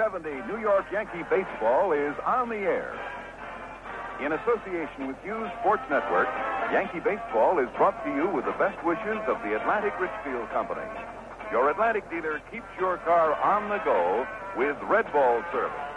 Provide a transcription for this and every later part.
670 New York Yankee Baseball is on the air. In association with Hughes Sports Network, Yankee Baseball is brought to you with the best wishes of the Atlantic Richfield Company. Your Atlantic dealer keeps your car on the go with Red Ball service.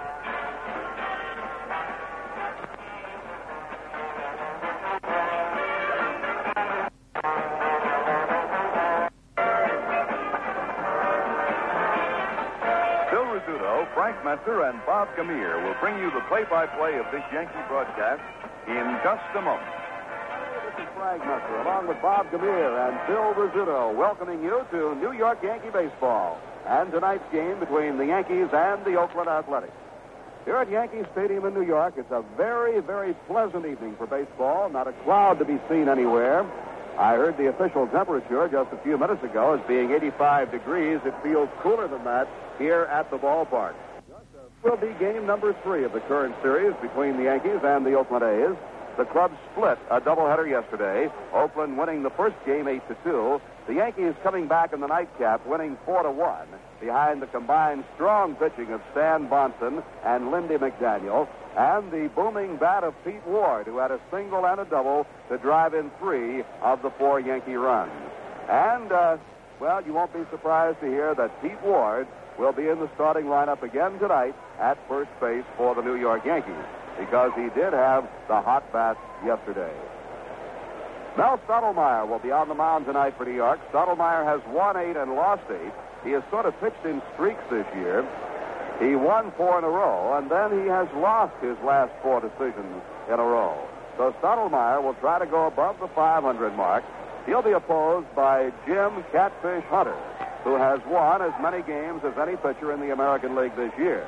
And Bob Gamere will bring you the play-by-play of this Yankee broadcast in just a moment. This is Frank Messer, along with Bob Gamere and Phil Rizzuto, welcoming you to New York Yankee Baseball and tonight's game between the Yankees and the Oakland Athletics. Here at Yankee Stadium in New York, it's a very, very pleasant evening for baseball. Not a cloud to be seen anywhere. I heard the official temperature just a few minutes ago as being 85 degrees. It feels cooler than that here at the ballpark. Will be game number three of the current series between the Yankees and the Oakland A's. The club split a doubleheader yesterday. Oakland winning the first game eight to two. The Yankees coming back in the nightcap, winning four to one, behind the combined strong pitching of Stan Bahnsen and Lindy McDaniel, and the booming bat of Pete Ward, who had a single and a double to drive in three of the four Yankee runs. And uh, well, you won't be surprised to hear that Pete Ward will be in the starting lineup again tonight at first base for the New York Yankees because he did have the hot bat yesterday. Mel Stottlemyre will be on the mound tonight for New York. Stottlemyre has won eight and lost eight. He has sort of pitched in streaks this year. He won four in a row, and then he has lost his last four decisions in a row. So Stottlemyre will try to go above the 500 mark. He'll be opposed by Jim Catfish Hunter, who has won as many games as any pitcher in the American League this year.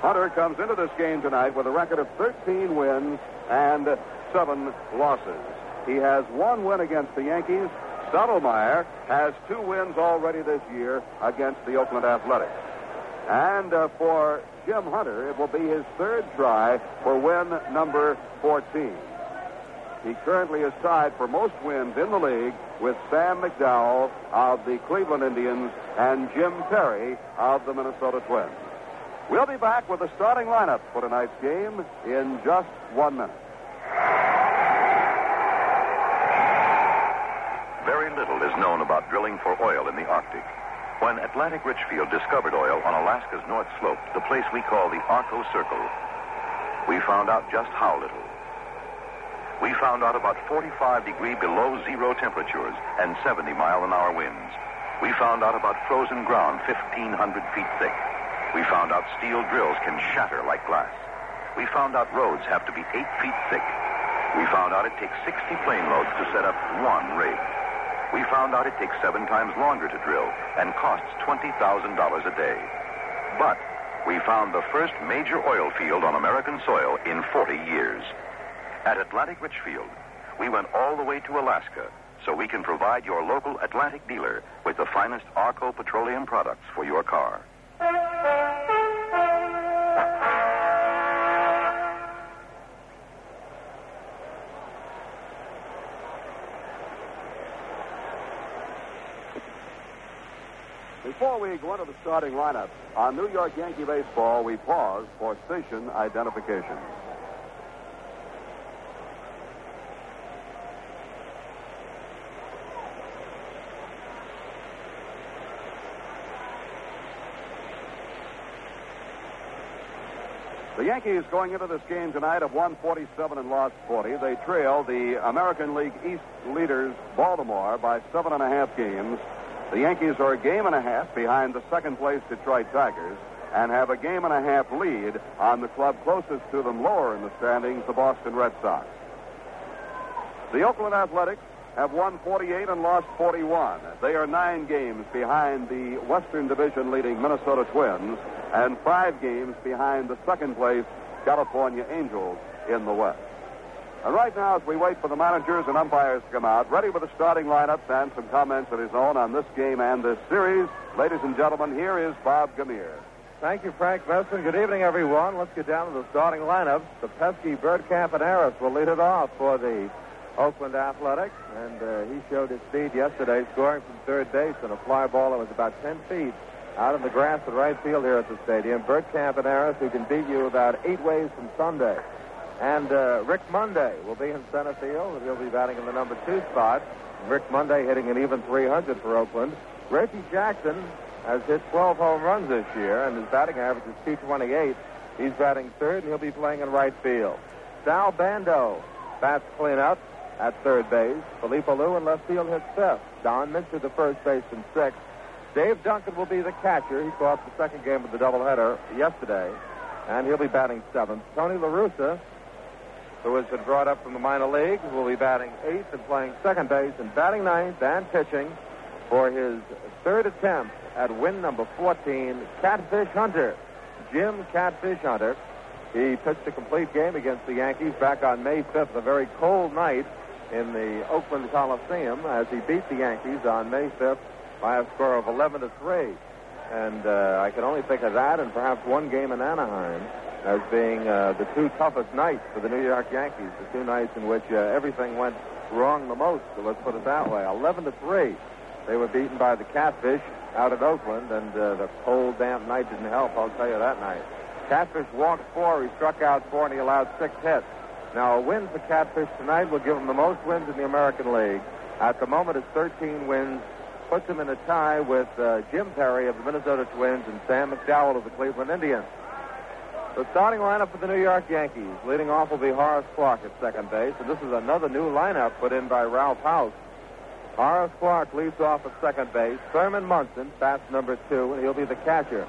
Hunter comes into this game tonight with a record of 13 wins and seven losses. He has one win against the Yankees. Stottlemyre has two wins already this year against the Oakland Athletics. And uh, for Jim Hunter, it will be his third try for win number 14. He currently is tied for most wins in the league with Sam McDowell of the Cleveland Indians and Jim Perry of the Minnesota Twins. We'll be back with the starting lineup for tonight's game in just one minute. Very little is known about drilling for oil in the Arctic. When Atlantic Richfield discovered oil on Alaska's North Slope, the place we call the Arco Circle, we found out just how little. We found out about 45 degree below zero temperatures and 70 mile an hour winds. We found out about frozen ground 1,500 feet thick. We found out steel drills can shatter like glass. We found out roads have to be eight feet thick. We found out it takes 60 plane loads to set up one rig. We found out it takes seven times longer to drill and costs $20,000 a day. But we found the first major oil field on American soil in 40 years. At Atlantic Richfield, we went all the way to Alaska so we can provide your local Atlantic dealer with the finest Arco petroleum products for your car. Before we go into the starting lineup, on New York Yankee Baseball, we pause for station identification. The Yankees going into this game tonight have won 47 and lost 40. They trail the American League East leaders, Baltimore, by seven and a half games. The Yankees are a game and a half behind the second place Detroit Tigers and have a game and a half lead on the club closest to them lower in the standings, the Boston Red Sox. The Oakland Athletics have won 48 and lost 41. They are nine games behind the Western Division leading Minnesota Twins and five games behind the second place California Angels in the West. And right now, as we wait for the managers and umpires to come out, ready with the starting lineups and some comments of his own on this game and this series, ladies and gentlemen, here is Bob Gamere. Thank you, Frank Messer. Good evening, everyone. Let's get down to the starting lineups. The pesky and Harris will lead it off for the Oakland Athletics, and uh, he showed his speed yesterday, scoring from third base on a fly ball that was about 10 feet out in the grass at right field here at the stadium. Bert Campaneris, who can beat you about eight ways from Sunday. And uh, Rick Monday will be in center field. and He'll be batting in the number two spot. Rick Monday hitting an even 300 for Oakland. Reggie Jackson has hit 12 home runs this year, and his batting average is 228. He's batting third, and he'll be playing in right field. Sal Bando bats cleanup at third base. Felipe Alou in left field hits fifth. Don Mincher the first baseman sixth. Dave Duncan will be the catcher. He caught the second game of the doubleheader yesterday, and he'll be batting seventh. Tony La Russa, who has been brought up from the minor leagues, will be batting eighth and playing second base and batting ninth and pitching for his third attempt at win number 14, Catfish Hunter. Jim Catfish Hunter. He pitched a complete game against the Yankees back on May 5th, a very cold night in the Oakland Coliseum, as he beat the Yankees on May 5th by a score of 11 to 3. And uh, I can only think of that and perhaps one game in Anaheim as being uh, the two toughest nights for the New York Yankees, the two nights in which uh, everything went wrong the most, so let's put it that way. 11 to 3. They were beaten by the Catfish out at Oakland, and uh, the cold, damp night didn't help, I'll tell you that night. Catfish walked four, he struck out four, and he allowed six hits. Now, a win for Catfish tonight will give him the most wins in the American League. At the moment, it's 13 wins, puts him in a tie with uh, Jim Perry of the Minnesota Twins and Sam McDowell of the Cleveland Indians. The starting lineup for the New York Yankees. Leading off will be Horace Clarke at second base, and this is another new lineup put in by Ralph Houk. Horace Clarke leads off at second base. Thurman Munson bats number two, and he'll be the catcher.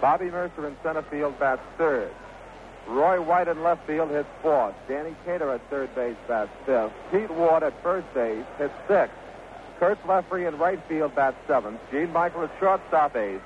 Bobby Murcer in center field bats third. Roy White in left field hits fourth. Danny Cater at third base bats fifth. Pete Ward at first base hits sixth. Curt Blefary in right field bats seventh. Gene Michael at shortstop eighth.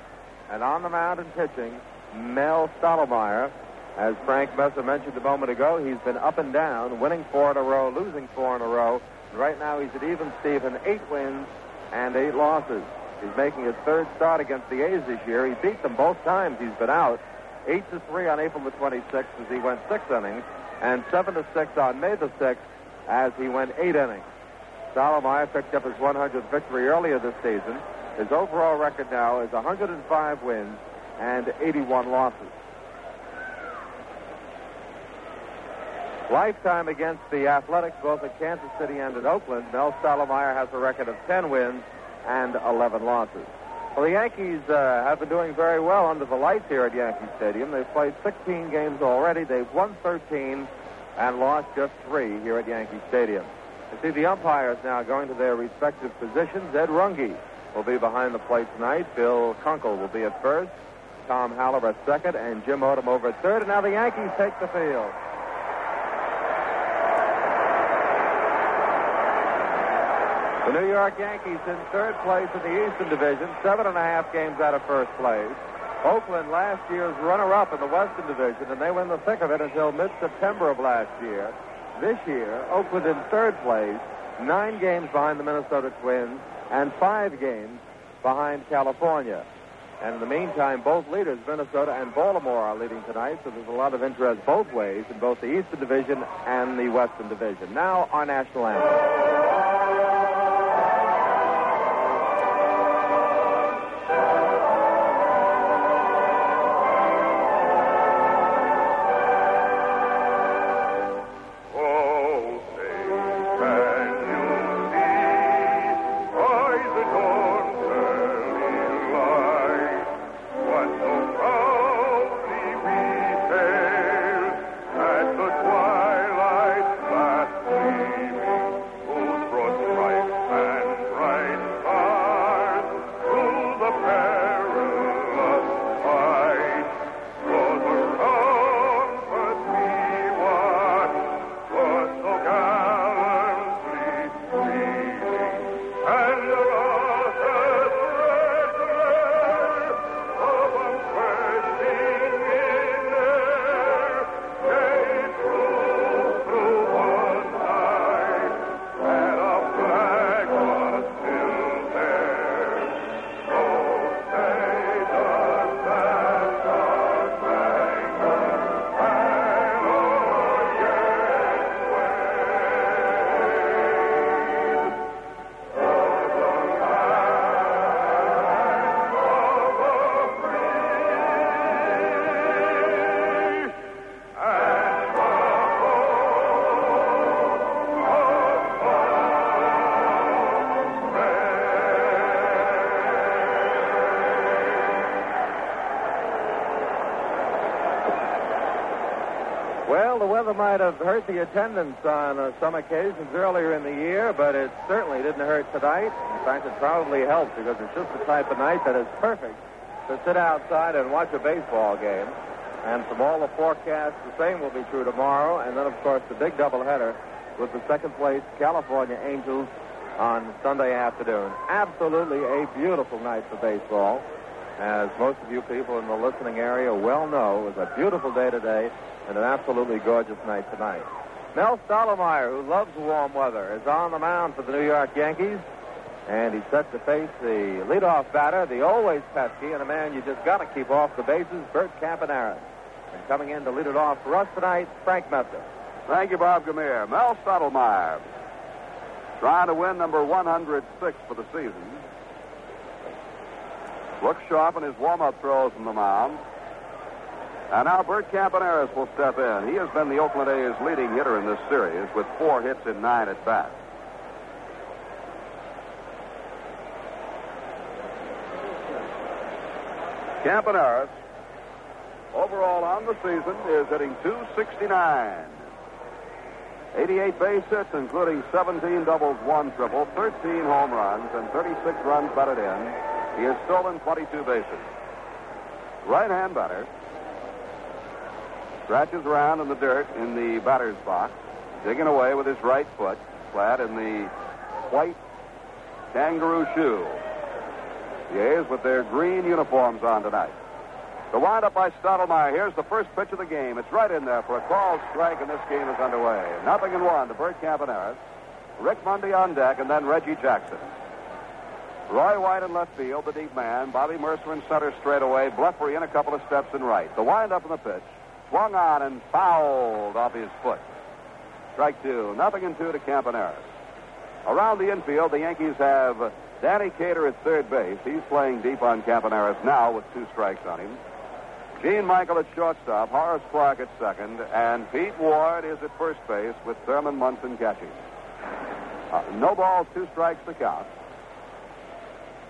And on the mound and pitching, Mel Stottlemyre. As Frank Messer mentioned a moment ago, he's been up and down, winning four in a row, losing four in a row. And right now he's at even Steven, eight wins and eight losses. He's making his third start against the A's this year. He beat them both times he's been out. Eight to three on April the 26th as he went six innings, and seven to six on May the 6th as he went eight innings. Stottlemyre picked up his 100th victory earlier this season. His overall record now is 105 wins and 81 losses. Lifetime against the Athletics, both at Kansas City and at Oakland, Mel Stottlemyre has a record of 10 wins and 11 losses. Well, the Yankees uh, have been doing very well under the lights here at Yankee Stadium. They've played 16 games already. They've won 13 and lost just three here at Yankee Stadium. You see the umpires now going to their respective positions. Ed Runge will be behind the plate tonight. Bill Kunkel will be at first. Tom Haller at second, and Jim Odom over at third. And now the Yankees take the field. The New York Yankees in third place in the Eastern Division, seven and a half games out of first place. Oakland last year's runner-up in the Western Division, and they were in the thick of it until mid-September of last year. This year, Oakland in third place, nine games behind the Minnesota Twins, and five games behind California. And in the meantime, both leaders, Minnesota and Baltimore, are leading tonight, so there's a lot of interest both ways in both the Eastern Division and the Western Division. Now, our national anthem. Well, might have hurt the attendance on uh, some occasions earlier in the year, but it certainly didn't hurt tonight. In fact, it probably helped because it's just the type of night that is perfect to sit outside and watch a baseball game. And from all the forecasts, the same will be true tomorrow. And then, of course, the big doubleheader with the second place California Angels on Sunday afternoon. Absolutely a beautiful night for baseball. As most of you people in the listening area well know, it was a beautiful day today and an absolutely gorgeous night tonight. Mel Stottlemyre, who loves warm weather, is on the mound for the New York Yankees. And he's set to face the leadoff batter, the always pesky, and a man you just got to keep off the bases, Bert Campaneris. And coming in to lead it off for us tonight, Frank Messer. Thank you, Bob Gamere. Mel Stottlemyre trying to win number 106 for the season. Looks sharp in his warm-up throws from the mound. And now Bert Campaneris will step in. He has been the Oakland A's leading hitter in this series with four hits in nine at bats. Campaneris, overall on the season, is hitting 269. 88 base hits, including 17 doubles, one triple, 13 home runs, and 36 runs batted in. He has stolen 22 bases. Right-hand batter scratches around in the dirt in the batter's box, digging away with his right foot, clad in the white kangaroo shoe. The A's with their green uniforms on tonight. The windup by Stottlemyre. Here's the first pitch of the game. It's right in there for a called strike, and this game is underway. Nothing in one to Bert Campaneris. Rick Monday on deck, and then Reggie Jackson. Roy White in left field, the deep man. Bobby Murcer in center straight away. Blefary in a couple of steps in right. The windup in the pitch. Swung on and fouled off his foot. Strike two. Nothing in two to Campaneris. Around the infield, the Yankees have Danny Cater at third base. He's playing deep on Campaneris now with two strikes on him. Gene Michael at shortstop, Horace Clarke at second, and Pete Ward is at first base with Thurman Munson catching. Uh, no balls, two strikes to count.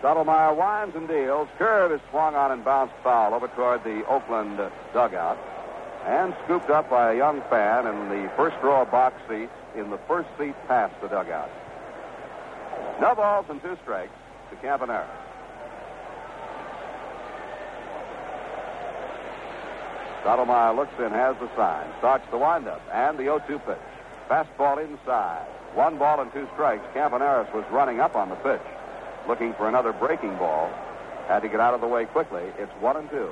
Stottlemyre winds and deals. Curve is swung on and bounced foul over toward the Oakland dugout and scooped up by a young fan in the first row of box seats in the first seat past the dugout. No balls and two strikes to Campaneris. Stottlemyre looks in, has the sign, starts the windup, and the 0-2 pitch. Fastball inside. One ball and two strikes. Campaneris was running up on the pitch, looking for another breaking ball. Had to get out of the way quickly. It's one and two.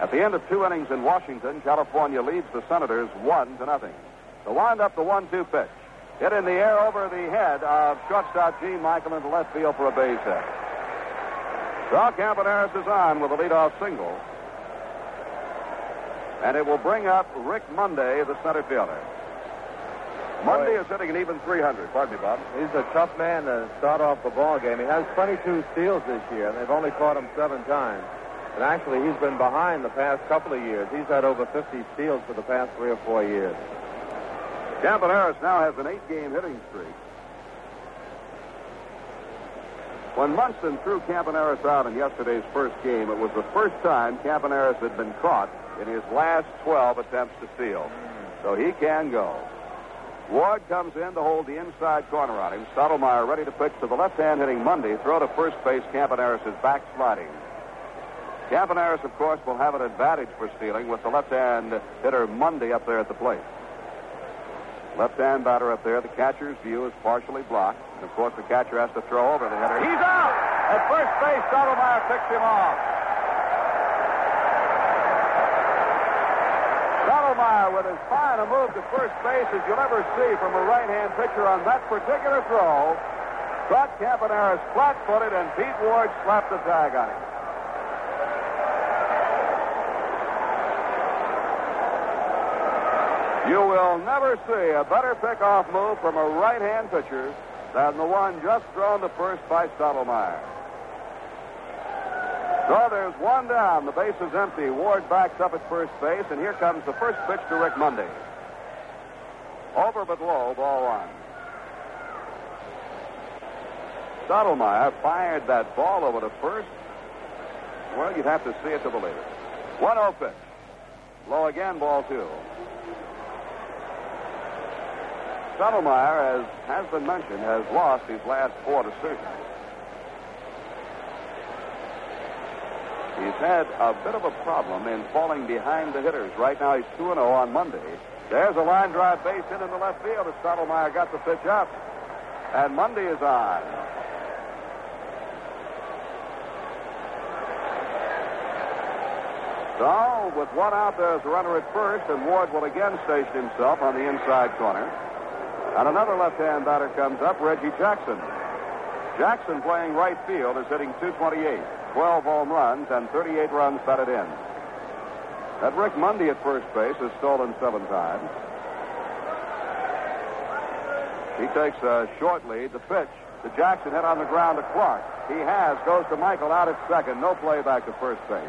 At the end of two innings in Washington, California leads the Senators one to nothing. The windup, the one-two pitch. Hit in the air over the head of shortstop Gene Michael into left field for a base hit. So Campaneris is on with a leadoff single. And it will bring up Rick Monday, the center fielder. Monday is hitting an even 300. Pardon me, Bob. He's a tough man to start off the ball game. He has 22 steals this year, and they've only caught him seven times. And actually, he's been behind the past couple of years. He's had over 50 steals for the past three or four years. Campaneris now has an eight-game hitting streak. When Munson threw Campaneris out in yesterday's first game, it was the first time Campaneris had been caught in his last 12 attempts to steal. So he can go. Ward comes in to hold the inside corner on him. Stottlemyre ready to pitch to the left-hand hitting Monday. Throw to first base. Campaneris is backsliding. Campaneris, of course, will have an advantage for stealing with the left-hand hitter Monday up there at the plate. Left-hand batter up there. The catcher's view is partially blocked. And, of course, the catcher has to throw over the hitter. He's out! At first base, Stottlemyre picks him off. Stottlemyre with as fine a move to first base as you'll ever see from a right-hand pitcher on that particular throw. Caught Campaneris flat-footed, and Pete Ward slapped the tag on him. You will never see a better pickoff move from a right-hand pitcher than the one just thrown to first by Stottlemyre. So there's one down. The base is empty. Ward backs up at first base, and here comes the first pitch to Rick Monday. Over but low, ball one. Stottlemyre fired that ball over to first. Well, you'd have to see it to believe it. 1 0 pitch. Low again, ball two. Stottlemyre, as has been mentioned, has lost his last four decisions. He's had a bit of a problem in falling behind the hitters. Right now he's 2 0 on Monday. There's a line drive base hit in the left field as Stottlemyre got the pitch up. And Monday is on. So, with one out, there's a runner at first, and Ward will again station himself on the inside corner. And another left-hand batter comes up, Reggie Jackson. Jackson playing right field is hitting 228, 12 home runs, and 38 runs batted in. That Rick Monday at first base has stolen seven times. He takes a short lead. The pitch to Jackson hit on the ground to Clarke. He has, goes to Michael out at second. No play back to first base.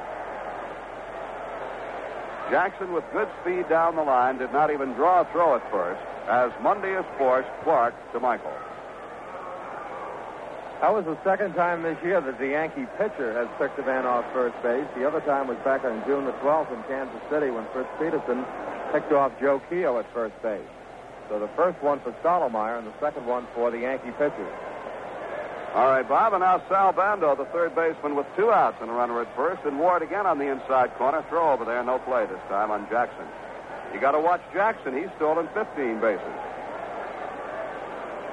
Jackson, with good speed down the line, did not even draw a throw at first, as Monday is forced Clarke to Michael. That was the second time this year that the Yankee pitcher has picked a man off first base. The other time was back on June the 12th in Kansas City when Fritz Peterson picked off Joe Keough at first base. So the first one for Stottlemyre and the second one for the Yankee pitcher. All right, Bob, and now Sal Bando, the third baseman, with two outs and a runner at first, and Ward again on the inside corner. Throw over there, no play this time on Jackson. You got to watch Jackson. He's stolen 15 bases.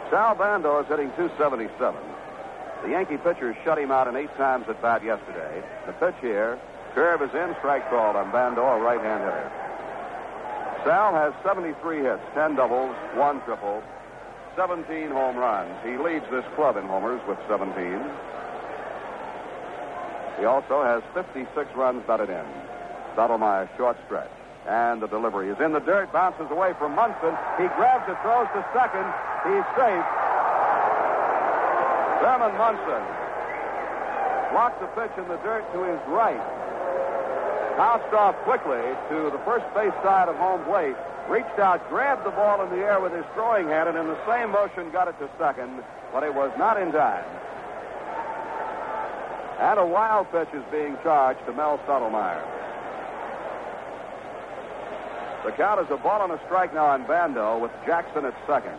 Sal Bando is hitting 277. The Yankee pitchers shut him out in eight times at bat yesterday. The pitch here, curve is in, strike called on Bando, a right-hand hitter. Sal has 73 hits, 10 doubles, one triple, 17 home runs. He leads this club in homers with 17. He also has 56 runs batted in. Stottlemyre short stretch. And the delivery is in the dirt, bounces away from Munson. He grabs it, throws to second. He's safe. Thurman Munson blocked the pitch in the dirt to his right. Bounced off quickly to the first base side of home plate reached out, grabbed the ball in the air with his throwing hand, and in the same motion got it to second, but it was not in time. And a wild pitch is being charged to Mel Stottlemyre. The count is a ball and a strike now on Bando with Jackson at second.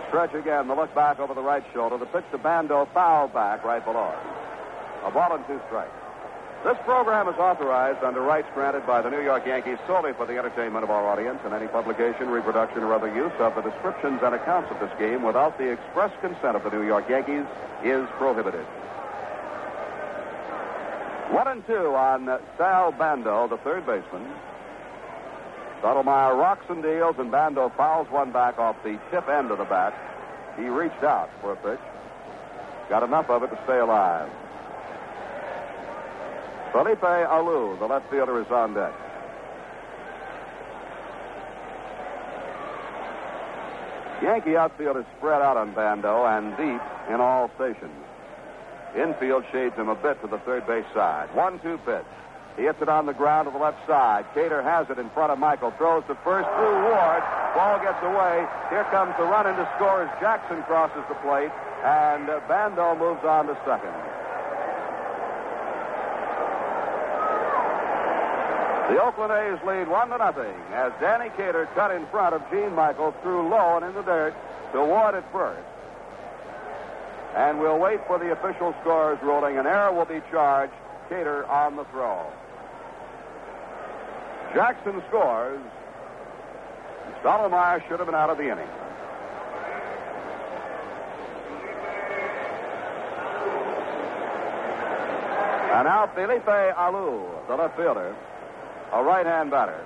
The stretch again, the look back over the right shoulder. The pitch to Bando, foul back right below. A ball and two strikes. This program is authorized under rights granted by the New York Yankees solely for the entertainment of our audience, and any publication, reproduction, or other use of the descriptions and accounts of this game without the express consent of the New York Yankees is prohibited. One and two on Sal Bando, the third baseman. Stottlemyre rocks and deals, and Bando fouls one back off the tip end of the bat. He reached out for a pitch. Got enough of it to stay alive. Felipe Alou, the left fielder, is on deck. Yankee outfield is spread out on Bando and deep in all stations. Infield shades him a bit to the third base side. One two pitch. He hits it on the ground to the left side. Cater has it in front of Michael. Throws to first through Ward. Ball gets away. Here comes the run into score as Jackson crosses the plate. And Bando moves on to second. The Oakland A's lead one to nothing as Danny Cater cut in front of Gene Michael through low and in the dirt to Ward at first. And we'll wait for the official scores ruling. An error will be charged. Cater on the throw. Jackson scores. Stottlemyre should have been out of the inning. And now Felipe Alou, the left fielder, a right-hand batter.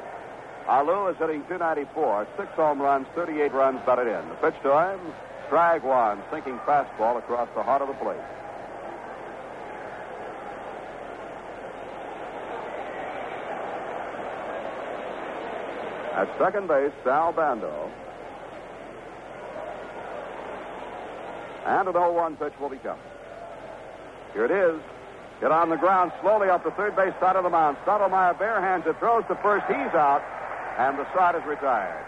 Alou is hitting 294, six home runs, 38 runs batted in. The pitch to him, strike one, sinking fastball across the heart of the plate. At second base, Sal Bando. And an 0-1 pitch will be coming. Here it is. Get on the ground slowly up the third base side of the mound. Stottlemyre barehands it, throws to first. He's out, and the side is retired.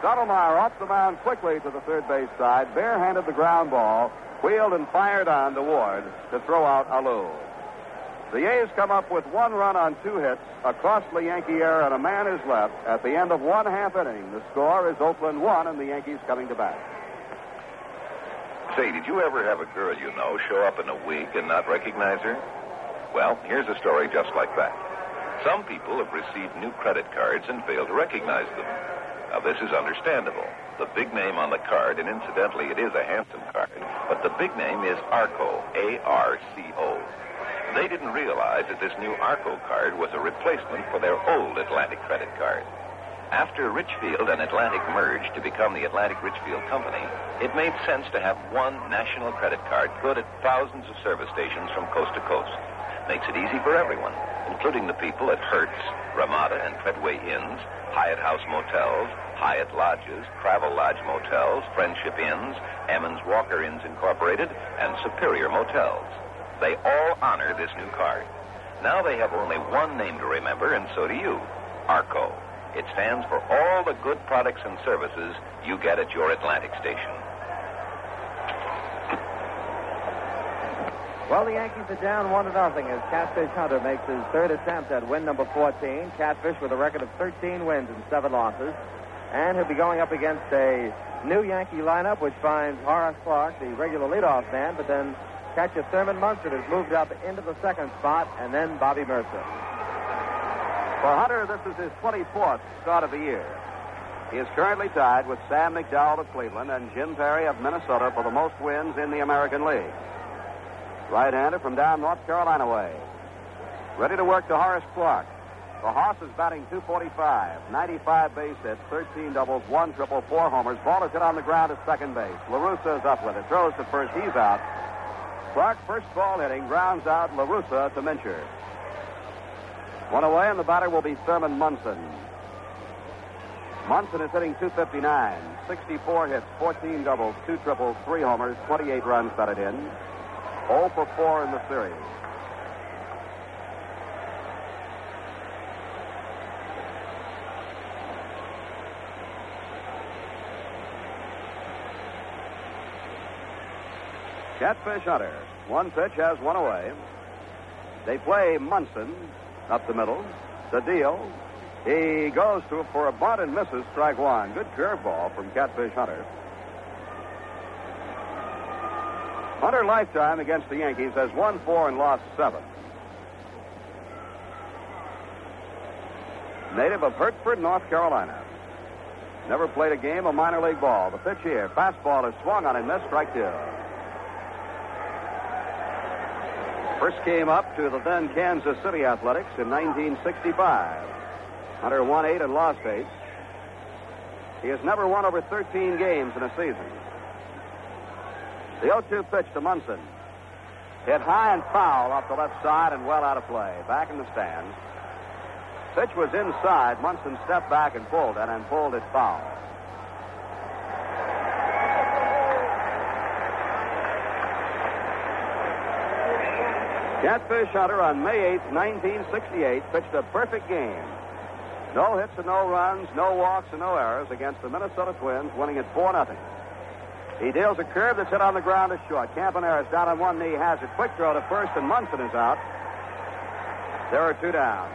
Stottlemyre off the mound quickly to the third base side, barehanded the ground ball, Wheeled and fired on to Ward to throw out Alou. The A's come up with one run on two hits, a costly Yankee error, and a man is left. At the end of one half inning, the score is Oakland one, and the Yankees coming to bat. Say, did you ever have a girl you know show up in a wig and not recognize her? Well, here's a story just like that. Some people have received new credit cards and failed to recognize them. Now, this is understandable. The big name on the card, and incidentally, it is a handsome card, but the big name is ARCO, A-R-C-O. They didn't realize that this new ARCO card was a replacement for their old Atlantic credit card. After Richfield and Atlantic merged to become the Atlantic Richfield Company, it made sense to have one national credit card good at thousands of service stations from coast to coast. Makes it easy for everyone, including the people at Hertz, Ramada, and Treadway Inns, Hyatt House Motels, Hyatt Lodges, Travel Lodge Motels, Friendship Inns, Emmons Walker Inns Incorporated, and Superior Motels. They all honor this new card. Now they have only one name to remember, and so do you ARCO. It stands for all the good products and services you get at your Atlantic station. Well, the Yankees are down one to nothing as Catfish Hunter makes his third attempt at win number 14. Catfish with a record of 13 wins and seven losses. And he'll be going up against a new Yankee lineup, which finds Horace Clarke, the regular leadoff man, but then catcher Thurman Munson has moved up into the second spot, and then Bobby Murcer. For Hunter, this is his 24th start of the year. He is currently tied with Sam McDowell of Cleveland and Jim Perry of Minnesota for the most wins in the American League. Right-hander from down North Carolina way. Ready to work to Horace Clarke. The Hoss is batting 245, 95 base hits, 13 doubles, one triple, four homers. Ball is hit on the ground at second base. LaRussa is up with it. Throws to first. He's out. Clarke, first ball hitting, grounds out LaRussa to Mincher. One away, and the batter will be Thurman Munson. Munson is hitting 259, 64 hits, 14 doubles, two triples, three homers, 28 runs batted in. 0 for 4 in the series. Catfish Hunter. One pitch has one away. They play Munson up the middle. The deal. He goes to for a bunt and misses strike one. Good curveball from Catfish Hunter. Hunter lifetime against the Yankees has won four and lost seven. Native of Hertford, North Carolina. Never played a game of minor league ball. The pitch here. Fastball is swung on and missed. Strike two. First came up to the then Kansas City Athletics in 1965. Hunter won eight and lost eight. He has never won over 13 games in a season. The 0 2 pitch to Munson. Hit high and foul off the left side and well out of play. Back in the stands. Pitch was inside. Munson stepped back and pulled it and pulled it foul. Catfish Hunter on May 8, 1968, pitched a perfect game. No hits and no runs, no walks and no errors against the Minnesota Twins, winning it 4 0. He deals a curve that's hit on the ground to short. Campaneris down on one knee has it. Quick throw to first, and Munson is out. There are two down.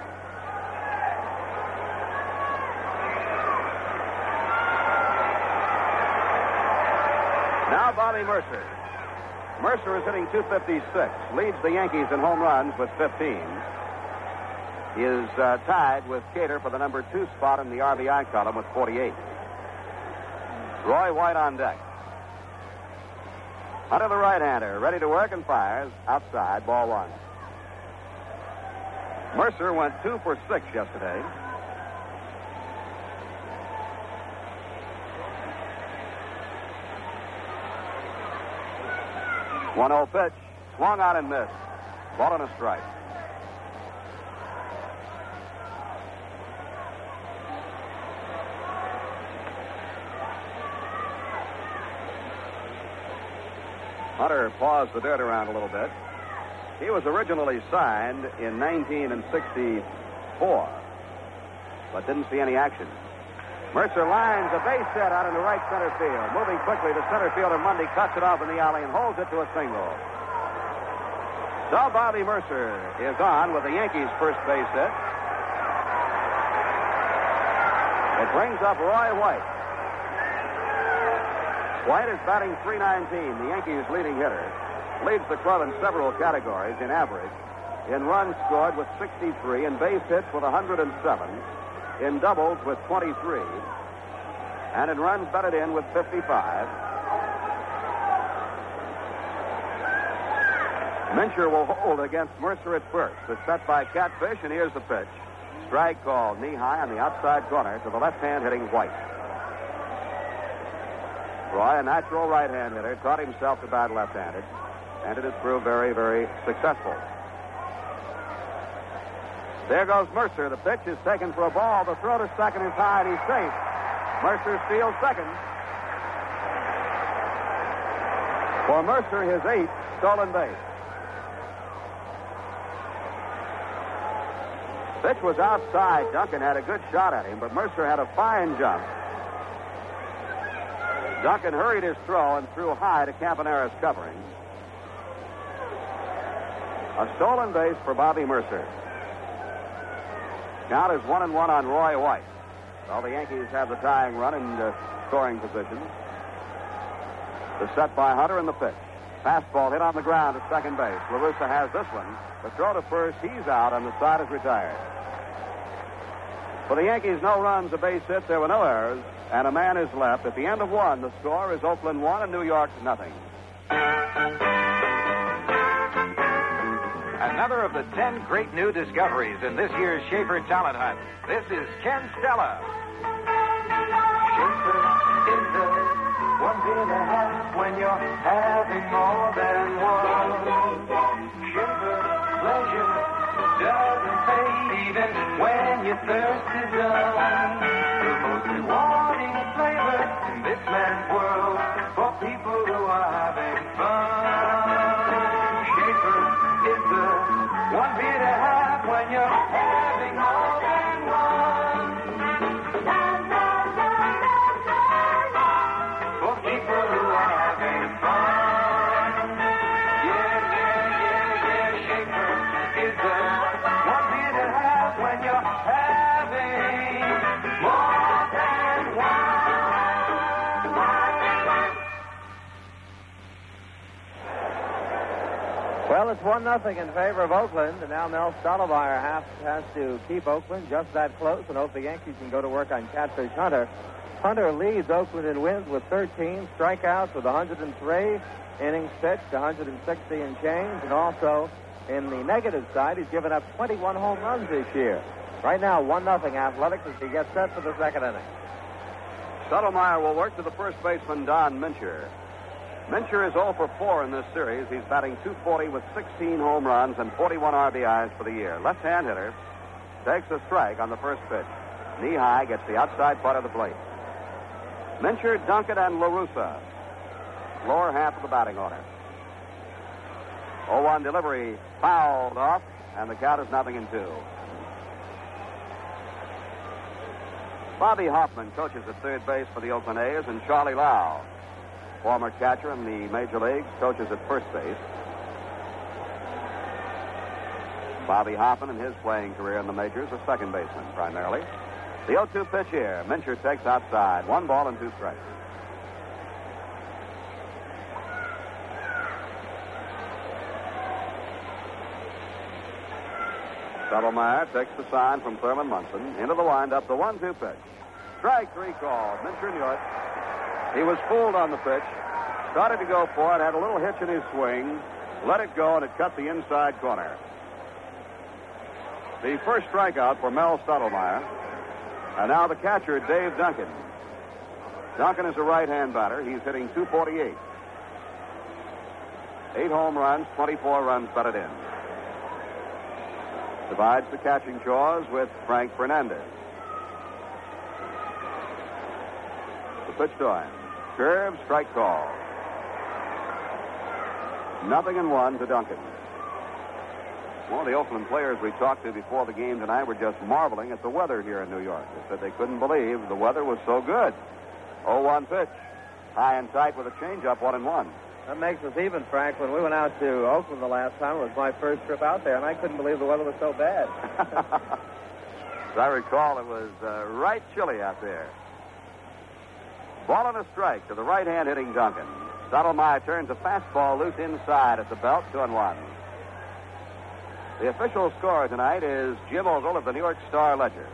Now Bobby Murcer. Murcer is hitting 256, leads the Yankees in home runs with 15. He is uh, tied with Cater for the number two spot in the RBI column with 48. Roy White on deck. Under the right-hander, ready to work and fires. Outside, ball one. Murcer went two for six yesterday. One zero pitch, swung out and missed. Ball on a strike. Hunter paused the dirt around a little bit. He was originally signed in 1964, but didn't see any action. Murcer lines a base hit out into right center field. Moving quickly, the center fielder Monday cuts it off in the alley and holds it to a single. So Bobby Murcer is on with the Yankees' first base hit. It brings up Roy White. White is batting 319, the Yankees' leading hitter. Leads the club in several categories in average. In runs scored with 63, in base hits with 107, in doubles with 23, and in runs batted in with 55. Mincher will hold against Murcer at first. It's set by Catfish, and here's the pitch. Strike called knee high on the outside corner to the left hand hitting White. Roy, a natural right hand hitter, taught himself to bat left handed, and it has proved very, very successful. There goes Murcer. The pitch is taken for a ball. The throw to second is high, and he's safe. Murcer steals second. For Murcer, his eighth stolen base. Pitch was outside. Duncan had a good shot at him, but Murcer had a fine jump. Duncan hurried his throw and threw high to Campaneris covering. A stolen base for Bobby Murcer. Count is one and one on Roy White. Well, the Yankees have the tying run in uh, scoring position. The set by Hunter and the pitch. Fastball hit on the ground at second base. LaRussa has this one. The throw to first, he's out, and the side is retired. For the Yankees, no runs, a base hit. There were no errors, and a man is left. At the end of one, the score is Oakland one and New York nothing. Another of the ten great new discoveries in this year's Schaefer Talent Hunt. This is Ken Stella. Schaefer is the one thing to have when you're having more than one. Schaefer pleasure doesn't fade even when your thirst is done. The most rewarding flavor in this man's world for people who are having fun. Having more Well, it's one nothing in favor of Oakland, and now Mel Stottlemyre has, has to keep Oakland just that close and hope the Yankees can go to work on Catfish Hunter. Hunter leads Oakland in wins with 13 strikeouts with 103 innings pitched, 160 and change, and also in the negative side, he's given up 21 home runs this year. Right now, one nothing Athletics as he gets set for the second inning. Stottlemyre will work to the first baseman, Don Mincher. Mincher is 0 for 4 in this series. He's batting 240 with 16 home runs and 41 RBIs for the year. Left hand hitter takes a strike on the first pitch. Knee high gets the outside part of the plate. Mincher, Duncan, and LaRussa. Lower half of the batting order. 0 1 delivery fouled off, and the count is nothing in two. Bobby Hoffman coaches at third base for the Oakland A's, and Charlie Lau, former catcher in the major leagues, coaches at first base. Bobby Hoffman, in his playing career in the majors, a second baseman primarily. The 0 2 pitch here. Mincher takes outside. One ball and two strikes. Stottlemyre takes the sign from Thurman Munson into the windup, the 1 2 pitch. Strike three call. Mincher knew it. He was fooled on the pitch. Started to go for it, had a little hitch in his swing, let it go, and it cut the inside corner. The first strikeout for Mel Stottlemyre. And now the catcher, Dave Duncan. Duncan is a right hand batter. He's hitting 248. Eight home runs, 24 runs batted in. Divides the catching chores with Frank Fernandez. The pitch to him. Curve, strike call. Nothing in one to Duncan. One of the Oakland players we talked to before the game tonight were just marveling at the weather here in New York. They said they couldn't believe the weather was so good. 0-1 pitch. High and tight with a changeup, one and one. That makes us even, Frank. When we went out to Oakland the last time, it was my first trip out there, and I couldn't believe the weather was so bad. As I recall, it was uh, right chilly out there. Ball and a strike to the right hand hitting Duncan. Stottlemyre turns a fastball loose inside at the belt, two and one. The official score tonight is Jim Ogle of the New York Star Ledger.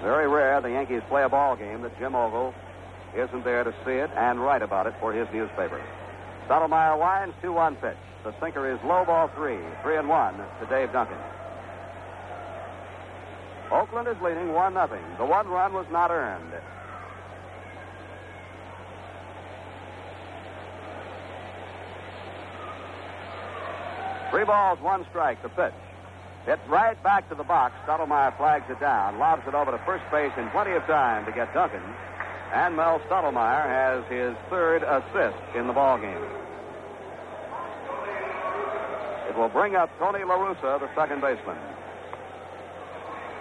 Very rare the Yankees play a ball game that Jim Ogle isn't there to see it and write about it for his newspaper. Stottlemyre winds 2 1 pitch. The sinker is low ball three, three and one to Dave Duncan. Oakland is leading 1 0. The one run was not earned. Three balls, one strike, the pitch. Hit right back to the box. Stottlemyre flags it down, lobs it over to first base in plenty of time to get Duncan. And Mel Stottlemyre has his third assist in the ball game. It will bring up Tony LaRussa, the second baseman.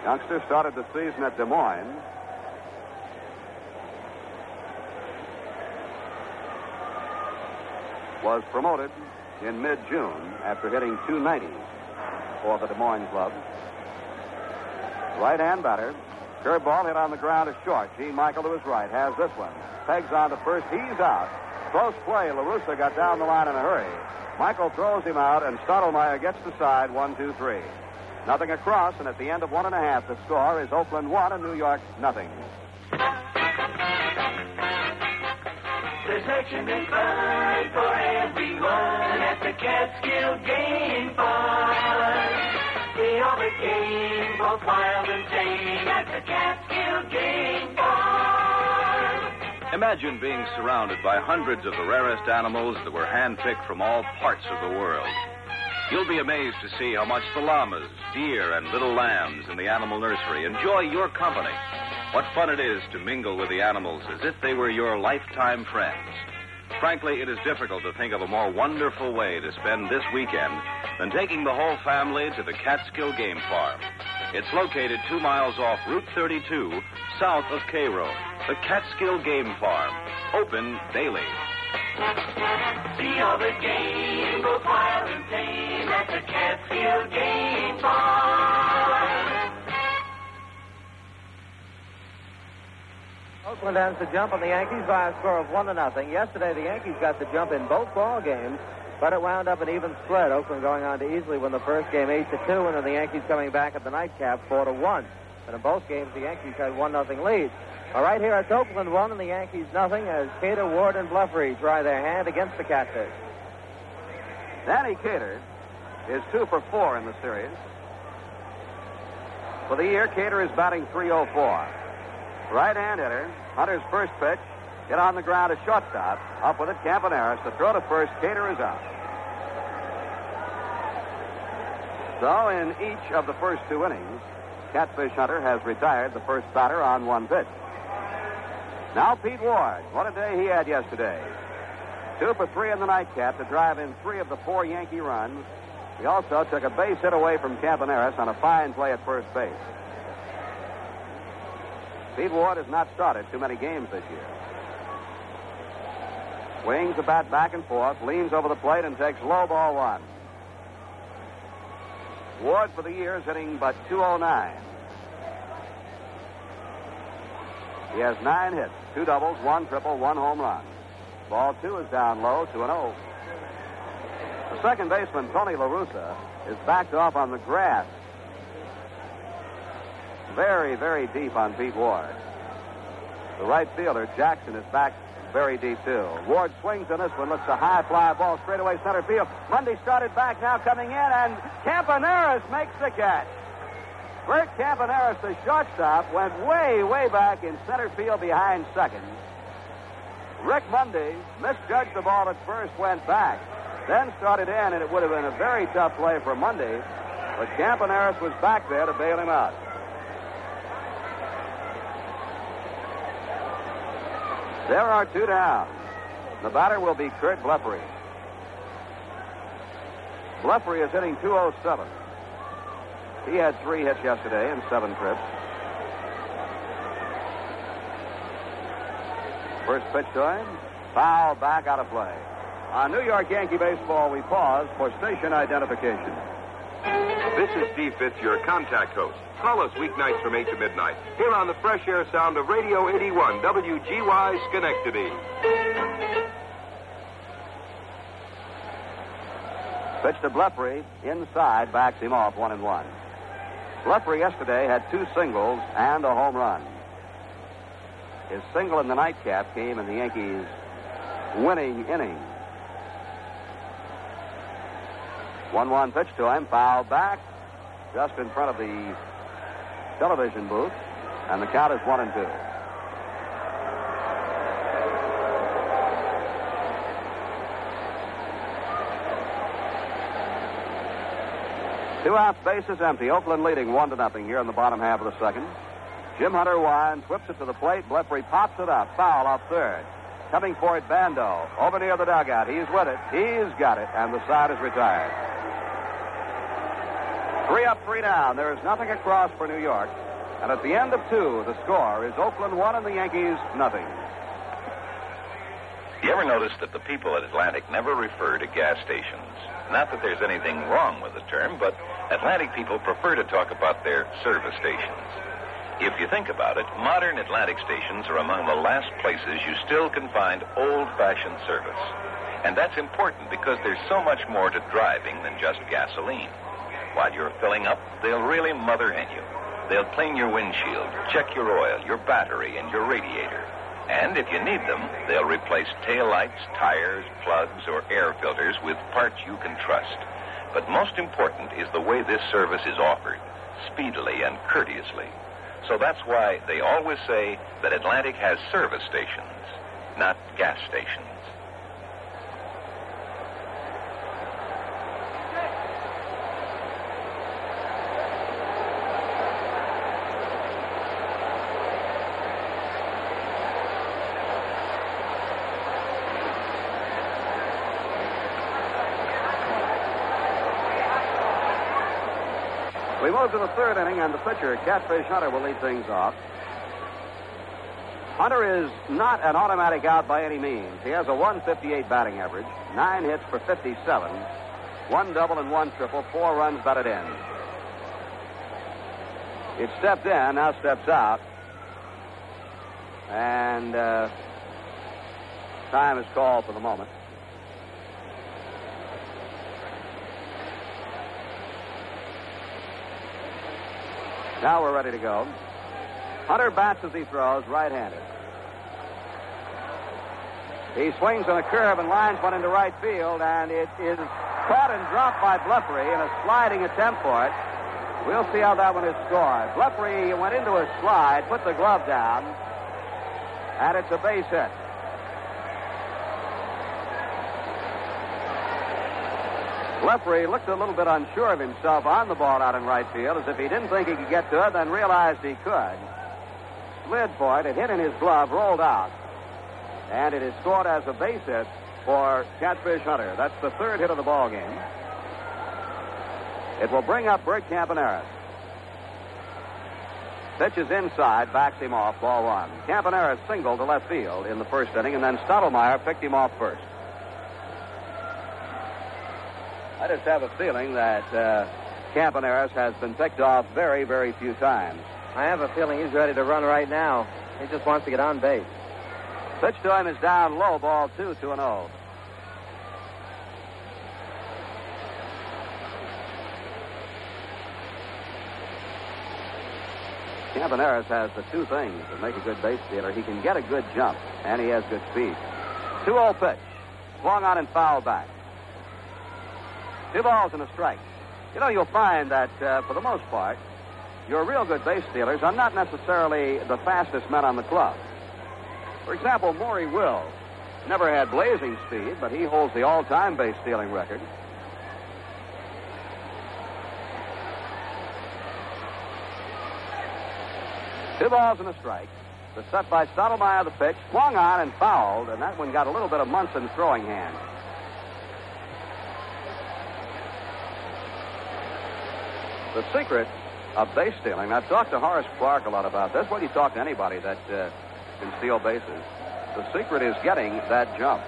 Youngster started the season at Des Moines. Was promoted in mid-June after hitting 290 for the Des Moines club. Right-hand batter. Curveball hit on the ground is short. Gene Michael to his right has this one. Pegs on to first. He's out. Close play. LaRussa got down the line in a hurry. Michael throws him out, and Stottlemyre gets the side. One, two, three. Nothing across, and at the end of one and a half, the score is Oakland one and New York nothing. There's action and fun for everyone at the Catskill Game Farm. See all the game both wild and tame, at the Catskill Game Farm. Imagine being surrounded by hundreds of the rarest animals that were handpicked from all parts of the world. You'll be amazed to see how much the llamas, deer, and little lambs in the animal nursery enjoy your company. What fun it is to mingle with the animals as if they were your lifetime friends. Frankly, it is difficult to think of a more wonderful way to spend this weekend than taking the whole family to the Catskill Game Farm. It's located two miles off Route 32, south of Cairo. The Catskill Game Farm. Open daily. See all the games, both wild and tame, at the Catskill Game Farm. Oakland has the jump on the Yankees by a score of one to nothing. Yesterday, the Yankees got the jump in both ball games, but it wound up an even spread. Oakland going on to easily win the first game eight to two, and then the Yankees coming back at the nightcap four to one. And in both games, the Yankees had one nothing lead. All right, here it's Oakland one and the Yankees nothing as Cater, Ward, and Blefary try their hand against the Catfish. Danny Cater is two for four in the series. For the year, Cater is batting 304. Right hand hitter. Hunter's first pitch. Hit on the ground, a shortstop. Up with it, Campaneris. To throw to first, Cater is out. So, in each of the first two innings, Catfish Hunter has retired the first batter on one pitch. Now, Pete Ward. What a day he had yesterday. Two for three in the nightcap to drive in three of the four Yankee runs. He also took a base hit away from Campaneris on a fine play at first base. Pete Ward has not started too many games this year. Swings the bat back and forth, leans over the plate, and takes low ball one. Ward for the year is hitting but 209. He has nine hits, two doubles, one triple, one home run. Ball two is down low, 2 0. The second baseman, Tony LaRussa, is backed off on the grass. Very, very deep on Pete Ward. The right fielder, Jackson, is back very deep, too. Ward swings on this one, looks a high fly ball straight away center field. Monday started back now coming in, and Campaneris makes the catch. Bert Campaneris, the shortstop, went way, way back in center field behind second. Rick Monday misjudged the ball at first, went back, then started in, and it would have been a very tough play for Monday, but Campaneris was back there to bail him out. There are two down. The batter will be Kurt Bleffery. Blefary is hitting 207. He had three hits yesterday and seven trips. First pitch to him. Foul back out of play. On New York Yankee baseball, we pause for station identification. This is Steve Fitz, your contact host. Call us weeknights from 8 to midnight here on the fresh air sound of Radio 81, WGY Schenectady. Pitch to Blefary. Inside, backs him off one and one. Blefary yesterday had two singles and a home run. His single in the nightcap came in the Yankees' winning inning. 1 1 pitch to him, foul back, just in front of the television booth, and the count is 1 and 2. Two outs, bases empty. Oakland leading one to nothing here in the bottom half of the second. Jim Hunter winds, whips it to the plate. Blefary pops it up. Foul off third. Coming for it, Bando. Over near the dugout. He's with it. He's got it, and the side is retired. Three up, three down. There is nothing across for New York. And at the end of two, the score is Oakland one and the Yankees nothing. You ever notice that the people at Atlantic never refer to gas stations? Not that there's anything wrong with the term, but Atlantic people prefer to talk about their service stations. If you think about it, modern Atlantic stations are among the last places you still can find old fashioned service. And that's important because there's so much more to driving than just gasoline. While you're filling up, they'll really mother hen you. They'll clean your windshield, check your oil, your battery, and your radiator. And if you need them, they'll replace taillights, tires, plugs, or air filters with parts you can trust. But most important is the way this service is offered, speedily and courteously. So that's why they always say that Atlantic has service stations, not gas stations. Move to the third inning, and the pitcher, Catfish Hunter, will lead things off. Hunter is not an automatic out by any means. He has a 158 batting average, nine hits for 57, one double and one triple, four runs batted in. It stepped in, now steps out. And uh, time is called for the moment. Now we're ready to go. Hunter bats as he throws, right handed. He swings on a curve and lines one into right field, and it is caught and dropped by Blefary in a sliding attempt for it. We'll see how that one is scored. Blefary went into a slide, put the glove down, and it's a base hit. Blefary looked a little bit unsure of himself on the ball out in right field, as if he didn't think he could get to it, then realized he could. Slid for it. It hit in his glove, rolled out. And it is scored as a base hit for Catfish Hunter. That's the third hit of the ball game. It will bring up Bert Campaneris. Pitches inside, backs him off, ball one. Campaneris singled to left field in the first inning, and then Stottlemyre picked him off first. I just have a feeling that uh, Campaneris has been picked off very, very few times. I have a feeling he's ready to run right now. He just wants to get on base. Pitch to him is down low, ball two, two and oh. Campaneris has the two things that make a good base stealer. He can get a good jump, and he has good speed. 2 0 pitch. Swung on and foul back. Two balls and a strike. You know, you'll find that uh, for the most part, your real good base stealers are not necessarily the fastest men on the club. For example, Maury Wills never had blazing speed, but he holds the all time base stealing record. Two balls and a strike. The set by Stottlemyre, the pitch, swung on and fouled, and that one got a little bit of Munson's throwing hand. The secret of base stealing. I've talked to Horace Clarke a lot about this. Well, you talk to anybody that uh, can steal bases. The secret is getting that jump.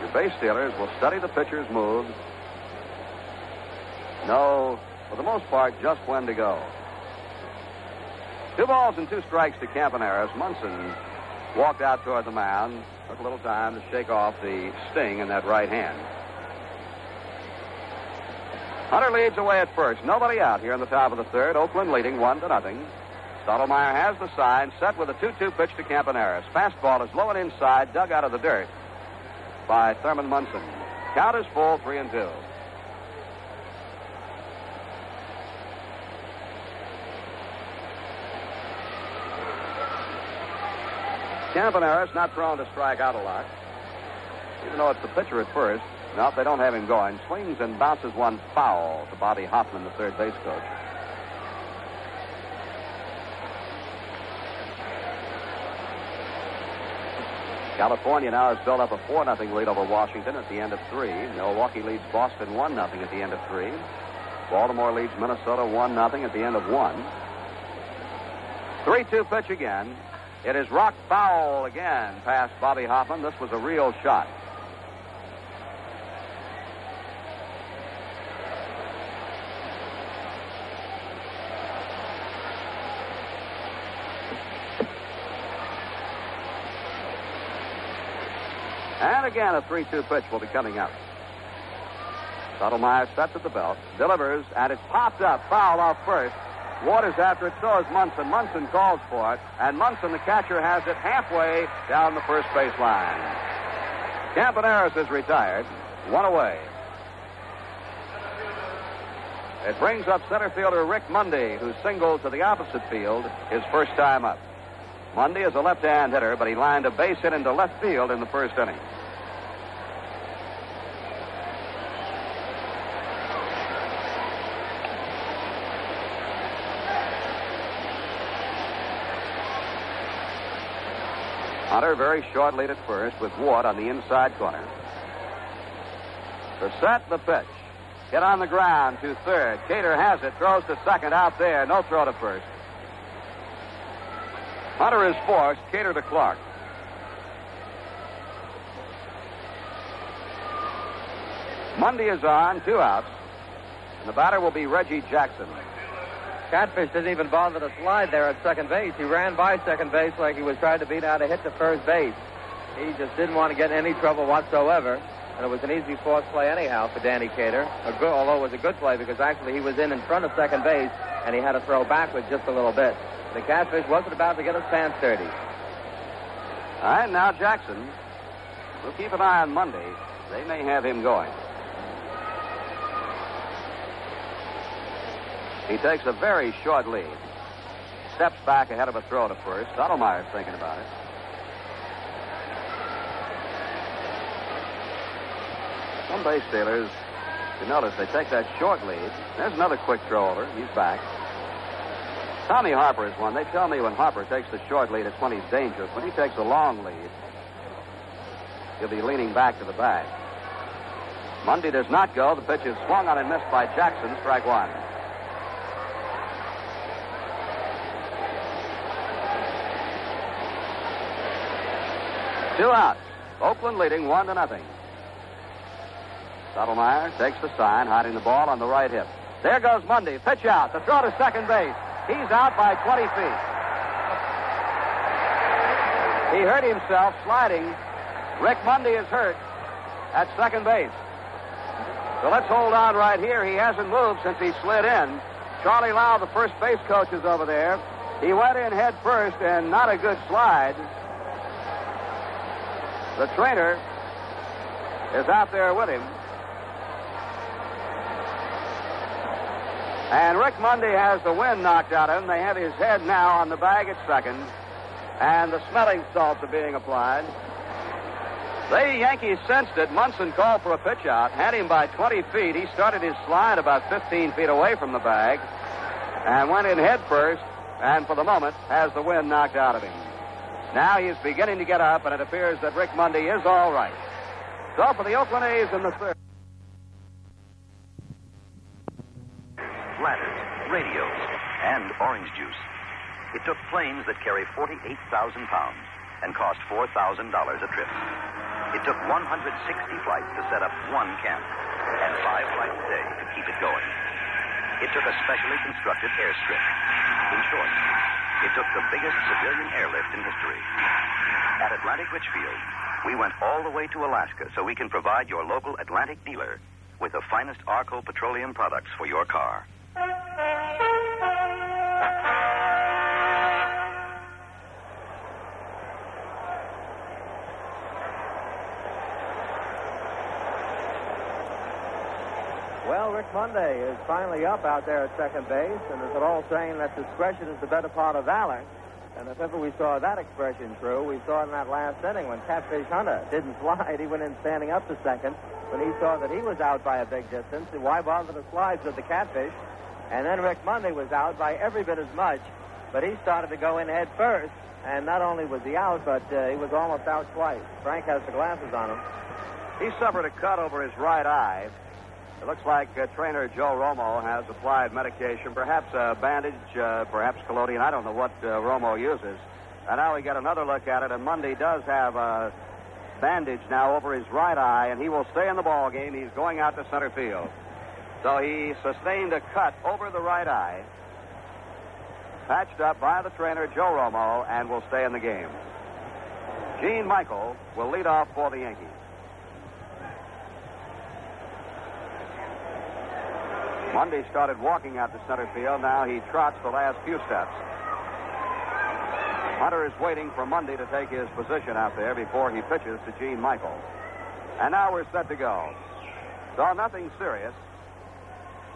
Your base stealers will study the pitcher's moves, know, for the most part, just when to go. Two balls and two strikes to Campaneris. Munson walked out toward the mound, took a little time to shake off the sting in that right hand. Hunter leads away at first. Nobody out here in the top of the third. Oakland leading one to nothing. Stottlemyre has the sign, set with a 2-2 pitch to Campaneris. Fastball is low and inside, dug out of the dirt by Thurman Munson. Count is full, three and two. Campaneris not prone to strike out a lot. Even though it's the pitcher at first. No, they don't have him going. Swings and bounces one foul to Bobby Hofman, the third base coach. California now has built up a 4 0 lead over Washington at the end of three. Milwaukee leads Boston 1 0 at the end of three. Baltimore leads Minnesota 1 0 at the end of one. 3 2 pitch again. It is rock foul again past Bobby Hofman. This was a real shot. And again, a 3 2 pitch will be coming up. Stottlemyre sets at the belt, delivers, and it's popped up, foul off first. Waters after it, so is Munson. Munson calls for it, and Munson, the catcher, has it halfway down the first base line. Campaneris is retired, one away. It brings up center fielder Rick Monday, who singled to the opposite field his first time up. Monday is a left-hand hitter, but he lined a base hit into left field in the first inning. Hunter very short lead at first with Ward on the inside corner. Set, the pitch. Hit on the ground to third. Cater has it, throws to second out there. No throw to first. Hunter is forced. Cater to Clarke. Monday is on, two outs. And the batter will be Reggie Jackson. Catfish didn't even bother to slide there at second base. He ran by second base like he was trying to beat out a hit to first base. He just didn't want to get in any trouble whatsoever. And it was an easy force play anyhow for Danny Cater. A good, although it was a good play because actually he was in in front of second base and he had to throw backwards just a little bit. The Catfish wasn't about to get his pants dirty. All right, now Jackson. We'll keep an eye on Monday. They may have him going. He takes a very short lead. Steps back ahead of a throw to first. Stottlemyre's thinking about it. Some base stealers, you notice, they take that short lead. There's another quick throw over. He's back. Tommy Harper is one. They tell me when Harper takes the short lead, it's when he's dangerous. When he takes a long lead, he'll be leaning back to the bag. Monday does not go. The pitch is swung on and missed by Jackson. Strike one. Two outs. Oakland leading one to nothing. Stottlemyre takes the sign, hiding the ball on the right hip. There goes Monday. Pitch out. The throw to second base. He's out by 20 feet. He hurt himself sliding. Rick Monday is hurt at second base. So let's hold on right here. He hasn't moved since he slid in. Charlie Lau, the first base coach, is over there. He went in head first and not a good slide. The trainer is out there with him. And Rick Monday has the wind knocked out of him. They have his head now on the bag at second. And the smelling salts are being applied. The Yankees sensed it. Munson called for a pitch out, had him by 20 feet. He started his slide about 15 feet away from the bag and went in head first, and for the moment has the wind knocked out of him. Now he is beginning to get up, and it appears that Rick Monday is all right. So for the Oakland A's in the third. Ladders, radios, and orange juice. It took planes that carry 48,000 pounds and cost $4,000 a trip. It took 160 flights to set up one camp and five flights a day to keep it going. It took a specially constructed airstrip. In short, it took the biggest civilian airlift in history. At Atlantic Richfield, we went all the way to Alaska so we can provide your local Atlantic dealer with the finest Arco petroleum products for your car. Well, Rick Monday is finally up out there at second base, and is an all saying that discretion is the better part of valor. And if ever we saw that expression true, we saw it in that last inning when Catfish Hunter didn't slide. He went in standing up to second. When he saw that he was out by a big distance, why bother to slide with the Catfish? And then Rick Monday was out by every bit as much, but he started to go in head first. And not only was he out, but uh, he was almost out twice. Frank has the glasses on him. He suffered a cut over his right eye. It looks like uh, trainer Joe Romo has applied medication, perhaps a bandage, uh, perhaps collodion. I don't know what uh, Romo uses. And now we get another look at it, and Monday does have a bandage now over his right eye, and he will stay in the ball game. He's going out to center field. So he sustained a cut over the right eye, patched up by the trainer Joe Romo, and will stay in the game. Gene Michael will lead off for the Yankees. Monday started walking out to center field. Now he trots the last few steps. Hunter is waiting for Monday to take his position out there before he pitches to Gene Michael. And now we're set to go. So nothing serious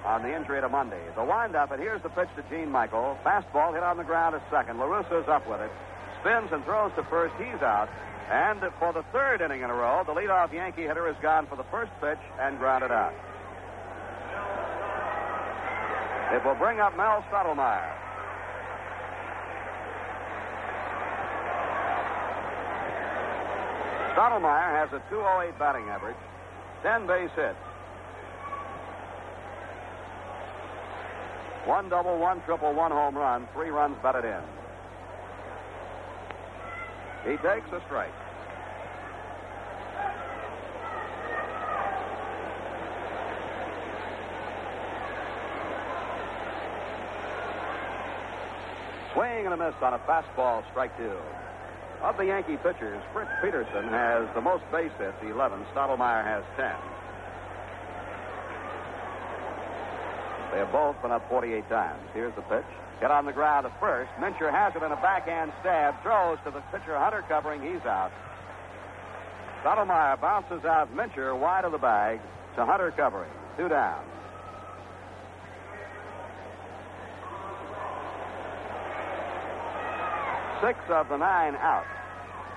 on the injury to Monday. The windup, and here's the pitch to Gene Michael. Fastball hit on the ground at second. LaRussa's up with it. Spins and throws to first. He's out. And for the third inning in a row, the leadoff Yankee hitter has gone for the first pitch and grounded out. It will bring up Mel Stottlemyre. Stottlemyre has a 208 batting average, 10 base hits. One double, one triple, one home run, three runs batted in. He takes a strike. Swing and a miss on a fastball, strike two. Of the Yankee pitchers, Fritz Peterson has the most base hits, 11. Stottlemyre has 10. They have both been up 48 times. Here's the pitch. Get on the ground at first. Mincher has it in a backhand stab. Throws to the pitcher, Hunter covering. He's out. Stottlemyre bounces out Mincher wide of the bag to Hunter covering. Two down. Six of the nine outs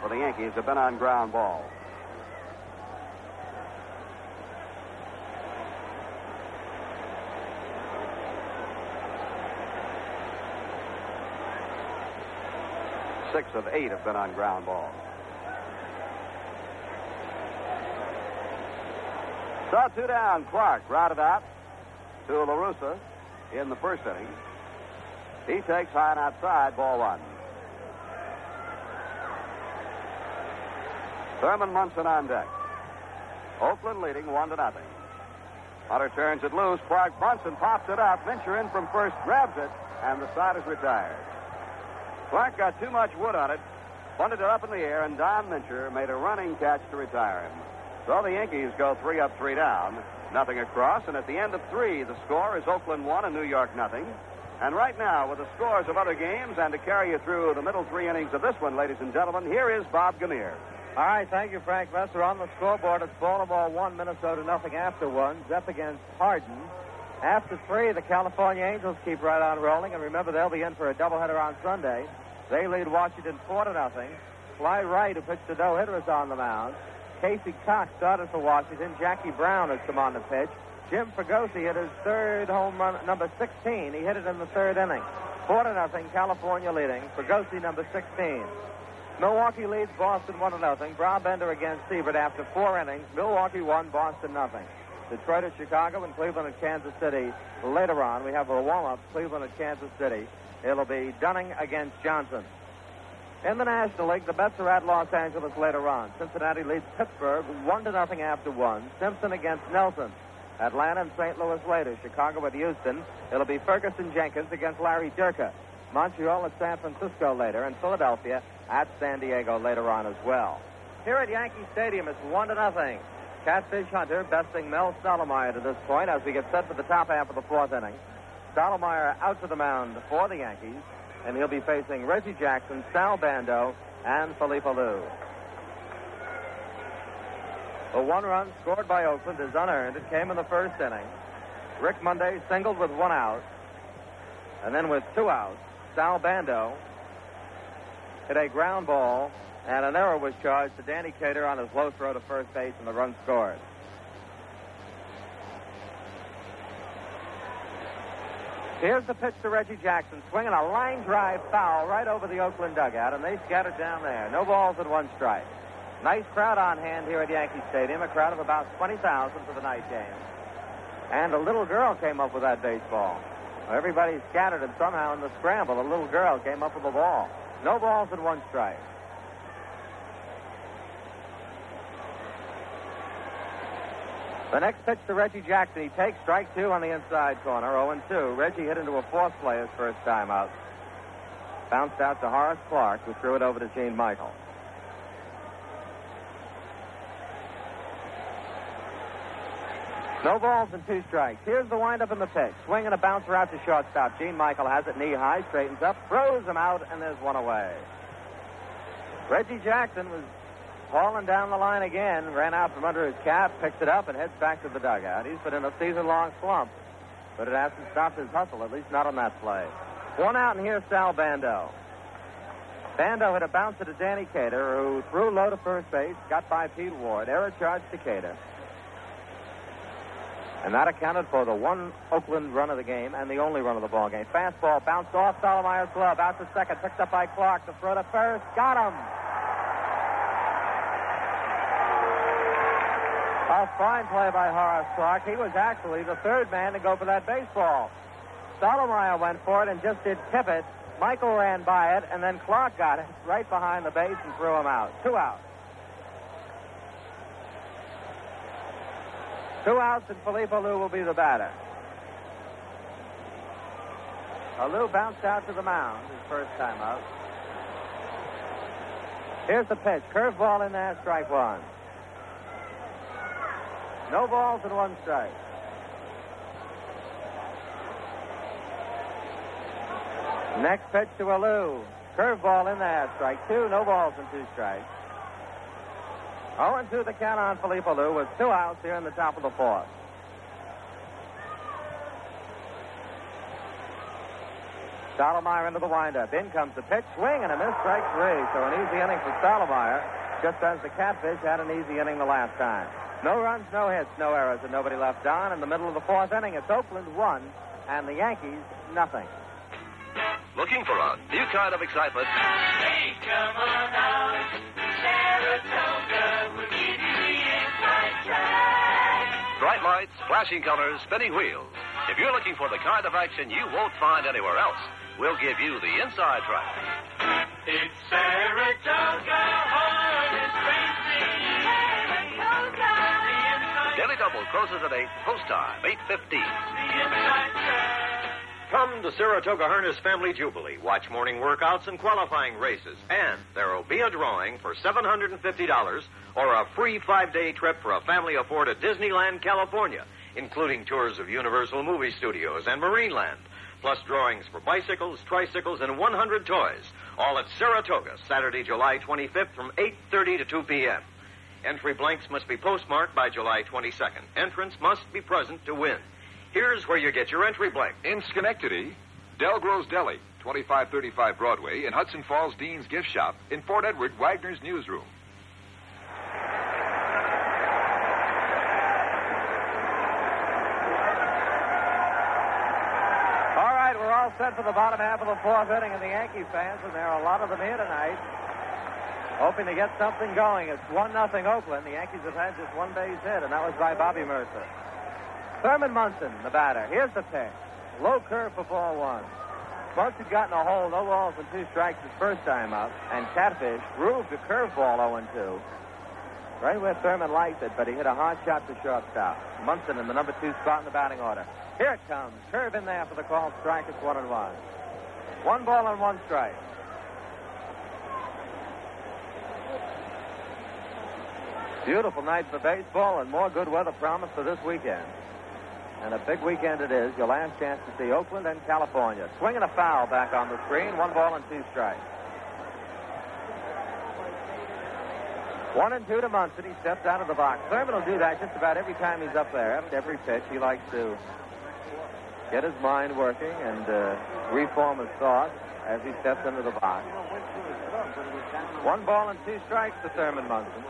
for the Yankees have been on ground ball. Six of eight have been on ground ball. So two down. Clarke routed out to LaRussa in the first inning. He takes high and outside, ball one. Thurman Munson on deck. Oakland leading one to nothing. Hunter turns it loose. Clarke Munson pops it up. Mincher in from first, grabs it, and the side is retired. Clarke got too much wood on it, bunted it up in the air, and Don Mincher made a running catch to retire him. So the Yankees go three up, three down, nothing across, and at the end of three, the score is Oakland one and New York nothing. And right now, with the scores of other games and to carry you through the middle three innings of this one, ladies and gentlemen, here is Bob Gamere. All right, thank you, Frank Messer. On the scoreboard, it's Baltimore 1, Minnesota nothing after one. Zepp against Hardin. After three, the California Angels keep right on rolling, and remember they'll be in for a doubleheader on Sunday. They lead Washington 4 to nothing. Clyde Wright, who pitched the no-hitter, is on the mound. Casey Cox started for Washington. Jackie Brown has come on the pitch. Jim Fregosi hit his third home run, number 16. He hit it in the third inning. 4 to nothing, California leading. Fregosi, number 16. Milwaukee leads Boston 1 to nothing. Bender against Siebert after four innings. Milwaukee won, Boston nothing. Detroit at Chicago and Cleveland at Kansas City later on. We have a warm-up, Cleveland at Kansas City. It'll be Dunning against Johnson. In the National League, the Mets are at Los Angeles later on. Cincinnati leads Pittsburgh one to nothing after one. Simpson against Nelson. Atlanta and St. Louis later. Chicago at Houston. It'll be Ferguson Jenkins against Larry Dierker. Montreal at San Francisco later, and Philadelphia at San Diego later on as well. Here at Yankee Stadium, it's one to nothing. Catfish Hunter besting Mel Stottlemyre to this point as we get set for the top half of the fourth inning. Stottlemyre out to the mound for the Yankees, and he'll be facing Reggie Jackson, Sal Bando, and Felipe Alou. The one run scored by Oakland is unearned. It came in the first inning. Rick Monday singled with one out. And then with two outs, Sal Bando hit a ground ball, and an error was charged to Danny Cater on his low throw to first base, and the run scored. Here's the pitch to Reggie Jackson, swinging a line drive foul right over the Oakland dugout, and they scattered down there. No balls and one strike. Nice crowd on hand here at Yankee Stadium, a crowd of about 20,000 for the night game. And a little girl came up with that baseball. Everybody scattered, and somehow in the scramble, a little girl came up with the ball. No balls and one strike. The next pitch to Reggie Jackson. He takes strike two on the inside corner, 0 2. Reggie hit into a fourth play his first time out. Bounced out to Horace Clarke, who threw it over to Gene Michael. No balls and two strikes. Here's the windup in the pitch. Swing and a bouncer out to shortstop. Gene Michael has it knee high, straightens up, throws him out, and there's one away. Reggie Jackson was falling down the line again, ran out from under his cap, picked it up, and heads back to the dugout. He's been in a season long slump, but it hasn't stopped his hustle, at least not on that play. One out, and here's Sal Bando. Bando hit a bouncer to Danny Cater, who threw low to first base, got by Pete Ward. Error charge to Cater. And that accounted for the one Oakland run of the game and the only run of the ball game. Fastball bounced off Stottlemyre's glove, out to second, picked up by Clarke, to throw to first, got him. A fine play by Horace Clarke. He was actually the third man to go for that baseball. Stottlemyre went for it and just did tip it. Michael ran by it, and then Clarke got it right behind the base and threw him out. Two outs. Two outs, and Felipe Alou will be the batter. Alou bounced out to the mound his first time out. Here's the pitch. Curveball in there, strike one. No balls and one strike. Next pitch to Alou. Curveball in there, strike two. No balls and two strikes. 0 2 the count on Felipe Alou with two outs here in the top of the fourth. Stottlemyre into the windup. In comes the pitch, swing, and a miss, strike three. So an easy inning for Stottlemyre, just as the Catfish had an easy inning the last time. No runs, no hits, no errors, and nobody left on. In the middle of the fourth inning, it's Oakland one, and the Yankees nothing. Looking for a new kind of excitement? Hey, come on out. Saratoga will give you the inside track. Bright lights, flashing colors, spinning wheels. If you're looking for the kind of action you won't find anywhere else, we'll give you the inside track. It's Saratoga Double closes at 8, post time, 8.15. the inside track. Come to Saratoga Harness Family Jubilee. Watch morning workouts and qualifying races. And there will be a drawing for $750 or a free five day trip for a family of four to Disneyland, California, including tours of Universal Movie Studios and Marineland, plus drawings for bicycles, tricycles, and 100 toys. All at Saratoga, Saturday, July 25th from 8.30 to 2 p.m. Entry blanks must be postmarked by July 22nd. Entrants must be present to win. Here's where you get your entry blank. In Schenectady, Delgro's Deli, 2535 Broadway, in Hudson Falls Dean's Gift Shop, in Fort Edward, Wagner's Newsroom. All right, we're all set for the bottom half of the fourth inning, and the Yankee fans, and there are a lot of them here tonight, hoping to get something going. It's one nothing Oakland. The Yankees have had just one base hit, and that was by Bobby Murcer. Thurman Munson, the batter. Here's the pitch. Low curve for ball one. Munson got in a hole, no balls and two strikes his first time up, and Catfish grooved a curveball 0 2. Right where Thurman liked it, but he hit a hard shot to shortstop. Munson in the number two spot in the batting order. Here it comes. Curve in there for the call strike. It's one and one. One ball and one strike. Beautiful night for baseball and more good weather promised for this weekend. And a big weekend it is. Your last chance to see Oakland and California. Swinging a foul back on the screen. One ball and two strikes. One and two to Munson. He steps out of the box. Thurman will do that just about every time he's up there. After every pitch, he likes to get his mind working and uh, reform his thoughts as he steps into the box. One ball and two strikes to Thurman Munson.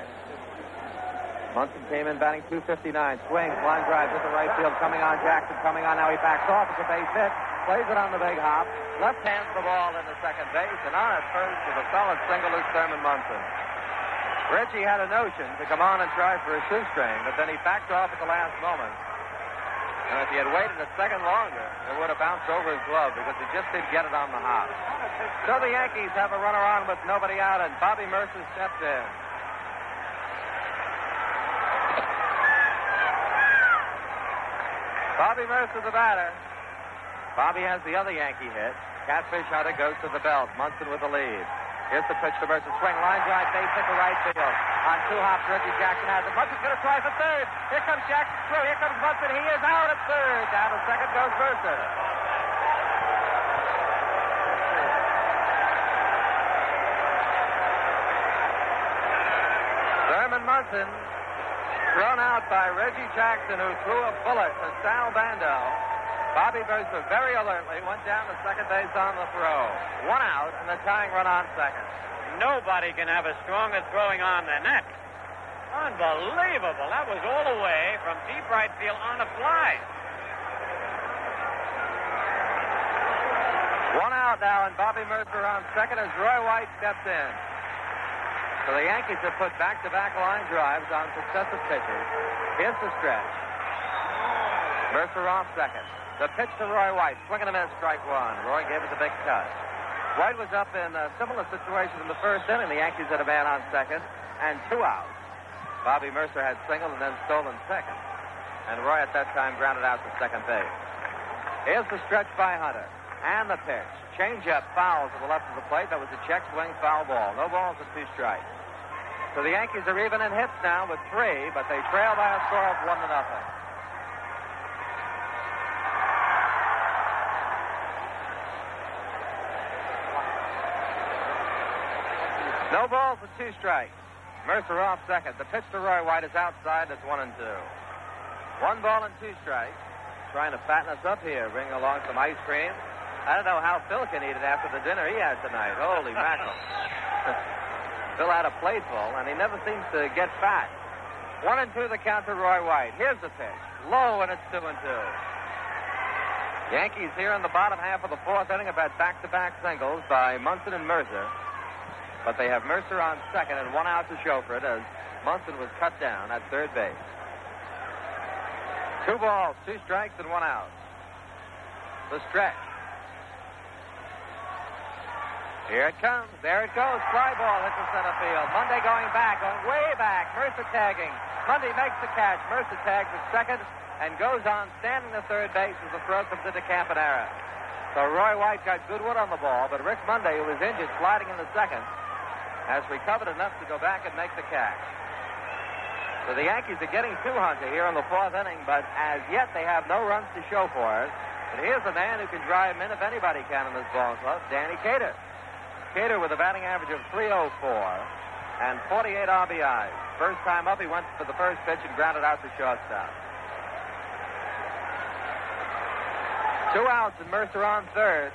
Munson came in batting 259. Swings, line drive to the right field. Coming on Jackson. Coming on now. He backs off. It's a base hit. Plays it on the big hop. Left hands the ball into second base. And on at first with a solid single is Thurman Munson. Reggie had a notion to come on and try for a shoestring, but then he backed off at the last moment. And if he had waited a second longer, it would have bounced over his glove because he just didn't get it on the hop. So the Yankees have a runner on with nobody out, and Bobby Murcer steps in. Bobby Murcer, the batter. Bobby has the other Yankee hit. Catfish Hunter goes to the belt. Munson with the lead. Here's the pitch to Murcer. Swing, line drive, base hit to right field. On two hops, Reggie Jackson has it. Munson's going to try for third. Here comes Jackson through. Here comes Munson. He is out at third. Down to second goes Murcer. Thurman Munson thrown out by Reggie Jackson, who threw a bullet to Sal Bando. Bobby Murcer very alertly went down to second base on the throw. One out and the tying run on second. Nobody can have a stronger throwing arm than that. Unbelievable. That was all the way from deep right field on a fly. One out now, and Bobby Murcer on second as Roy White steps in. So the Yankees have put back-to-back line drives on successive pitchers. Here's the stretch. Murcer off second. The pitch to Roy White. Swing and a miss, strike one. Roy gave it the big cut. White was up in a similar situation in the first inning. The Yankees had a man on second and two outs. Bobby Murcer had singled and then stolen second. And Roy at that time grounded out to second base. Here's the stretch by Hunter. And the pitch. Change up foul to the left of the plate. That was a check swing foul ball. No balls and two strikes. So the Yankees are even in hits now with three, but they trail by a score of one to nothing. No balls and two strikes. Murcer off second. The pitch to Roy White is outside. That's one and two. One ball and two strikes. Trying to fatten us up here, bringing along some ice cream. I don't know how Phil can eat it after the dinner he had tonight. Holy mackerel. Phil had a plateful, and he never seems to get fat. One and two the count to Roy White. Here's the pitch. Low, and it's two and two. Yankees here in the bottom half of the fourth inning have had back-to-back singles by Munson and Murcer. But they have Murcer on second and one out to show for it as Munson was cut down at third base. Two balls, two strikes, and one out. The stretch. Here it comes. There it goes. Fly ball into center field. Monday going back, going way back. Murcer tagging. Monday makes the catch. Murcer tags at second and goes on standing to third base as the throw comes into Campaneris. So Roy White got good wood on the ball, but Rick Monday, who was injured sliding in the second, has recovered enough to go back and make the catch. So the Yankees are getting to Hunter here in the fourth inning, but as yet they have no runs to show for it. But here's a man who can drive in if anybody can in this ball club, Danny Cater. Cater with a batting average of 304 and 48 RBIs. First time up, he went for the first pitch and grounded out to shortstop. Two outs and Murcer on third.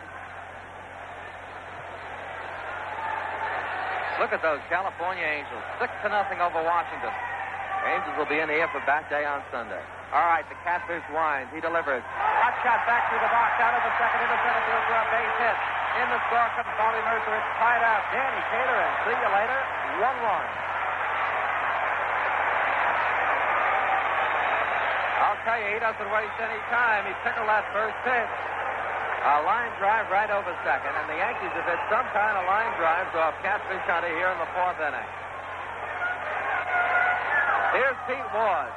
Look at those California Angels. Six to nothing over Washington. Angels will be in the air for bat day on Sunday. All right, the catfish winds. He delivers. Hot shot back through the box, out of the second into center field for a base hit. In the score Bobby Murcer. It's tied up. Danny Cater, and see you later. 1 1. I'll tell you, he doesn't waste any time. He tickled that first pitch. A line drive right over second, and the Yankees have hit some kind of line drives off Catfish Hunter here in the fourth inning. Here's Pete Ward.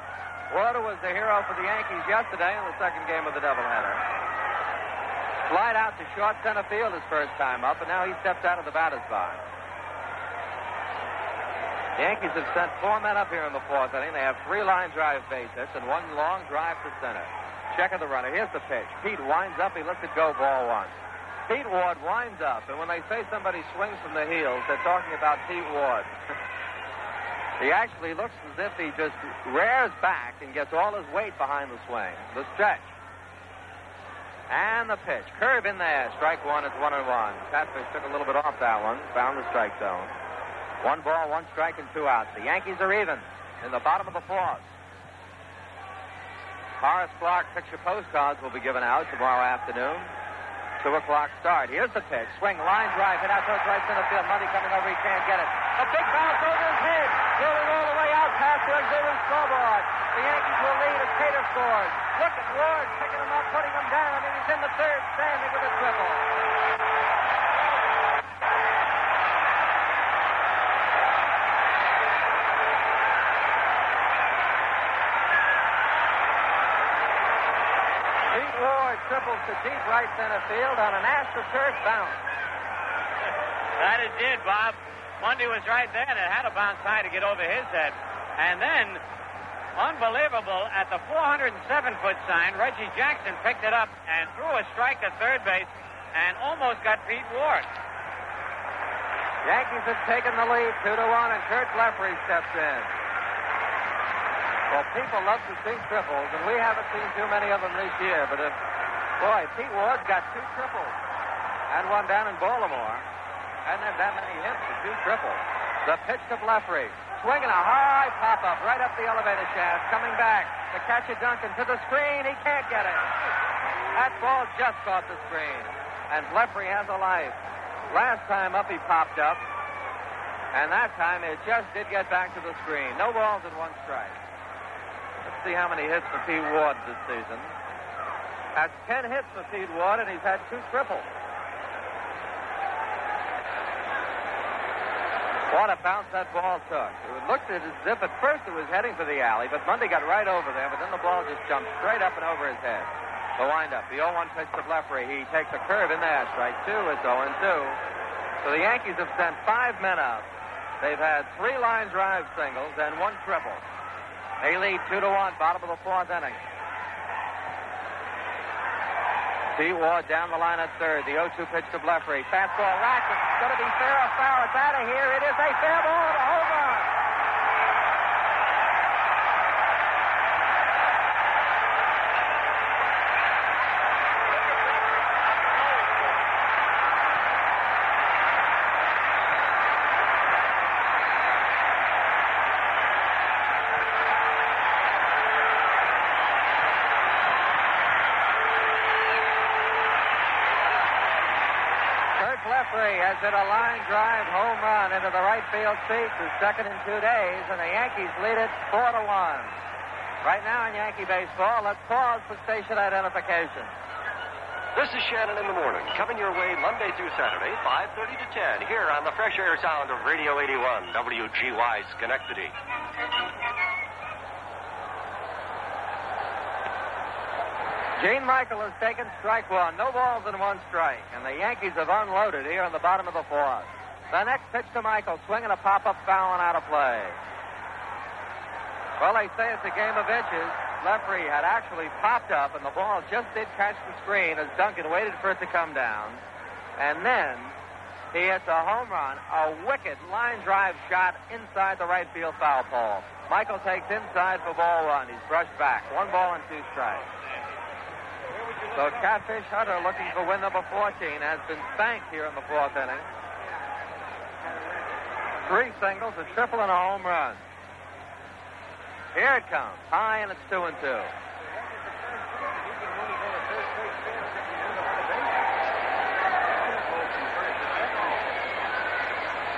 Ward was the hero for the Yankees yesterday in the second game of the doubleheader. Slide out to short center field his first time up, and now he steps out of the batter's box. The Yankees have sent four men up here in the fourth inning. They have three line drive base hits and one long drive to center. Check of the runner. Here's the pitch. Pete winds up. He lets it go ball one. Pete Ward winds up, and when they say somebody swings from the heels, they're talking about Pete Ward. he actually looks as if he just rears back and gets all his weight behind the swing. The stretch. And the pitch. Curve in there. Strike one. It's one and one. Catfish took a little bit off that one. Found the strike zone. One ball, one strike, and two outs. The Yankees are even in the bottom of the fourth. Horace Clarke picture postcards will be given out tomorrow afternoon. Two o'clock start. Here's the pitch. Swing, line drive, hit out towards right center field. Monday coming over, he can't get it. A big bounce over his head. Rolling all the way out past the auxiliary scoreboard. The Yankees will lead as Cater scores. Look at Ward picking him up, putting him down, and he's in the third, standing with a triple. Triples to deep right center field on an AstroTurf bounce. That it did, Bob. Monday was right there, and it had to bounce high to get over his head. And then, unbelievable, at the 407-foot sign, Reggie Jackson picked it up and threw a strike to third base and almost got Pete Ward. Yankees have taken the lead, two to one, and Curt Blefary steps in. Well, people love to see triples, and we haven't seen too many of them this year. But if, boy, Pete Ward's got two triples, and one down in Baltimore, and have that many hits for two triples. The pitch to Blefary, swinging a high pop up right up the elevator shaft, coming back to catch it Duncan to the screen. He can't get it. That ball just caught the screen, and Blefary has a life. Last time up, he popped up, and that time it just did get back to the screen. No balls and one strike. Let's see how many hits for Pete Ward this season. That's 10 hits for Pete Ward, and he's had two triples. What a bounce that ball took. It looked as if at first it was heading for the alley, but Monday got right over there, but then the ball just jumped straight up and over his head. The windup, the 0-1 pitch to Blefary. He takes a curve in there. Strike two. It's 0-2. So the Yankees have sent five men up. They've had three line drive singles and one triple. They lead two to one, bottom of the fourth inning. Pete Ward down the line at third. The 0-2 pitch to Blefary. Fastball racked. It's going to be fair or foul. It's out of here. It is a fair ball a home run. Curt Has hit a line drive home run into the right field seats, his second in two days, and the Yankees lead it four to one. Right now in Yankee baseball, let's pause for station identification. This is Shannon in the morning, coming your way Monday through Saturday, 5.30 to 10, here on the fresh air sound of Radio 81, WGY Schenectady. Gene Michael has taken strike one. No balls and one strike. And the Yankees have unloaded here in the bottom of the fourth. The next pitch to Michael, swinging a pop-up foul and out of play. Well, they say it's a game of inches. Blefary had actually popped up, and the ball just did catch the screen as Duncan waited for it to come down. And then he hits a home run, a wicked line drive shot inside the right field foul pole. Michael takes inside for ball one. He's brushed back. One ball and two strikes. So Catfish Hunter, looking for win number 14, has been spanked here in the fourth inning. Three singles, a triple, and a home run. Here it comes. High, and it's two and two.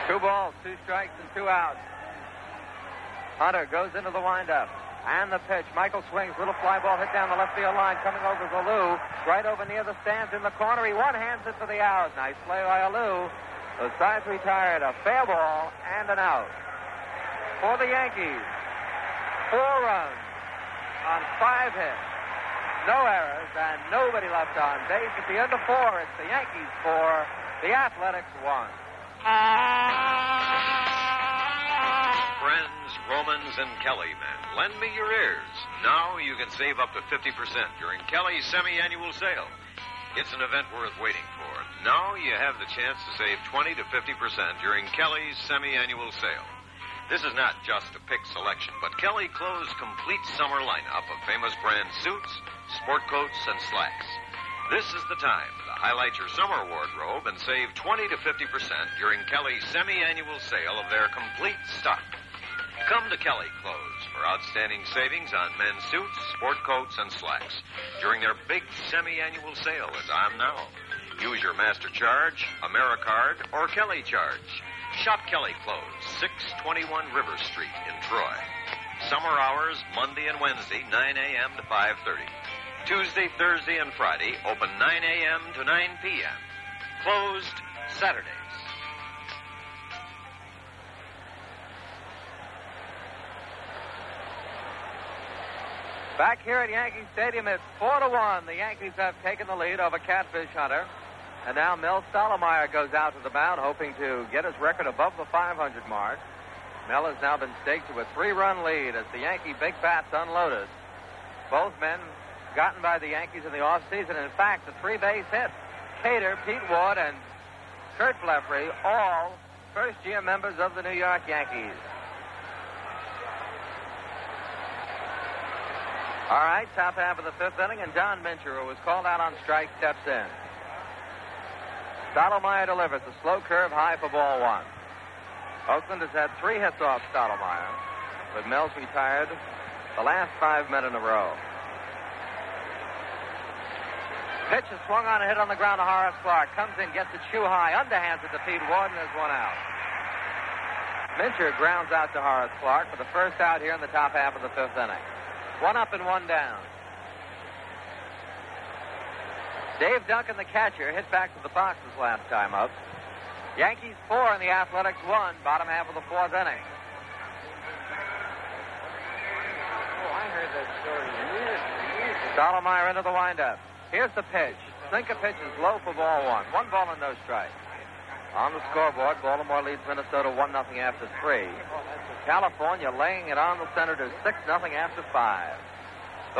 Two balls, two strikes, and two outs. Hunter goes into the windup. And the pitch. Michael swings. Little fly ball hit down the left field line. Coming over is Alou. Right over near the stands in the corner. He one hands it for the out. Nice play by Alou. The sides retired. A fair ball and an out. For the Yankees. Four runs on five hits. No errors and nobody left on base. At the end of four, it's the Yankees four, the Athletics one. Ah! Friends, Romans, and Kelly men, lend me your ears. Now you can save up to 50% during Kelly's semi-annual sale. It's an event worth waiting for. Now you have the chance to save 20 to 50% during Kelly's semi-annual sale. This is not just a pick selection, but Kelly Clothes' complete summer lineup of famous brand suits, sport coats, and slacks. This is the time highlight your summer wardrobe and save 20 to 50% during Kelly's semi-annual sale of their complete stock. Come to Kelly Clothes for outstanding savings on men's suits, sport coats, and slacks during their big semi-annual sale as I'm now. Use your Master Charge, AmeriCard, or Kelly Charge. Shop Kelly Clothes, 621 River Street in Troy. Summer hours, Monday and Wednesday, 9 a.m. to 5.30. Tuesday, Thursday, and Friday, open 9 a.m. to 9 p.m. Closed Saturdays. Back here at Yankee Stadium, it's four to one. The Yankees have taken the lead over Catfish Hunter. And now Mel Stottlemyre goes out to the mound, hoping to get his record above the 500 mark. Mel has now been staked to a three-run lead as the Yankee big bats unloaded. Both men gotten by the Yankees in the offseason. In fact, the three-base hit. Cater, Pete Ward, and Curt Blefary, all first-year members of the New York Yankees. All right, top half of the fifth inning, and Don Mincher, who was called out on strike, steps in. Stottlemyre delivers a slow curve high for ball one. Oakland has had three hits off Stottlemyre, but Mills retired the last five men in a row. Pitch is swung on a hit on the ground to Horace Clarke. Comes in, gets it shoe high, underhands it to Pete Ward, and there's one out. Mincher grounds out to Horace Clarke for the first out here in the top half of the fifth inning. One up and one down. Dave Duncan, the catcher, hit back to the boxes last time up. Yankees four and the Athletics one, bottom half of the fourth inning. Oh, I heard that story years and years ago. Stottlemyre into the windup. Here's the pitch. Sinker pitch is low for ball one. One ball and no strike. On the scoreboard, Baltimore leads Minnesota 1 0 after three. California laying it on the Senators 6 0 after five.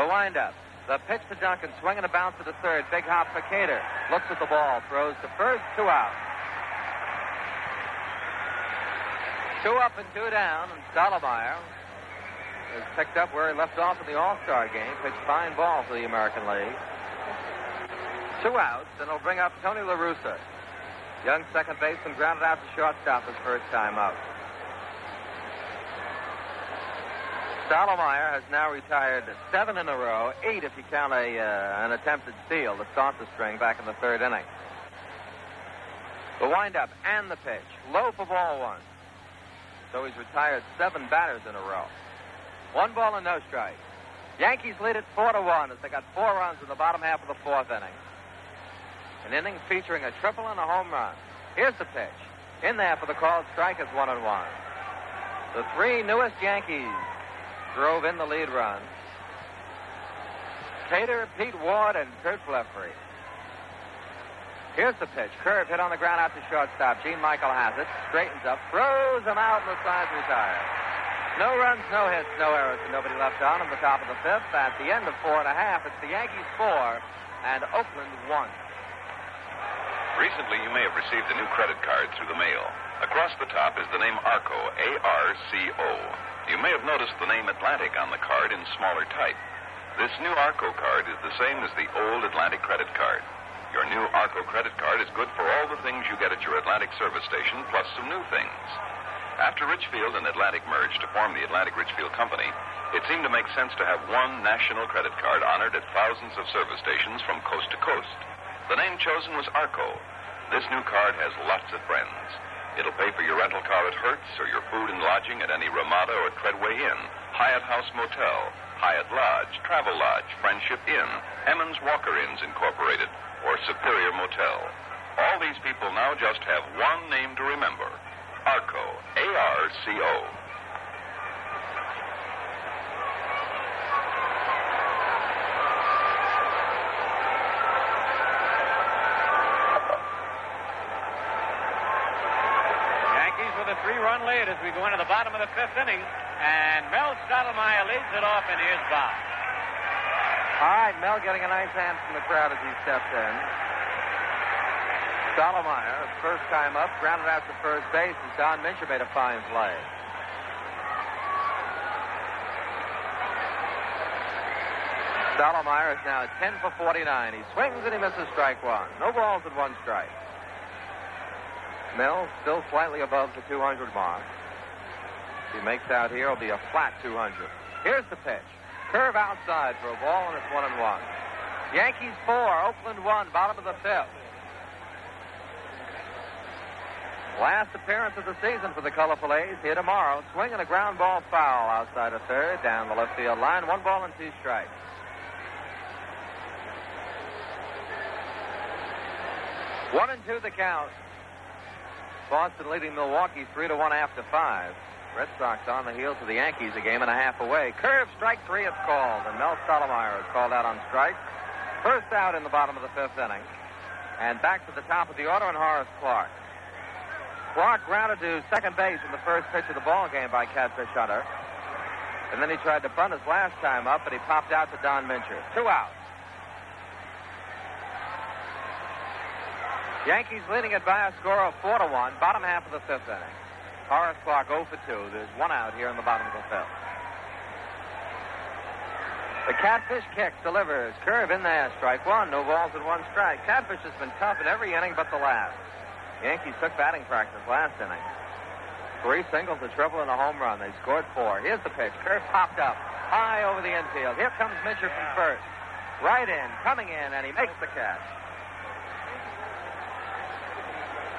The windup. The pitch to Duncan, swinging a bounce to the third. Big hop for Cater. Looks at the ball, throws to first, two out. Two up and two down, and Stottlemyre is picked up where he left off in the All-Star game. Pitched fine ball for the American League. Two outs, and he'll bring up Tony La Russa. Young second baseman grounded out to shortstop his first time out. Stottlemyre has now retired seven in a row, eight if you count a uh, an attempted steal to start the string back in the third inning. The windup and the pitch, low for ball one. So he's retired seven batters in a row. One ball and no strike. Yankees lead it four to one as they got four runs in the bottom half of the fourth inning. An inning featuring a triple and a home run. Here's the pitch. In there for the called strike is one and one. The three newest Yankees drove in the lead run. Cater, Pete Ward, and Curt Blefary. Here's the pitch. Curve hit on the ground out to shortstop. Gene Michael has it. Straightens up. Throws him out, and the side's retired. No runs, no hits, no errors, and nobody left on in the top of the fifth. At the end of four and a half, it's the Yankees four and Oakland one. Recently, you may have received a new credit card through the mail. Across the top is the name ARCO, A-R-C-O. You may have noticed the name Atlantic on the card in smaller type. This new ARCO card is the same as the old Atlantic credit card. Your new ARCO credit card is good for all the things you get at your Atlantic service station, plus some new things. After Richfield and Atlantic merged to form the Atlantic Richfield Company, it seemed to make sense to have one national credit card honored at thousands of service stations from coast to coast. The name chosen was ARCO. This new card has lots of friends. It'll pay for your rental car at Hertz or your food and lodging at any Ramada or Treadway Inn, Hyatt House Motel, Hyatt Lodge, Travel Lodge, Friendship Inn, Emmons Walker Inns Incorporated, or Superior Motel. All these people now just have one name to remember ARCO. A R C O. Yankees with a three-run lead as we go into the bottom of the fifth inning. And Mel Stottlemyre leads it off, and here's Bob. All right, Mel getting a nice hand from the crowd as he stepped in. Stottlemyre, first time up, grounded out to first base, and Don Mincher made a fine play. Stottlemyre is now 10 for 49. He swings and he misses strike one. No balls and one strike. Mel still slightly above the 200 mark. If he makes out here, it'll be a flat 200. Here's the pitch. Curve outside for a ball, and it's one and one. Yankees four, Oakland one, bottom of the fifth. Last appearance of the season for the Colorful A's here tomorrow. Swing and a ground ball foul outside of third, down the left field line. One ball and two strikes. One and two the count. Boston leading Milwaukee three to one after five. Red Sox on the heels of the Yankees, a game and a half away. Curve strike three, it's called, and Mel Stottlemyre is called out on strike. First out in the bottom of the fifth inning. And back to the top of the order, and Horace Clarke. Clarke grounded to second base in the first pitch of the ball game by Catfish Hunter. And then he tried to bunt his last time up, but he popped out to Don Mincher. Two outs. Yankees leading it by a score of four to one, bottom half of the fifth inning. Horace Clarke 0 for 2. There's one out here in the bottom of the fifth. The catfish kicks, delivers. Curve in there. Strike one. No balls and one strike. Catfish has been tough in every inning but the last. Yankees took batting practice last inning. Three singles, a triple, and a home run. They scored four. Here's the pitch. Curve popped up. High over the infield. Here comes Mincher from first. Right in, coming in, and he makes the catch.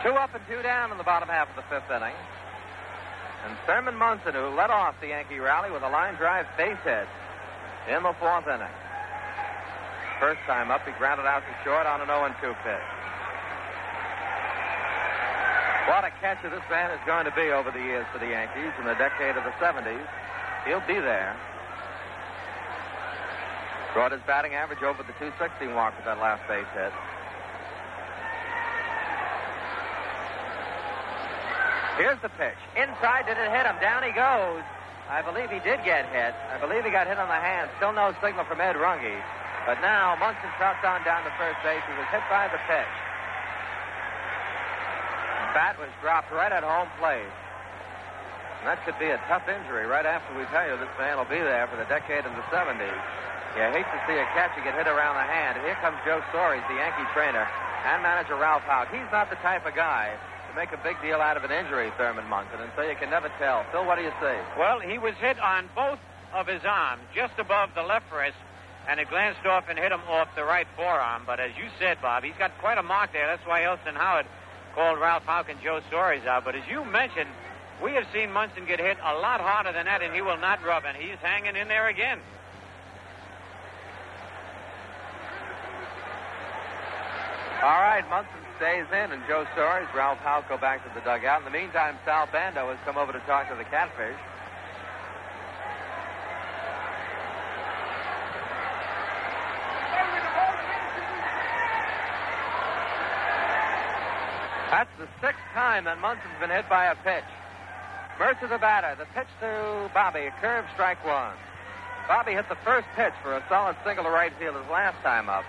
Two up and two down in the bottom half of the fifth inning. And Thurman Munson, who led off the Yankee rally with a line drive base hit in the fourth inning. First time up, he grounded out to short on an 0 2 pitch. What a catcher this man is going to be over the years for the Yankees in the decade of the 70s. He'll be there. Brought his batting average over the 260 mark with that last base hit. Here's the pitch. Inside, did it hit him? Down he goes. I believe he did get hit. I believe he got hit on the hand. Still no signal from Ed Runge. But now Munson trots on down to first base. He was hit by the pitch. Bat was dropped right at home plate. And that could be a tough injury right after we tell you this man will be there for the decade of the 70s. You hate to see a catcher get hit around the hand. And here comes Joe Soares, the Yankee trainer, and manager Ralph Houk. He's not the type of guy make a big deal out of an injury, Thurman Munson, and so you can never tell. Phil, what do you say? Well, he was hit on both of his arms, just above the left wrist, and it glanced off and hit him off the right forearm. But as you said, Bob, he's got quite a mark there. That's why Elston Howard called Ralph Houk and Joe Soares out. But as you mentioned, we have seen Munson get hit a lot harder than that, and he will not rub, and he's hanging in there again. All right, Munson stays in, and Joe Soares, Ralph Houk go back to the dugout. In the meantime, Sal Bando has come over to talk to the catfish. That's the sixth time that Munson's been hit by a pitch. Murcer the batter. The pitch to Bobby. A curve strike one. Bobby hit the first pitch for a solid single to right field his last time up.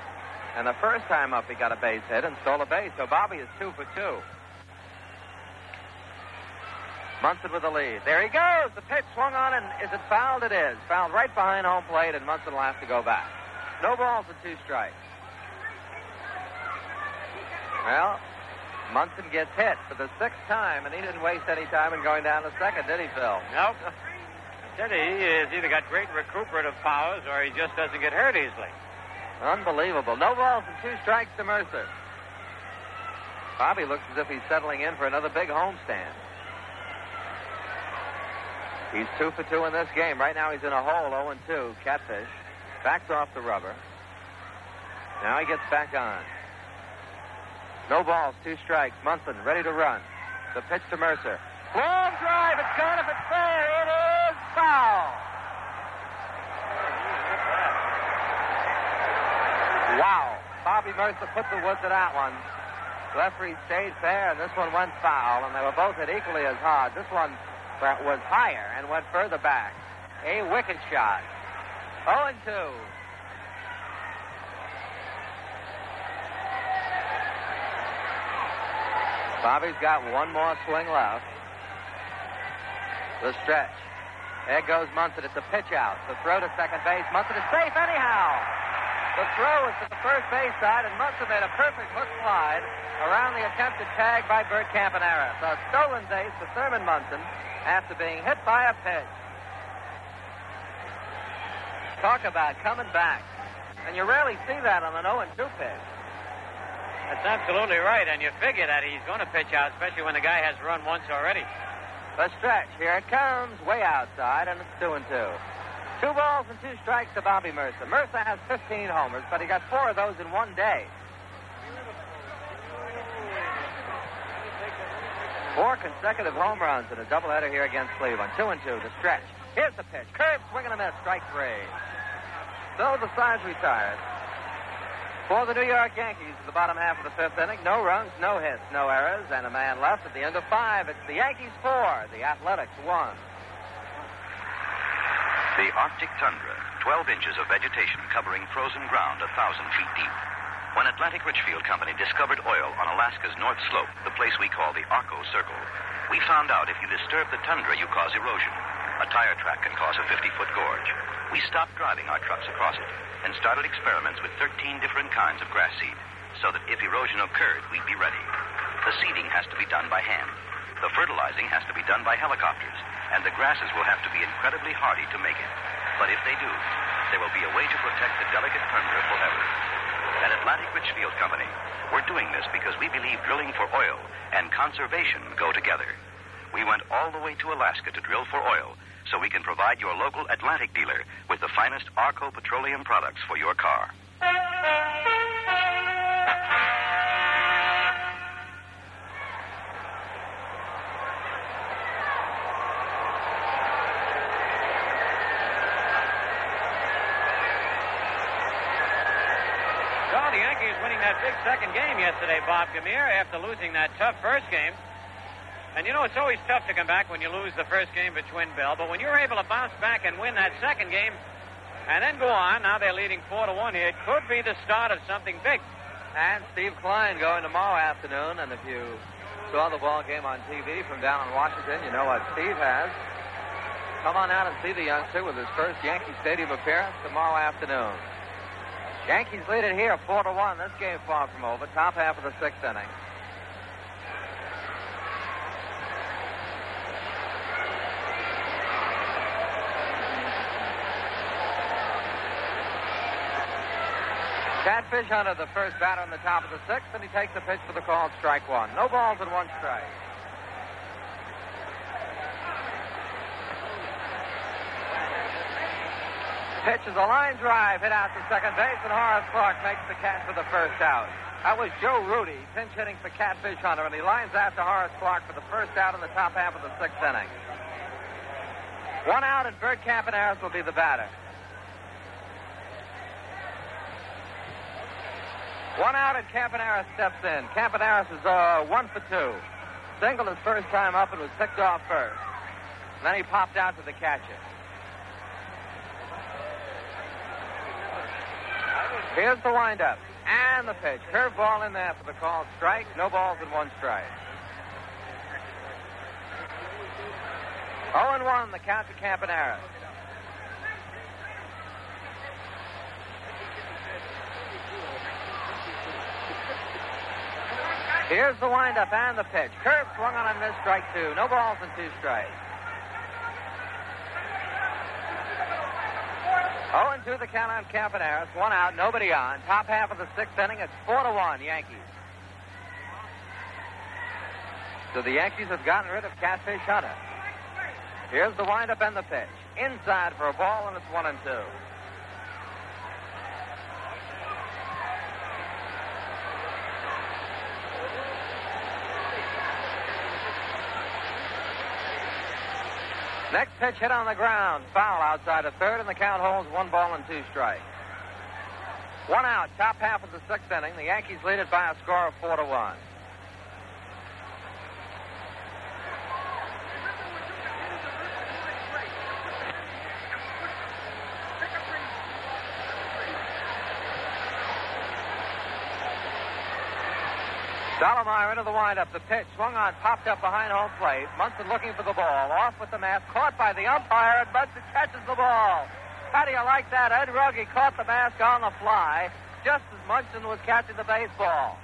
And the first time up, he got a base hit and stole a base. So Bobby is two for two. Munson with the lead. There he goes. The pitch swung on, and is it fouled? It is. Fouled right behind home plate, and Munson will have to go back. No balls and two strikes. Well, Munson gets hit for the sixth time, and he didn't waste any time in going down to second, did he, Phil? Nope. Said he has either got great recuperative powers or he just doesn't get hurt easily. Unbelievable. No balls and two strikes to Murcer. Bobby looks as if he's settling in for another big homestand. He's two for two in this game. Right now he's in a hole, 0 and 2. Catfish. Backs off the rubber. Now he gets back on. No balls, two strikes. Munson ready to run. The pitch to Murcer. Long drive. It's gone if it's fair. It is foul. Wow. Bobby Murcer put the wood to that one. Referee stayed fair, and this one went foul, and they were both hit equally as hard. This one was higher and went further back. A wicked shot. 0 and 2. Bobby's got one more swing left. The stretch. There goes Munson. It's a pitch out. The throw to second base. Munson is safe anyhow. The throw is to the first base side, and must have made a perfect hook slide around the attempted tag by Bert Campaneris. A stolen base to Thurman Munson after being hit by a pitch. Talk about coming back. And you rarely see that on an 0 2 pitch. That's absolutely right, and you figure that he's going to pitch out, especially when the guy has run once already. The stretch. Here it comes, way outside, and it's two and two. Two balls and two strikes to Bobby Murcer. Murcer has 15 homers, but he got four of those in one day. Four consecutive home runs in a doubleheader here against Cleveland. Two and two, the stretch. Here's the pitch. Curve, swing and a miss, strike three. So the side's retired. For the New York Yankees, the bottom half of the fifth inning, no runs, no hits, no errors, and a man left at the end of five. It's the Yankees four, the Athletics one. The Arctic tundra, 12 inches of vegetation covering frozen ground a thousand feet deep. When Atlantic Richfield Company discovered oil on Alaska's North Slope, the place we call the Arco Circle, we found out if you disturb the tundra, you cause erosion. A tire track can cause a 50 foot gorge. We stopped driving our trucks across it and started experiments with 13 different kinds of grass seed so that if erosion occurred, we'd be ready. The seeding has to be done by hand. The fertilizing has to be done by helicopters, and the grasses will have to be incredibly hardy to make it. But if they do, there will be a way to protect the delicate tundra forever. At Atlantic Richfield Company, we're doing this because we believe drilling for oil and conservation go together. We went all the way to Alaska to drill for oil so we can provide your local Atlantic dealer with the finest Arco petroleum products for your car. Big second game yesterday, Bob Gamere, after losing that tough first game. And you know, it's always tough to come back when you lose the first game at Twin Bell, but when you're able to bounce back and win that second game and then go on, now they're leading 4 to 1 here, it could be the start of something big. And Steve Kline going tomorrow afternoon, and if you saw the ball game on TV from down in Washington, you know what Steve has. Come on out and see the youngster with his first Yankee Stadium appearance tomorrow afternoon. Yankees lead it here, 4 to 1. This game far from over. Top half of the sixth inning. Catfish Hunter, the first batter on the top of the sixth, and he takes the pitch for the call, strike one. No balls and one strike. Pitch is a line drive hit out to second base, and Horace Clarke makes the catch for the first out. That was Joe Rudi pinch hitting for Catfish Hunter, and he lines after Horace Clarke for the first out in the top half of the sixth inning. One out, and Bert Campaneris will be the batter. One out, and Campaneris steps in. Campaneris is uh, one for two. Singled his first time up and was picked off first. And then he popped out to the catcher. Here's the windup. And the pitch. Curveball in there for the called strike. No balls and one strike. 0 and 1, the count to Campaneris. Here's the windup and the pitch. Curve swung on and missed strike two. No balls and two strikes. 0 and 2 the count on Campaneris. One out, nobody on. Top half of the sixth inning. It's 4 to 1, Yankees. So the Yankees have gotten rid of Catfish Hunter. Here's the windup and the pitch. Inside for a ball, and it's one and two. Next pitch hit on the ground. Foul outside of third, and the count holds one ball and two strikes. One out, top half of the sixth inning. The Yankees lead it by a score of four to one. Stottlemyre into the windup. The pitch swung on, popped up behind home plate. Munson looking for the ball. Off with the mask. Caught by the umpire, and Munson catches the ball. How do you like that? Ed Runge caught the mask on the fly, just as Munson was catching the baseball.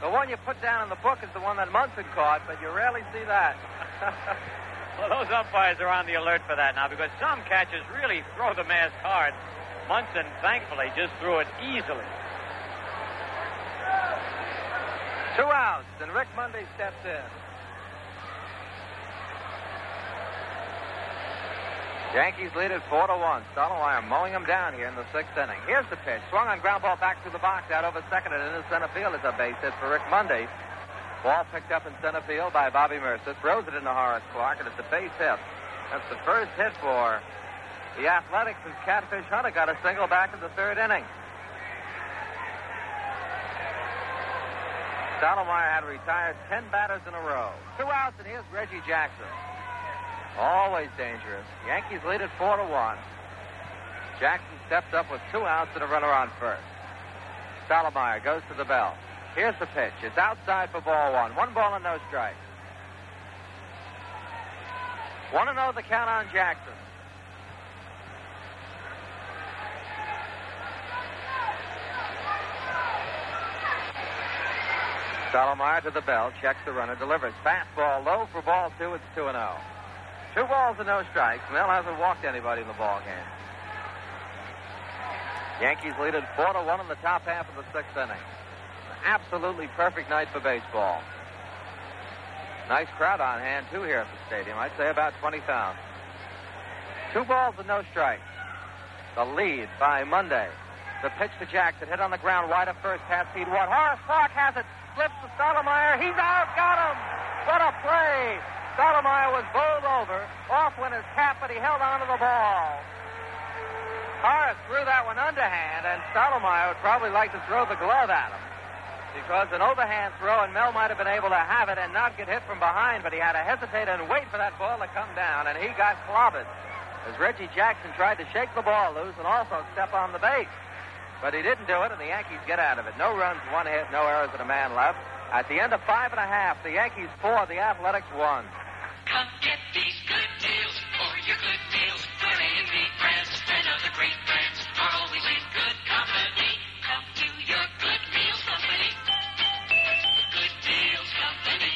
The one you put down in the book is the one that Munson caught, but you rarely see that. well, those umpires are on the alert for that now because some catchers really throw the mask hard. Munson, thankfully, just threw it easily. Two outs, and Rick Monday steps in. Yankees lead it four to one. Stottlemyre mowing them down here in the sixth inning. Here's the pitch. Swung on ground ball back to the box, out over second and into center field. It's a base hit for Rick Monday. Ball picked up in center field by Bobby Murcer. Throws it into Horace Clarke, and it's a base hit. That's the first hit for the Athletics since Catfish Hunter got a single back in the third inning. Stottlemyre had retired 10 batters in a row. Two outs, and here's Reggie Jackson. Always dangerous. Yankees lead it 4 to 1. Jackson steps up with two outs and a runner on first. Stottlemyre goes to the bell. Here's the pitch. It's outside for ball one. One ball and no strikes. 1 0 the count on Jackson. Stottlemyre to the bell, checks the runner, delivers. Fastball low for ball two. It's 2 0. Two balls and no strikes. Mel hasn't walked anybody in the ball game. Yankees lead it 4 to 1 in the top half of the sixth inning. Absolutely perfect night for baseball. Nice crowd on hand, too, here at the stadium. I'd say about 20,000. Two balls and no strikes. The lead by Monday. The pitch to Jackson, hit on the ground, wide of first, half speed one. Horace Clarke has it, flips to Stottlemyre. He's out, got him. What a play. Stottlemyre was bowled over. Off went his cap, but he held on to the ball. Horace threw that one underhand, and Stottlemyre would probably like to throw the glove at him. Because an overhand throw, and Mel might have been able to have it and not get hit from behind, but he had to hesitate and wait for that ball to come down, and he got clobbered as Reggie Jackson tried to shake the ball loose and also step on the base. But he didn't do it, and the Yankees get out of it. No runs, one hit, no errors, and a man left. At the end of five and a half, the Yankees four, the Athletics one. Come get these good deals for your good meals. Where A&P brands and other great brands are always in good company. Come to your good meals company. Good deals company.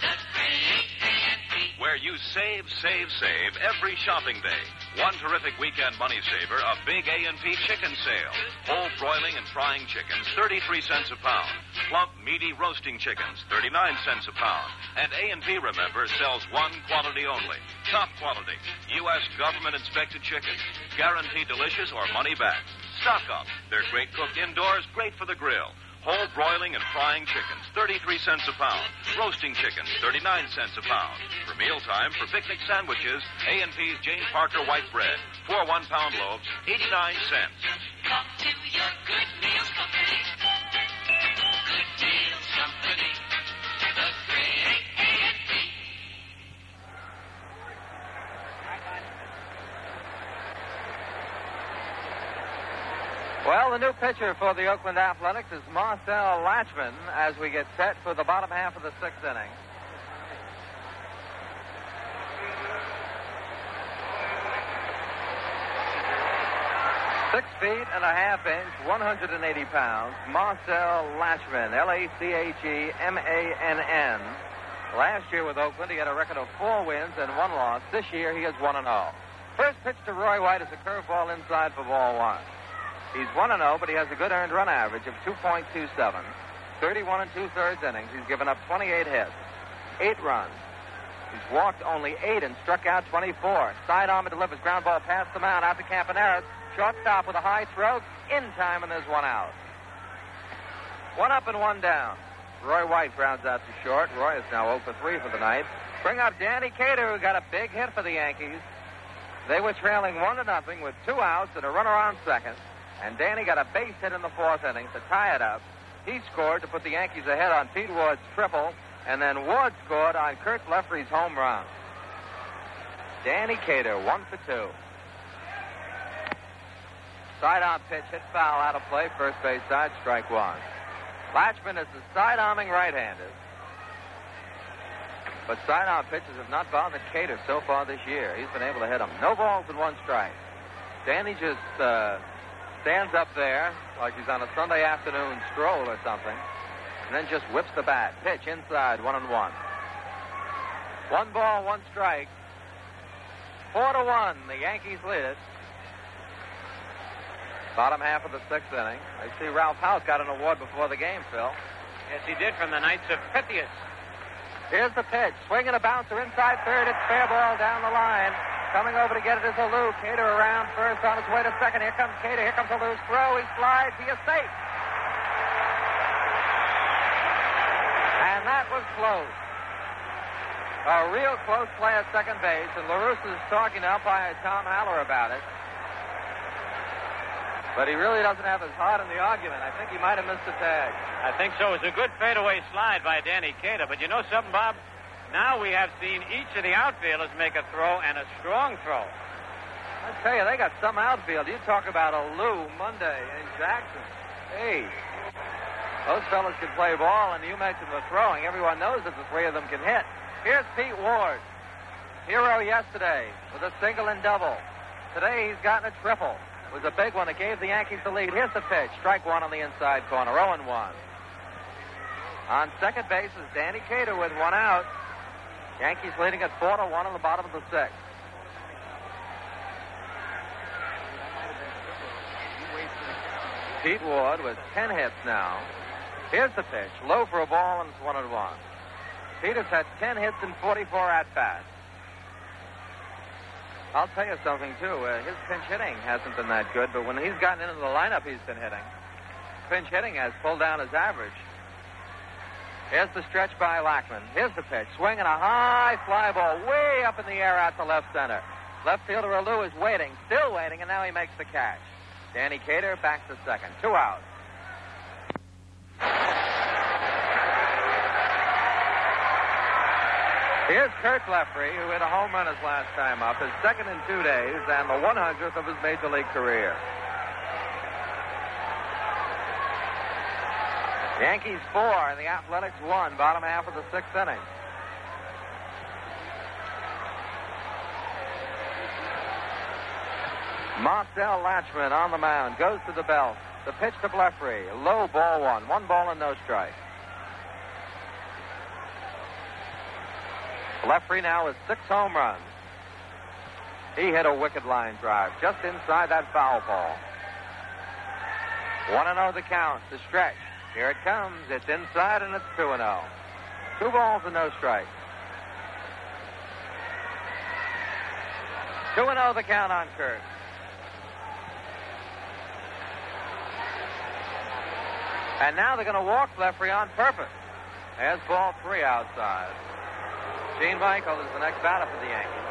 The great A&P. Where you save, save, save every shopping day. One terrific weekend money saver, a big A&P chicken sale. Whole broiling and frying chickens, 33 cents a pound. Plump, meaty roasting chickens, 39 cents a pound. And A&P, remember, sells one quality only. Top quality. U.S. government inspected chickens. Guaranteed delicious or money back. Stock up. They're great cooked indoors, great for the grill. Whole broiling and frying chickens, 33 cents a pound. Roasting chickens, 39 cents a pound. For mealtime, for picnic sandwiches, A&P's Jane Parker white bread. Four one-pound loaves, 89 cents. Come to your good meals company. Good company. Well, the new pitcher for the Oakland Athletics is Marcel Lachemann as we get set for the bottom half of the sixth inning. Six feet and a half inch, 180 pounds. Marcel Lachemann, L A C H E M A N N. Last year with Oakland, he had a record of four wins and one loss. This year, he is 1 0. First pitch to Roy White is a curveball inside for ball one. He's 1 0, but he has a good earned run average of 2.27. 31 and two thirds innings. He's given up 28 hits, eight runs, He's walked only eight and struck out 24. Sidearm delivers ground ball past the mound out to Campaneris. Shortstop with a high throw. In time, and there's one out. One up and one down. Roy White grounds out to short. Roy is now 0 for 3 for the night. Bring up Danny Cater, who got a big hit for the Yankees. They were trailing one to nothing with two outs and a runner on second. And Danny got a base hit in the fourth inning to tie it up. He scored to put the Yankees ahead on Pete Ward's triple, and then Ward scored on Curt Blefary's home run. Danny Cater, one for two. Side on pitch, hit foul out of play, first base side, strike one. Lachemann is a side arming right-hander. But side arm pitches have not bothered Cater so far this year. He's been able to hit them. No balls and one strike. Danny just uh, stands up there like he's on a Sunday afternoon stroll or something, and then just whips the bat. Pitch inside, one and one. One ball, one strike. Four to one. The Yankees lead it. Bottom half of the sixth inning. I see Ralph Houk got an award before the game, Phil. Yes, he did from the Knights of Pythias. Here's the pitch. Swinging a bouncer inside third. It's fair ball down the line. Coming over to get it is Alou. Cater around first on his way to second. Here comes Cater. Here comes Alou's throw. He slides. He is safe. And that was close. A real close play at second base, and LaRussa is talking to umpire Tom Haller about it. But he really doesn't have his heart in the argument. I think he might have missed a tag. I think so. It was a good fadeaway slide by Danny Cater. But you know something, Bob? Now we have seen each of the outfielders make a throw and a strong throw. I tell you, they got some outfield. You talk about Alou, Monday, and Jackson. Hey, those fellas can play ball, and you mentioned the throwing. Everyone knows that the three of them can hit. Here's Pete Ward. Hero yesterday with a single and double. Today he's gotten a triple. Was a big one that gave the Yankees the lead. Here's the pitch. Strike one on the inside corner. 0 and 1. On second base is Danny Cater with one out. Yankees leading at 4 to 1 in the bottom of the sixth. Pete Ward with 10 hits now. Here's the pitch. Low for a ball, and it's 1 and 1. Peters had 10 hits and 44 at bats. I'll tell you something, too. Uh, his pinch hitting hasn't been that good, but when he's gotten into the lineup he's been hitting, pinch hitting has pulled down his average. Here's the stretch by Lachemann. Here's the pitch. Swinging a high fly ball way up in the air out to left center. Left fielder Alou is waiting, still waiting, and now he makes the catch. Danny Cater back to second. Two outs. Here's Curt Blefary, who hit a home run his last time up, his second in two days, and the 100th of his major league career. Yankees four and the Athletics one, bottom half of the sixth inning. Marcel Lachemann on the mound, goes to the belt. The pitch to Blefary, low ball one, one ball and no strike. Blefary now has six home runs. He hit a wicked line drive just inside that foul ball. 1 0 the count, the stretch. Here it comes. It's inside and it's 2 0. Two balls and no strikes. 2 0 the count on Curt. And now they're going to walk Blefary on purpose. There's ball three outside. Gene Michael is the next batter for the Yankees.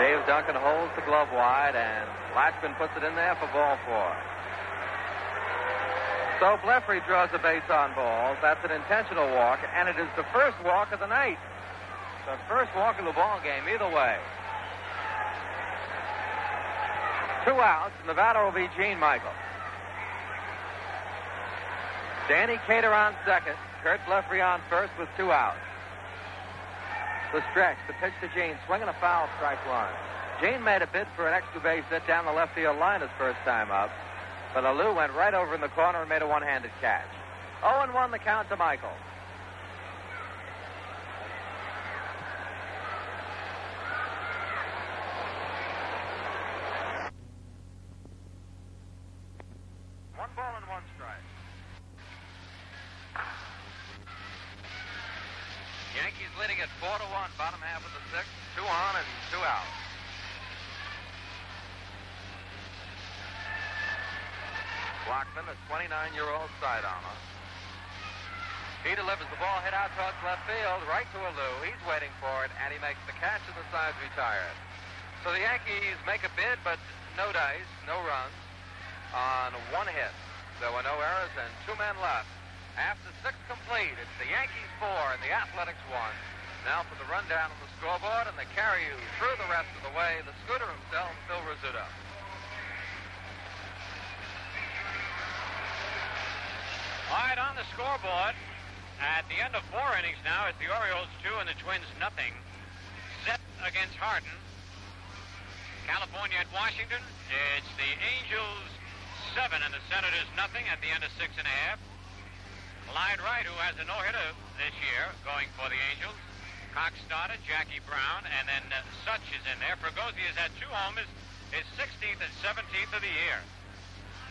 Dave Duncan holds the glove wide, and Lachemann puts it in there for ball four. So Blefary draws a base on balls. That's an intentional walk, and it is the first walk of the night. The first walk of the ball game, either way. Two outs, and the batter will be Gene Michael. Danny Cater on second. Curt Blefary on first with two outs. The stretch, the pitch to Gene, swinging a foul, strike one. Gene made a bid for an extra base hit down the left field line his first time up, but Alou went right over in the corner and made a one-handed catch. 0 and 1 the count to Michael. One ball and one strike. Yankees leading at four to one, bottom half of the sixth. Two on and two out. Blockman, a 29-year-old sidearmer. He delivers the ball hit out towards left field, right to Alou. He's waiting for it, and he makes the catch, and the side's retired. So the Yankees make a bid, but no dice, no runs on one hit. There were no errors and two men left. After six complete, it's the Yankees four and the Athletics one. Now for the rundown of the scoreboard and the carry you through the rest of the way, the scooter himself, Phil Rizzuto. All right, on the scoreboard, at the end of four innings now, it's the Orioles two and the Twins nothing. Zepp against Hardin. California at Washington, it's the Angels seven and the Senators nothing at the end of six and a half. Clyde Wright, who has a no-hitter this year, going for the Angels. Cox started, Jackie Brown, and then uh, Such is in there. Fregosi has had two homers, his 16th and 17th of the year.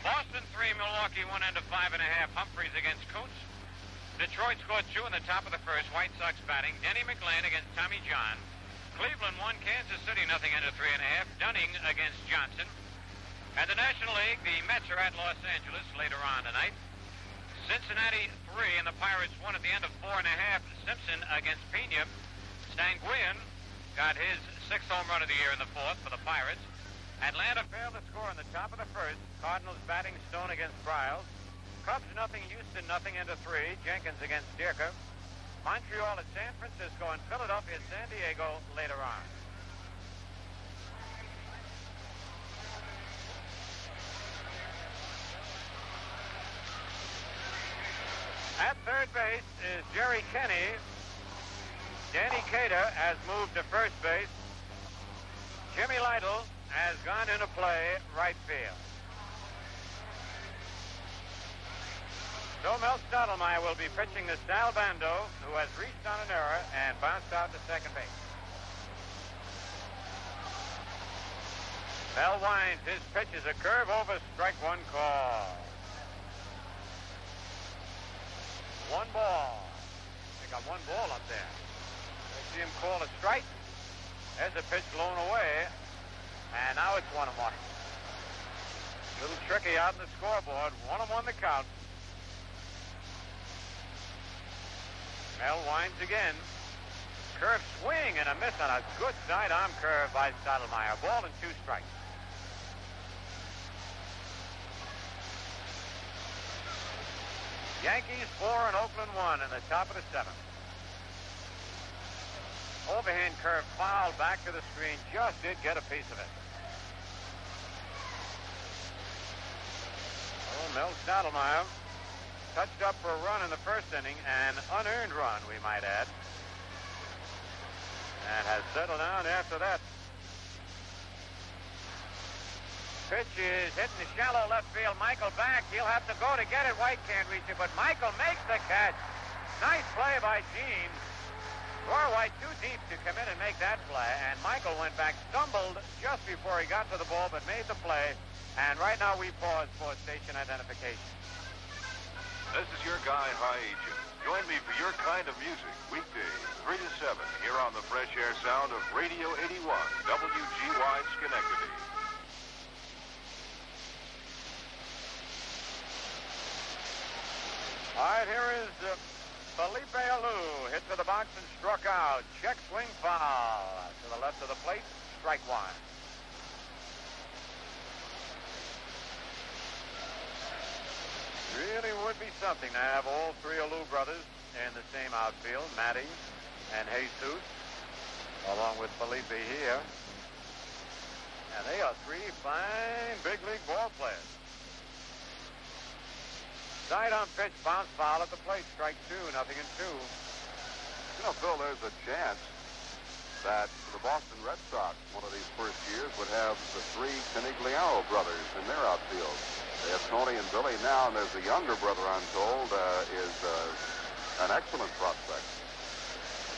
Boston three, Milwaukee one end of five and a half. Humphreys against Koonce. Detroit scored two in the top of the first. White Sox batting. Denny McLain against Tommy John. Cleveland one, Kansas City nothing of three and a half. Dunning against Johnson. And the National League, the Mets are at Los Angeles later on tonight. Cincinnati three and the Pirates one at the end of four and a half. Simpson against Pena. Sanguillen got his sixth home run of the year in the fourth for the Pirates. Atlanta failed to score in the top of the first. Cardinals batting Stone against Briles. Cubs nothing, Houston nothing into three. Jenkins against Dierker. Montreal at San Francisco and Philadelphia at San Diego later on. At third base is Jerry Kenney. Danny Cater has moved to first base. Jimmy Lyttle has gone into play right field. So Mel Stottlemyre will be pitching to Sal Bando, who has reached on an error and bounced out to second base. Mel winds. His pitch is a curve over strike one call. One ball. They got one ball up there. See him call a strike. There's a pitch blown away. And now it's one and one. Little tricky out in the scoreboard. One and one the count. Mel winds again. Curve swing and a miss on a good sidearm curve by Stottlemyre. Ball and two strikes. Yankees four and Oakland one in the top of the seventh. Overhand curve fouled back to the screen. Just did get a piece of it. Oh, Mel Stottlemyre touched up for a run in the first inning, an unearned run, we might add. And has settled down after that. Pitch is hitting the shallow left field. Michael back. He'll have to go to get it. White can't reach it, but Michael makes the catch. Nice play by Gene. Roy White too deep to come in and make that play, and Michael went back, stumbled just before he got to the ball, but made the play. And right now we pause for station identification. This is your guy, High Agent. Join me for your kind of music, weekdays, 3 to 7, here on the fresh air sound of Radio 81, WGY Schenectady. All right, here is uh, Felipe Alou. Hit to the box and struck out. Check swing foul. To the left of the plate, strike one. Really would be something to have all three Alou brothers in the same outfield, Matty and Jesus, along with Felipe here. And they are three fine big league ball players. Sidearm pitch, bounce foul at the plate, strike two, nothing in two. You know, Phil, there's a chance that the Boston Red Sox, one of these first years, would have the three Conigliaro brothers in their outfield. They have Tony and Billy now, and there's a younger brother, I'm told, uh, is uh, an excellent prospect.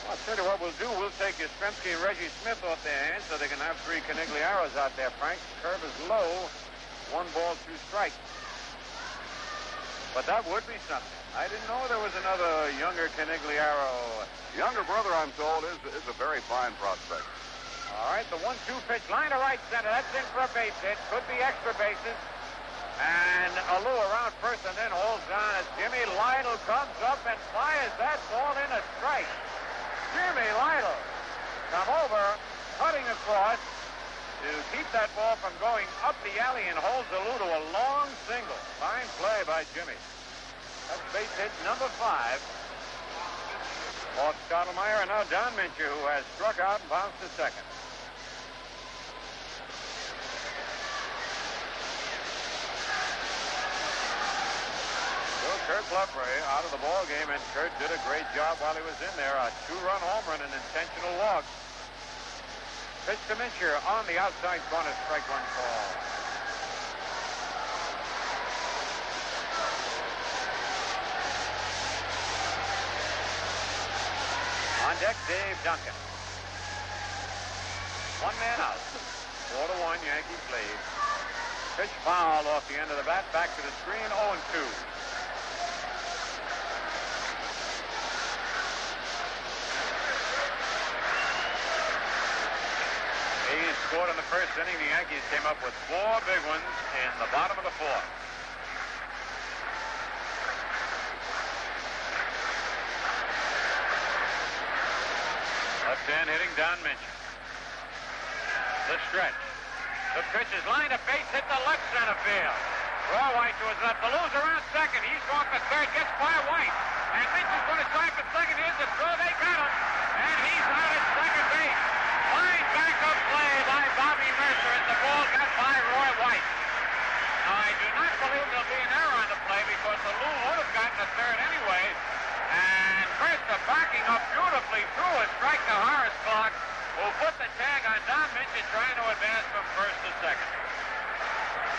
I'll tell you what we'll do. We'll take Yastrzemski and Reggie Smith off their hands so they can have three Conigliaros out there, Frank. The curve is low. One ball, two strikes. But that would be something. I didn't know there was another younger Conigliaro. Younger brother, I'm told, is, is a very fine prospect. All right, the one-two pitch, line to right center. That's in for a base hit. Could be extra bases. And Alou around first and then holds on as Jimmy Lyttle comes up and fires that ball in a strike. Jimmy Lyttle come over, cutting across to keep that ball from going up the alley and holds Alou to a long single. Fine play by Jimmy. That's base hit number five. Off Stottlemyre and now Don Mincher, who has struck out and bounced to second. Curt Blefary out of the ball game, and Curt did a great job while he was in there. A two-run home run, an intentional walk. Pitch to on the outside corner, strike one call. On deck, Dave Duncan. One man out. Four to one, Yankees lead. Pitch foul off the end of the bat, back to the screen, 0 and 2. Hayes scored in the first inning. The Yankees came up with four big ones in the bottom of the fourth. Left hand hitting Don Mincher. The stretch. The pitch is lined a base hit to left center field. Roy White to his left. The loser around second. He's going for third. Gets by White. And Mincher's going to try for second. Here's the throw. They got him. And he's out at second base. Fine backup play by Bobby Murcer as the ball got by Roy White. Now, I do not believe there'll be an error on the play because Alou would have gotten a third anyway. And Murcer backing up beautifully through a strike to Horace Clarke, who put the tag on Don Mincher trying to advance from first to second.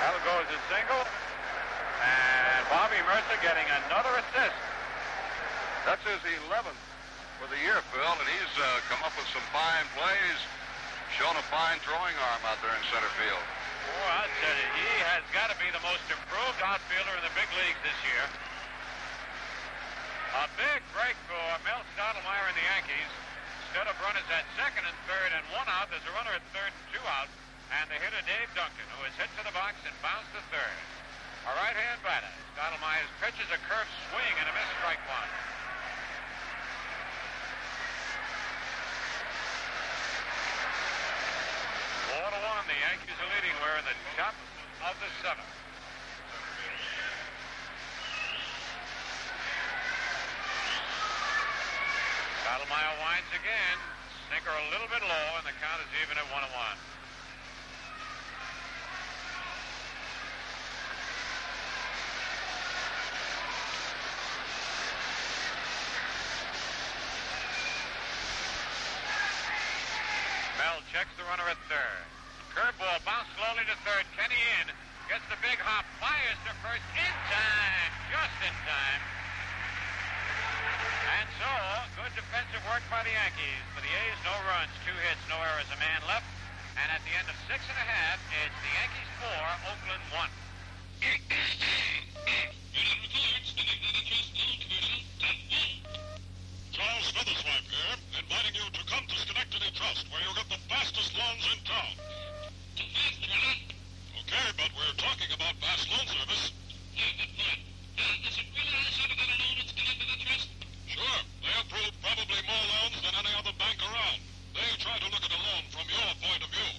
That'll go as a single. And Bobby Murcer getting another assist. That's his 11th for the year, Phil, and he's uh, come up with some fine plays, shown a fine throwing arm out there in center field. Oh, I tell you, he has got to be the most improved outfielder in the big leagues this year. A big break for Mel Stottlemyre and the Yankees. Instead of runners at second and third and one out, there's a runner at third and two out. And the hitter, Dave Duncan, who is hit to the box and bounced to third. A right-hand batter. Stottlemyre's pitches a curved swing and a missed strike one. Four to Yankees are leading. We're in the top of the seventh. Stottlemyre winds again. Sinker a little bit low, and the count is even at one and one. Mel checks the runner at third. Curveball bounced slowly to third. Kenney in. Gets the big hop. Fires to first in time. Just in time. And so, good defensive work by the Yankees. For the A's, no runs, two hits, no errors, a man left. And at the end of six and a half, it's the Yankees four, Oakland one. Charles Featherswipe here, inviting you to come to Schenectady Trust, where you'll get the fastest loans in town. Okay, but we're talking about fast loan service. Sure, they approve probably more loans than any other bank around. They try to look at a loan from your point of view.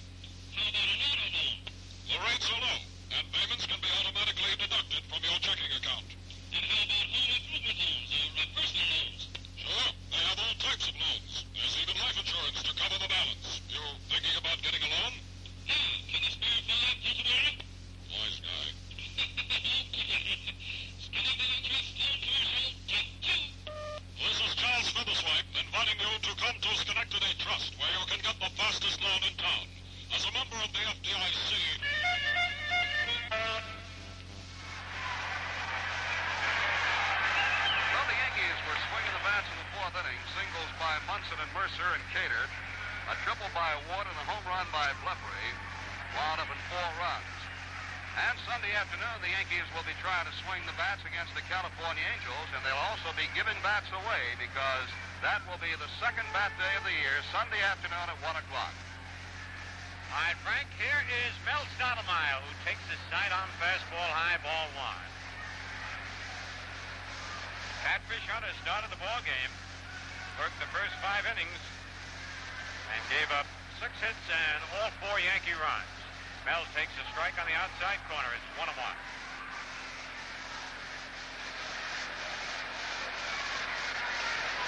The rates are low, and payments can be automatically deducted from your checking account. Sure, they have all types of loans. There's even life insurance to cover the balance. You thinking about getting a loan? Wise guy. This is Charles Featherswipe inviting you to come to Schenectady Trust, where you can get the fastest loan in town. As a member of the FDIC, Well, the Yankees were swinging the bats in the fourth inning. Singles by Munson and Murcer and Cater. A triple by Ward and a home run by Blefary. Wound up in four runs. And Sunday afternoon, the Yankees will be trying to swing the bats against the California Angels, and they'll also be giving bats away because that will be the second bat day of the year, Sunday afternoon at 1 o'clock. All right, Frank, here is Mel Stottlemyre, who takes the sidearm fastball high, ball one. Catfish Hunter started the ball game, worked the first five innings, and gave up six hits and all four Yankee runs. Mel takes a strike on the outside corner. It's one and one.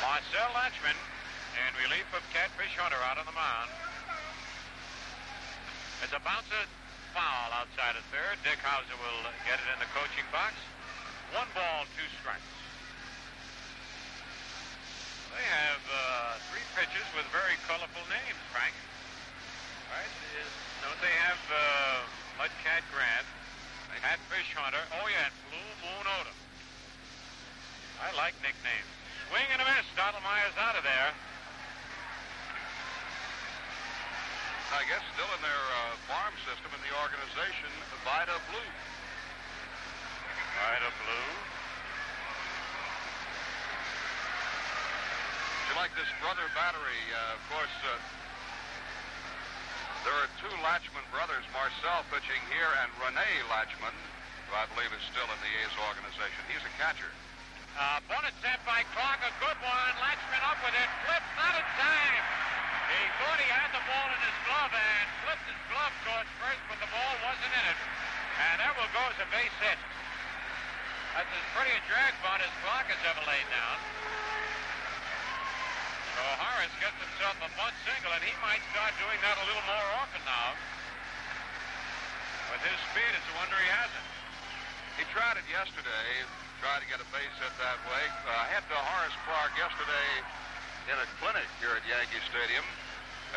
Marcel Lachemann in relief of Catfish Hunter out on the mound. It's a bouncer foul outside of third. Dick Howser will get it in the coaching box. One ball, two strikes. They have uh, three pitchers with very colorful names, Frank. Right? Is, don't they have uh, Mudcat Grant, Catfish Hunter? Oh, yeah, and Blue Moon Odom. I like nicknames. Swing and a miss. Stottlemyre's out of there. I guess still in their uh, farm system in the organization, Vida Blue. Vida Blue. You like this brother battery? Uh, of course, uh, there are two Lachemann brothers, Marcel pitching here, and Rene Lachemann, who I believe is still in the A's organization. He's a catcher. Uh, Bonnet sent by Clarke, a good one. Lachemann up with it. Flips, not in time. He thought he had the ball in his glove and flipped his glove towards first, but the ball wasn't in it. And that will go as a base hit. That's as pretty a drag bunt as Clarke has ever laid down. So Horace gets himself a bunt single, and he might start doing that a little more often now. With his speed, it's a wonder he hasn't. He tried it yesterday, tried to get a base hit that way. Uh, I had to Horace Clarke yesterday in a clinic here at Yankee Stadium,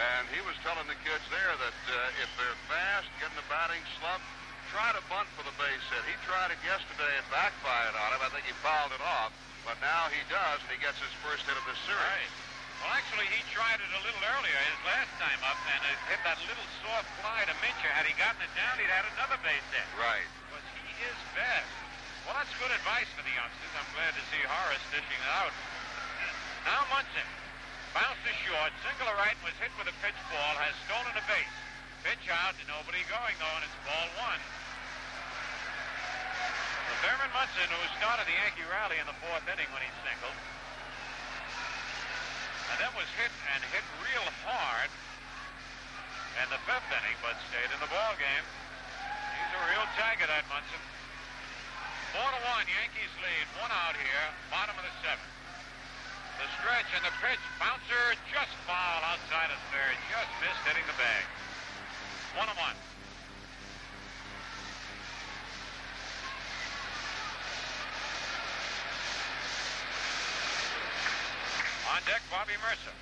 and he was telling the kids there that uh, if they're fast, getting the batting slump, try to bunt for the base hit. He tried it yesterday and backfired on him. I think he fouled it off, but now he does, and he gets his first hit of the series. Right. Well, actually, he tried it a little earlier, his last time up, and it hit that little soft fly to Mincher. Had he gotten it down, he'd had another base hit. Right. Because he is fast. Well, that's good advice for the youngsters. I'm glad to see Horace dishing it out. Now Munson bounces short, single to right, was hit with a pitch ball, has stolen a base. Pitch out, nobody going though, and it's ball one. Thurman Munson, who started the Yankee rally in the fourth inning when he singled, and then was hit and hit real hard in the fifth inning, but stayed in the ball game. He's a real tiger, that Munson. Four to one, Yankees lead. One out here, bottom of the seventh. The stretch and the pitch. Bouncer just foul outside of third. Just missed hitting the bag. One to one. On deck, Bobby Murcer.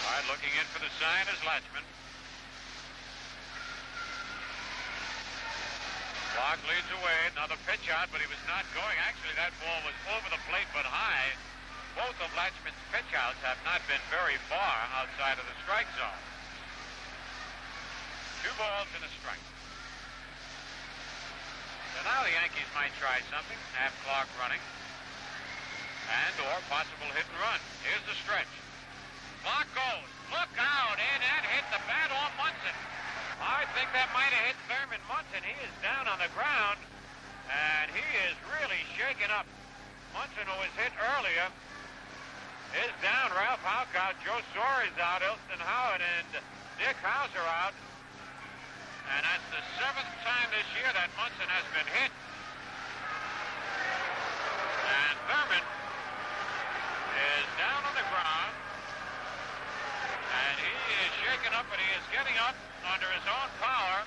All right, looking in for the sign is Lachemann. Clarke leads away. Another pitch out, but he was not going. Actually, that ball was over the plate but high. Both of Lachemann's pitch outs have not been very far outside of the strike zone. Two balls and a strike. So now the Yankees might try something. Have Clarke running. And or possible hit and run. Here's the stretch. Clarke goes. Look out. And that hit the bat on Munson. I think that might have hit Thurman Munson. He is down on the ground. And he is really shaken up. Munson, who was hit earlier, is down. Ralph Houk out. Joe Soares out. Elston Howard and Dick Howser out. And that's the seventh time this year that Munson has been hit. And Thurman is down on the ground. And he is shaken up, but he is getting up under his own power.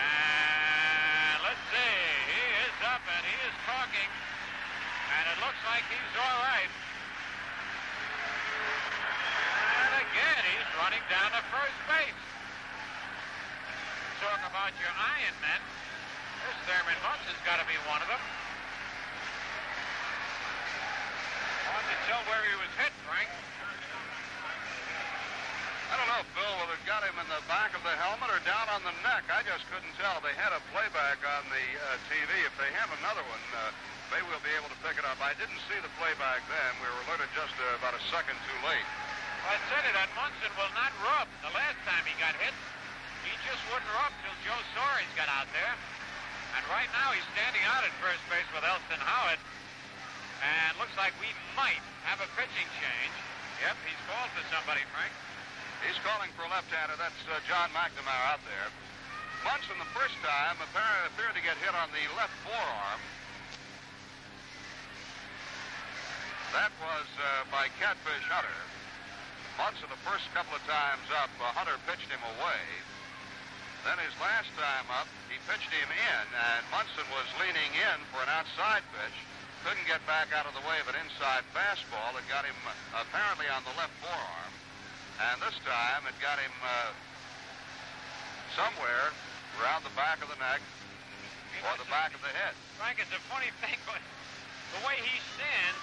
And let's see, he is up and he is talking. And it looks like he's all right. And again, he's running down to first base. Talk about your Iron Men. This Thurman Munson's got to be one of them. Hard to tell where he was hit, Frank. I don't know, Phil, whether it got him in the back of the helmet or down on the neck. I just couldn't tell. They had a playback on the uh, TV. If they have another one, uh, maybe we'll be able to pick it up. I didn't see the playback then. We were alerted just uh, about a second too late. I said it, that Munson will not rub. The last time he got hit, he just wouldn't rub till Joe Soares got out there. And right now he's standing out at first base with Elston Howard. And looks like we might have a pitching change. Yep, he's called for somebody, Frank. He's calling for a left-hander. That's uh, John McNamara out there. Munson, the first time, apparently appeared to get hit on the left forearm. That was uh, by Catfish Hunter. Munson, the first couple of times up, uh, Hunter pitched him away. Then his last time up, he pitched him in, and Munson was leaning in for an outside pitch. Couldn't get back out of the way of an inside fastball that got him uh, apparently on the left forearm. And this time it got him uh, somewhere around the back of the neck or the back of the head. Frank, it's a funny thing, but the way he stands,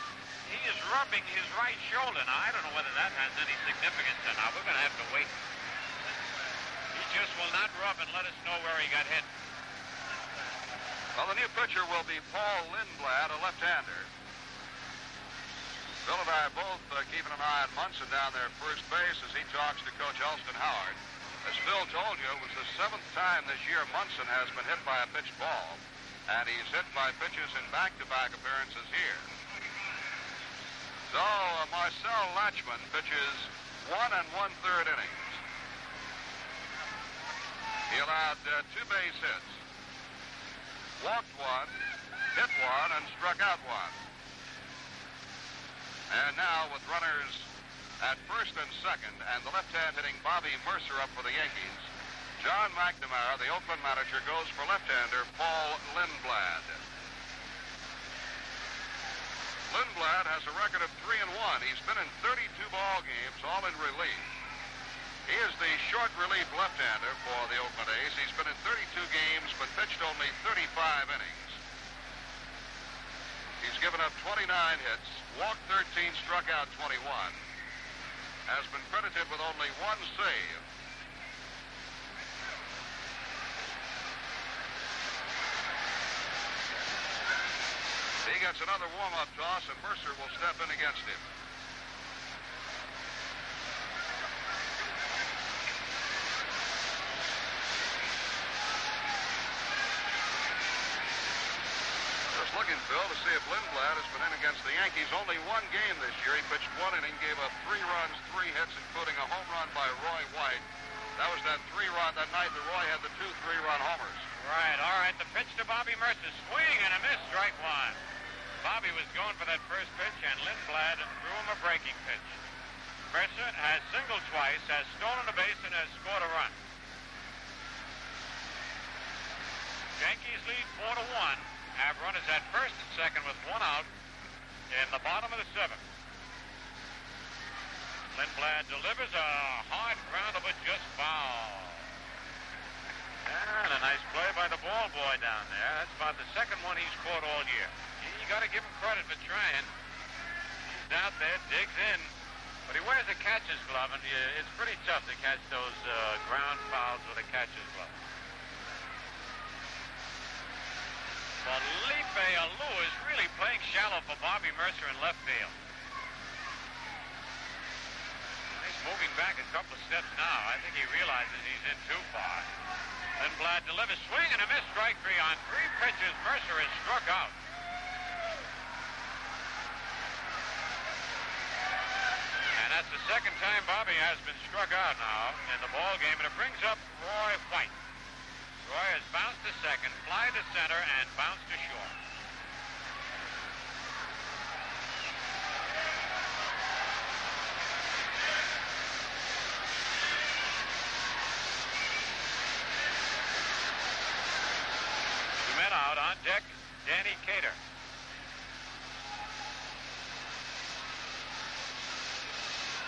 he is rubbing his right shoulder. Now, I don't know whether that has any significance or not. We're going to have to wait. Just will not rub and let us know where he got hit. Well, the new pitcher will be Paul Lindblad, a left-hander. Bill and I are both uh, keeping an eye on Munson down there at first base as he talks to Coach Elston Howard. As Phil told you, it was the seventh time this year Munson has been hit by a pitched ball, and he's hit by pitches in back-to-back appearances here. So uh, Marcel Lachemann pitches one and one-third innings. He allowed uh, two base hits, walked one, hit one, and struck out one. And now with runners at first and second, and the left hand hitting Bobby Murcer up for the Yankees, John McNamara, the Oakland manager, goes for left-hander Paul Lindblad. Lindblad has a record of 3 and 1. He's been in 32 ball games, all in relief. He is the short relief left-hander for the Oakland A's. He's been in 32 games, but pitched only 35 innings. He's given up 29 hits, walked 13, struck out 21. Has been credited with only one save. He gets another warm-up toss, and Murcer will step in against him. Just Phil, to see if Lindblad has been in against the Yankees. Only one game this year. He pitched one inning, gave up three runs, three hits, including a home run by Roy White. That was that three-run that night that Roy had the two three-run homers. Right, all right. The pitch to Bobby Murcer. Swing and a miss, strike one. Bobby was going for that first pitch, and Lindblad threw him a breaking pitch. Murcer has singled twice, has stolen a base, and has scored a run. Yankees lead four to one. Have runners at first and second with one out in the bottom of the seventh. Lindblad delivers a hard grounder, but just foul. And a nice play by the ball boy down there. That's about the second one he's caught all year. You got to give him credit for trying. He's out there, digs in, but he wears a catcher's glove, and it's pretty tough to catch those uh, ground fouls with a catcher's glove. Felipe Alou is really playing shallow for Bobby Murcer in left field. He's moving back a couple of steps now. I think he realizes he's in too far. Lindblad delivers swing and a miss strike three on three pitches. Murcer is struck out. And that's the second time Bobby has been struck out now in the ball game, and it brings up Roy White. Roy has bounced to second, fly to center, and bounced to short. Two men out on deck, Danny Cater.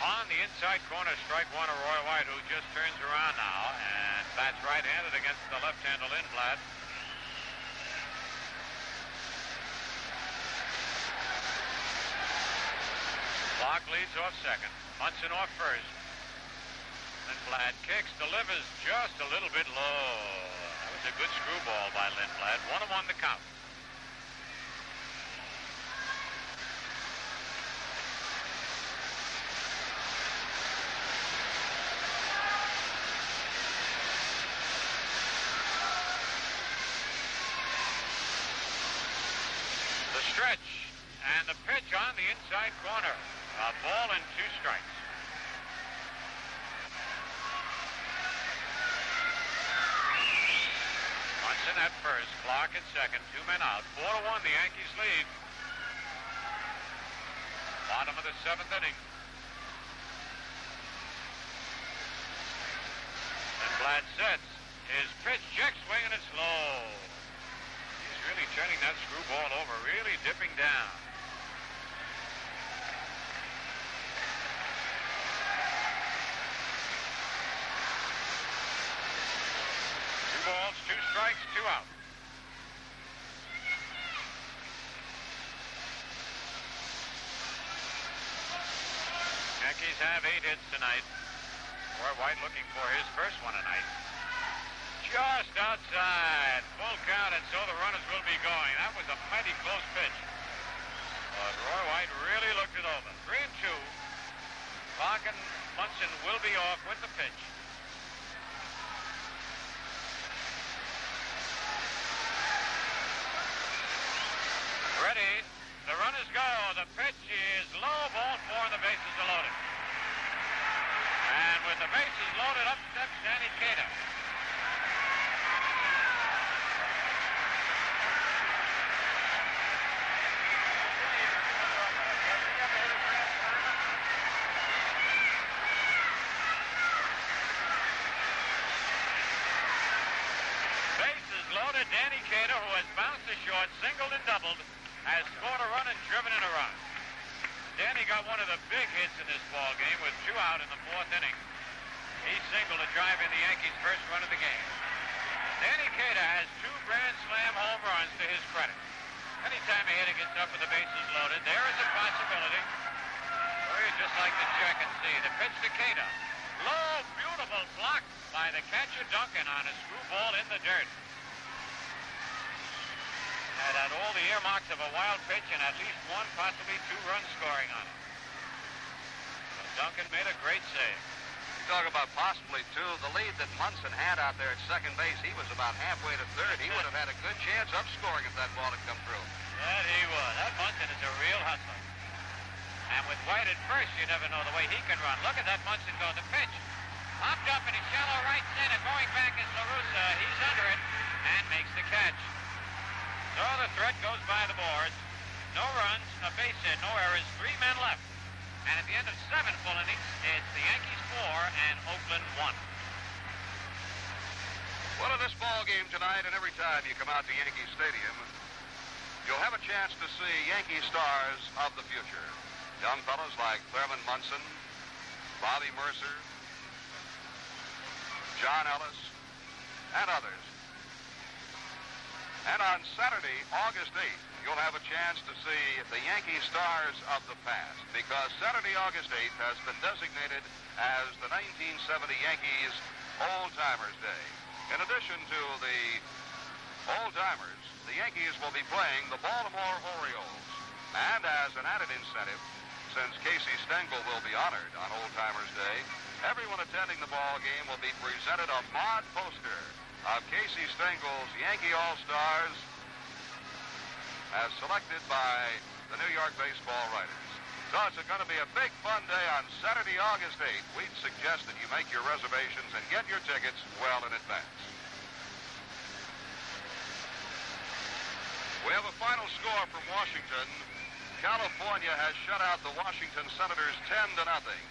On the inside corner, strike one of Roy White, who just turns around now and bats right-handed against the left-hander Lindblad. Clarke leads off second. Munson off first. Lindblad kicks, delivers just a little bit low. That was a good screwball by Lindblad. One on the count. The stretch and the pitch on the inside corner. A ball and two strikes. Munson at first, Clarke at second, two men out. Four to one, the Yankees lead. Bottom of the seventh inning. And Glad sets. His pitch, check swing, and it's low. He's really turning that screwball over, really dipping down. Two balls, two strikes, two out. Yankees have eight hits tonight. Roy White looking for his first one tonight. Just outside. Full count, and so the runners will be going. That was a mighty close pitch. But Roy White really looked it over. Three and two. Clarke and Munson will be off with the pitch. Ready. The runners go. The pitch is low. Ball four, the bases are with the bases loaded, up steps Danny Cater. Bases loaded. Danny Cater, who has bounced to short, singled and doubled, has scored a run and driven in a run. Danny got one of the big hits in this ball game with two out in the fourth inning. He singled to drive in the Yankees' first run of the game. Danny Cater has two grand slam home runs to his credit. Anytime a hitter gets up with the bases loaded, there is a possibility. Or you just like to check and see. The pitch to Cater. Low, beautiful block by the catcher Duncan on a screwball in the dirt. Had had all the earmarks of a wild pitch and at least one, possibly two runs scoring on it. Duncan made a great save. Talk about possibly two. The lead that Munson had out there at second base, he was about halfway to third. He would have had a good chance of scoring if that ball had come through. That he was. That Munson is a real hustler. And with White at first, you never know the way he can run. Look at that Munson go. The pitch. Popped up in a shallow right center. Going back is LaRussa. He's under it and makes the catch. So the threat goes by the boards. No runs, a base hit, no errors, three men left. And at the end of seven full innings, it's the Yankees four and Oakland one. Well, in this ball game tonight, and every time you come out to Yankee Stadium, you'll have a chance to see Yankee stars of the future. Young fellows like Thurman Munson, Bobby Murcer, John Ellis, and others. And on Saturday, August 8th, you'll have a chance to see the Yankee stars of the past because Saturday, August 8th has been designated as the 1970 Yankees Old Timers Day. In addition to the Old Timers, the Yankees will be playing the Baltimore Orioles. And as an added incentive, since Casey Stengel will be honored on Old Timers Day, everyone attending the ball game will be presented a mod poster of Casey Stengel's Yankee All-Stars as selected by the New York baseball writers. So it's going to be a big fun day on Saturday, August 8th. We'd suggest that you make your reservations and get your tickets well in advance. We have a final score from Washington. California has shut out the Washington Senators 10 to nothing.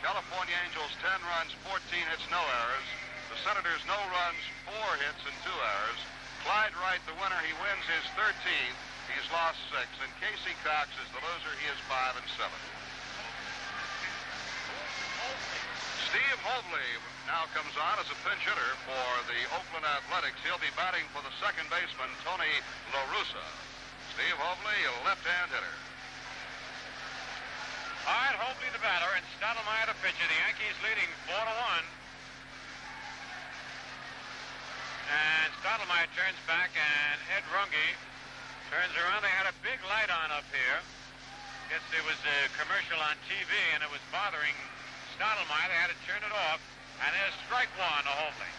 California Angels 10 runs, 14 hits, no errors. The Senators no runs, four hits and two errors. Clyde Wright, the winner, he wins his 13th. He's lost six. And Casey Cox is the loser. He is five and seven. Steve Hovley now comes on as a pinch hitter for the Oakland Athletics. He'll be batting for the second baseman, Tony La Russa. Steve Hovley, a left-hand hitter. All right, Runge the batter and Stottlemyre the pitcher. The Yankees leading four to one. And Stottlemyre turns back, and Ed Runge turns around. They had a big light on up here. Guess there was a commercial on TV, and it was bothering Stottlemyre. They had to turn it off, and there's strike one to Hovley.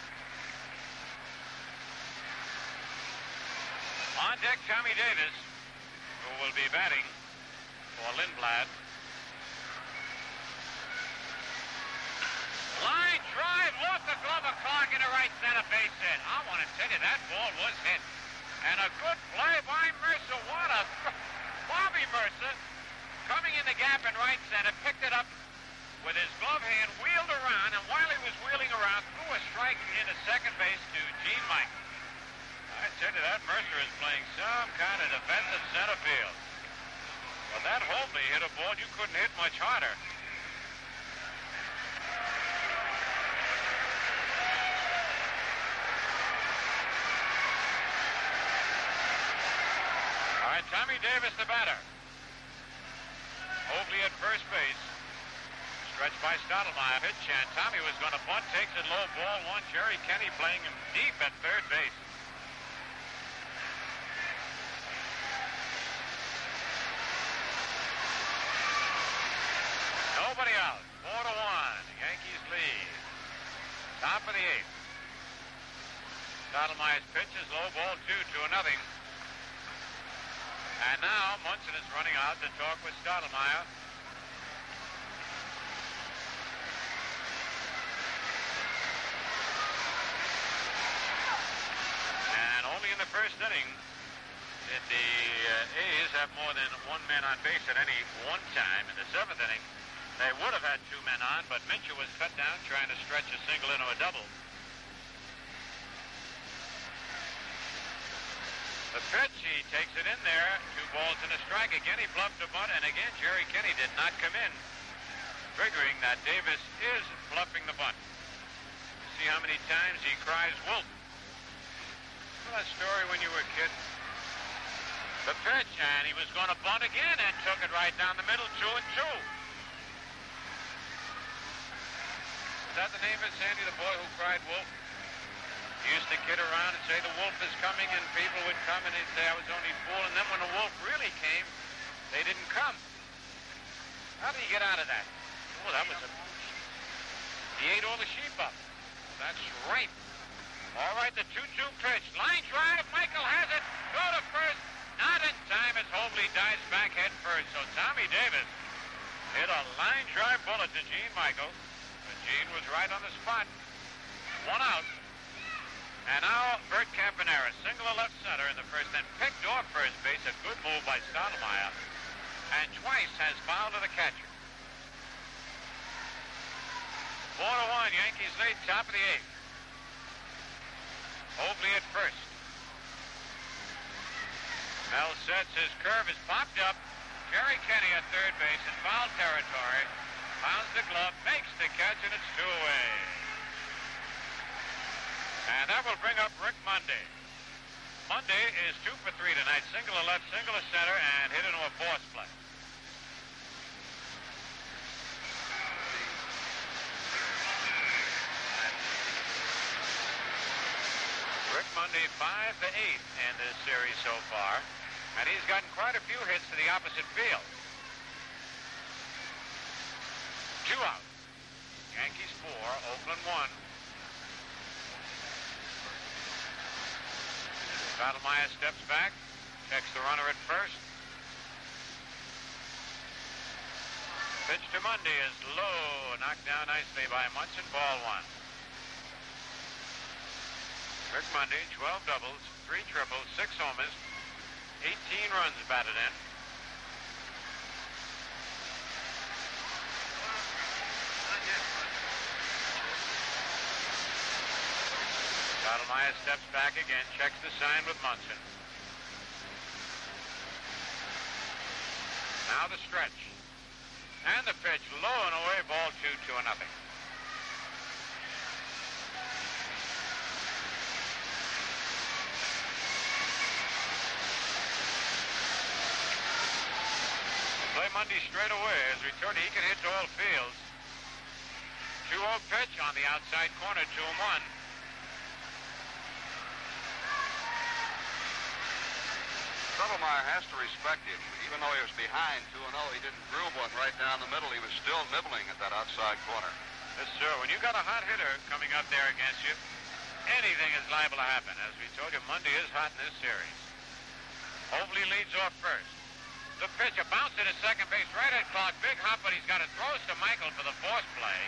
On deck, Tommy Davis, who will be batting for Lindblad. Line drive off the glove of Clarke into right center base hit. I want to tell you, that ball was hit. And a good play by Murcer. What a... Bobby Murcer, coming in the gap in right center, picked it up with his glove hand, wheeled around, and while he was wheeling around, threw a strike into second base to Gene Mike. I tell you, that Murcer is playing some kind of defensive center field. Well, that Hovley hit a ball you couldn't hit much harder. Right, Tommy Davis, the batter. Hovley at first base. Stretched by Stottlemyre. Pitch, and Tommy was going to bunt. Takes it low. Ball one. Jerry Kenney playing him deep at third base. Nobody out. Four to one. Yankees lead. Top of the eighth. Stottlemyre's pitch is low. Ball two to a nothing. And now Munson is running out to talk with Stottlemyre. And only in the first inning did the uh, A's have more than one man on base at any one time. In the seventh inning, they would have had two men on, but Mitchell was cut down trying to stretch a single into a double. The pitch, he takes it in there. Two balls and a strike. Again, he bluffed a bunt, and again, Jerry Kenney did not come in, triggering that Davis is bluffing the bunt. See how many times he cries wolf. Well, that story when you were a kid. The pitch, and he was going to bunt again and took it right down the middle, two and two. Is that the name of Sandy, the boy who cried wolf? Used to kid around and say the wolf is coming, and people would come and he'd say I was only fool. And then when the wolf really came, they didn't come. How did he get out of that? Oh, that was a. He ate all the sheep up. That's right. All right, the 2 2 pitch. Line drive. Michael has it. Go to first. Not in time as Hovley dives back head first. So Tommy Davis hit a line drive bullet to Gene Michael. Gene was right on the spot. One out. And now Bert Campaneris, single to left center in the first, and picked off first base. A good move by Stottlemyre. And twice has fouled to the catcher. Four to one, Yankees lead, top of the eighth. Hovley at first. Mel sets his curve is popped up. Jerry Kenney at third base in foul territory. Pounds the glove, makes the catch, and it's two away. And that will bring up Rick Monday. Monday is two for three tonight. Single to left, single to center, and hit into a force play. Rick Monday five to eight in this series so far, and he's gotten quite a few hits to the opposite field. Two out. Yankees four, Oakland one. Stottlemyre steps back, checks the runner at first. Pitch to Monday is low, knocked down nicely by Munson, ball one. Rick Monday, 12 doubles, 3 triples, 6 homers, 18 runs batted in. Stottlemyre steps back again, checks the sign with Munson. Now the stretch. And the pitch, low and away, ball two, two and nothing. play Monday straight away. As you, he can hit to all fields. 2-0 pitch on the outside corner, 2 and 1. Stottlemyre has to respect him. Even though he was behind 2 0, he didn't groove one right down the middle. He was still nibbling at that outside corner. Yes, sir. When you got a hot hitter coming up there against you, anything is liable to happen. As we told you, Monday is hot in this series. Hovley leads off first. The pitch, a bounce to second base, right at Clarke. Big hop, but he's got it. Throws to Michael for the force play.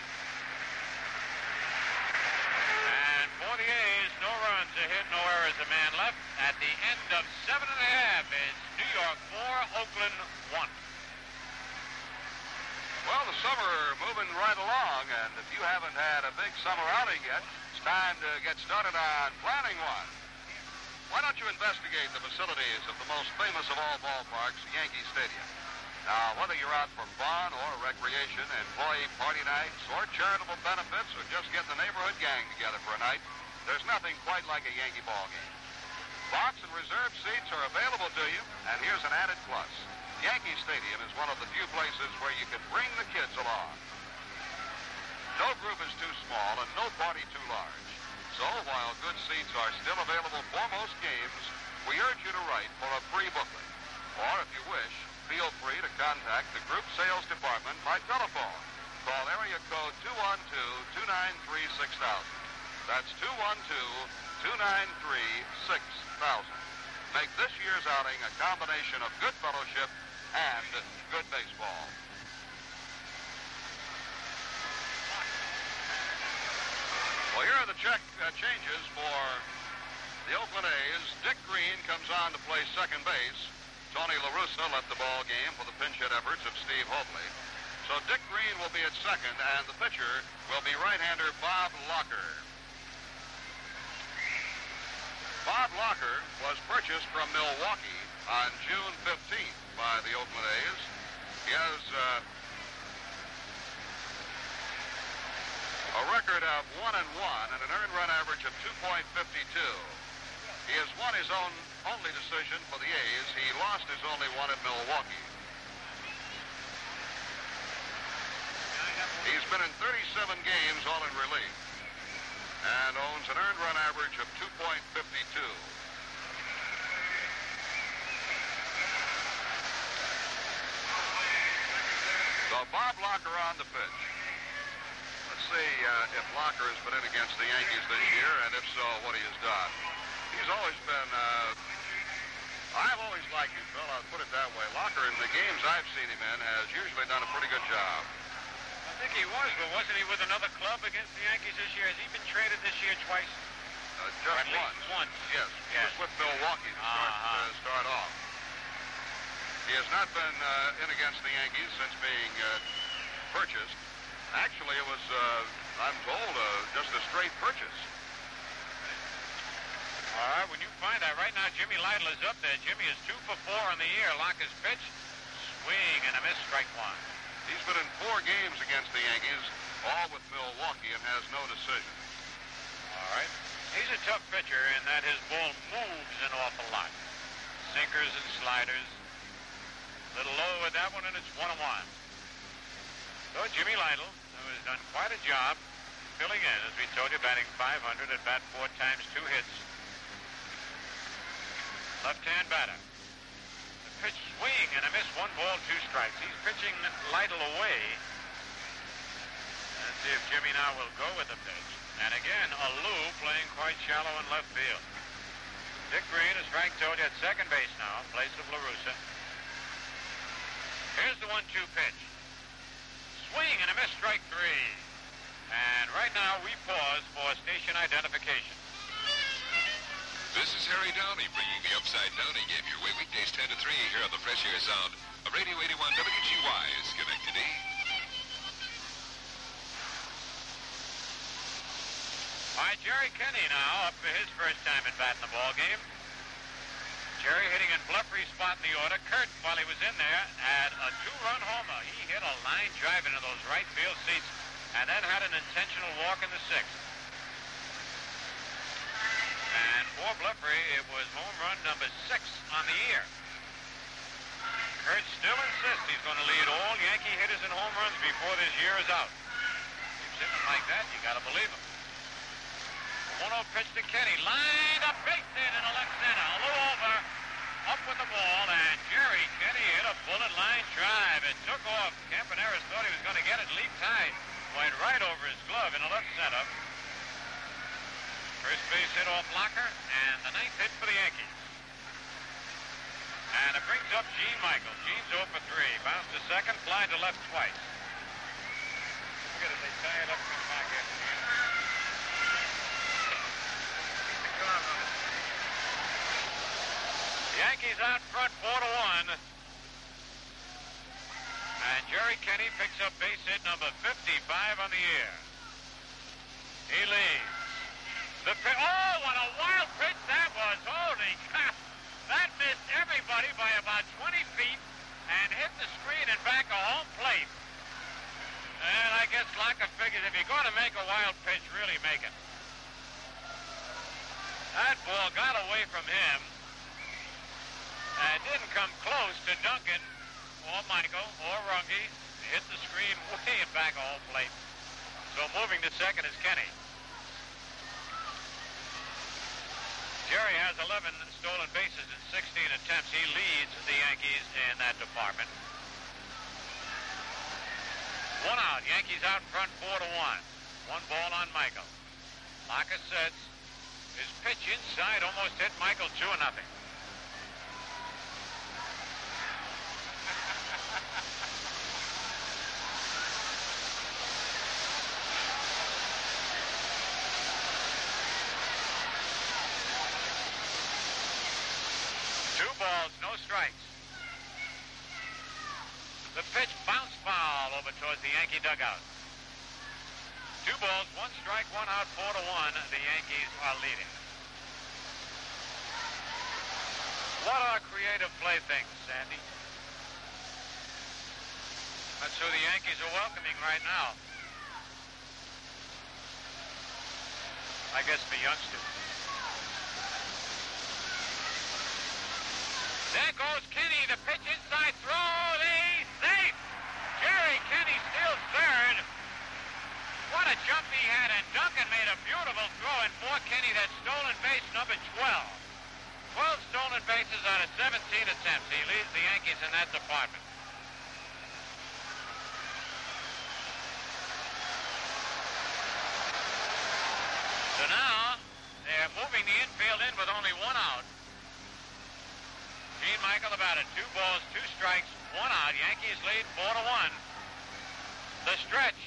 And the A's, no runs, a hit, no errors, a man left. At the end of seven and a half, it's New York four, Oakland one. Well, the summer moving right along, and if you haven't had a big summer outing yet, it's time to get started on planning one. Why don't you investigate the facilities of the most famous of all ballparks, Yankee Stadium? Now, whether you're out for fun or recreation, employee party nights, or charitable benefits, or just get the neighborhood gang together for a night, there's nothing quite like a Yankee ball game. Box and reserve seats are available to you, and here's an added plus. Yankee Stadium is one of the few places where you can bring the kids along. No group is too small and no party too large. So while good seats are still available for most games, we urge you to write for a free booklet. Or if you wish, feel free to contact the group sales department by telephone. Call area code 212-293-6000. That's 212-293-6000. Make this year's outing a combination of good fellowship and good baseball. Well, here are the check uh, changes for the Oakland A's. Dick Green comes on to play second base. Tony La Russa left the ball game for the pinch hit efforts of Steve Hovley. So Dick Green will be at second, and the pitcher will be right-hander Bob Locker. Bob Locker was purchased from Milwaukee on June 15th by the Oakland A's. He has uh, a record of 1 and 1 and an earned run average of 2.52. He has won his own only decision for the A's. He lost his only one at Milwaukee. He's been in 37 games, all in relief, and owns an earned run average of 2.52. So Bob Locker on the pitch. Let's see uh, if Locker has been in against the Yankees this year, and if so, what he has done. He's always been. Uh, I've always liked him, Phil. I'll put it that way. Locker, in the games I've seen him in, has usually done a pretty good job. I think he was, but wasn't he with another club against the Yankees this year? Has he been traded this year twice? Uh, just At least once. once. Yes, he Yes. was with Milwaukee to start, Uh-huh. uh, start off. He has not been uh, in against the Yankees since being uh, purchased. Actually, it was, uh, I'm told, uh, just a straight purchase. All right, when you find that right now, Jimmy Lyttle is up there. Jimmy is two for four on the year. Locker's pitch, swing and a miss, strike one. He's been in four games against the Yankees, all with Milwaukee, and has no decision. All right. He's a tough pitcher in that his ball moves an awful lot. Sinkers and sliders. A little low with that one, and it's one and one. So Jimmy Lyttle, who has done quite a job filling in, as we told you, batting 500 at bat four times, two hits. Left-hand batter. The pitch swing and a miss, one ball, two strikes. He's pitching Lyttle away. Let's see if Jimmy now will go with the pitch. And again, a Lou playing quite shallow in left field. Dick Green, as Frank told you, at second base now, in place of LaRussa. Here's the one-two pitch. Swing and a miss, strike three. And right now we pause for station identification. This is Harry Downey bringing the Upside Downey game your way weekdays 10 to 3 here on the Fresh Air Sound of Radio 81 WGY is Schenectady. Eh? All right, Jerry Kenney now up for his first time at bat in the ball game. Jerry hitting in Blefary's spot in the order. Curt, while he was in there, had a two-run homer. He hit a line drive into those right field seats and then had an intentional walk in the sixth. And for Blefary, it was home run number six on the year. Curt still insists he's going to lead all Yankee hitters in home runs before this year is out. Keeps hitting like that, you got to believe him. 1-0 pitch to Kenney. Lined up base hit in the left center. A little over. Up with the ball, and Jerry Kenney hit a bullet line drive. It took off. Campaneris thought he was going to get it. Leaped high. Went right over his glove in the left center. First base hit off Locker, and the ninth hit for the Yankees. And it brings up Gene Michael. Gene's 0 for 3. Bounced to second, fly to left twice. Look at it, they tie it up and back in. The Yankees out front 4 to 1. And Jerry Kenney picks up base hit number 55 on the year. He leads. The pi- oh, what a wild pitch that was! Holy cow! That missed everybody by about 20 feet and hit the screen and back a home plate. And I guess Locker figures if you're going to make a wild pitch, really make it. That ball got away from him and didn't come close to Duncan or oh, Michael or Runge. Hit the screen way in back a home plate. So moving to second is Kenney. Jerry has 11 stolen bases in 16 attempts. He leads the Yankees in that department. One out. Yankees out front four to one. One ball on Michael. Sets. His pitch inside almost hit Michael two and nothing. Two balls, no strikes. The pitch bounced foul over towards the Yankee dugout. Two balls, one strike, one out, four to one. The Yankees are leading. What are creative playthings, Sandy? That's who the Yankees are welcoming right now. I guess the youngsters. There goes Kenney. The pitch inside throw. He's safe. Jerry Kenney still third. What a jump he had, and Duncan made a beautiful throw and for Kenney that stolen base number 12. 12 stolen bases out of 17 attempts. He leads the Yankees in that department. So now they're moving the infield in with only one out. Michael. Two balls, two strikes, one out. Yankees lead four to one. The stretch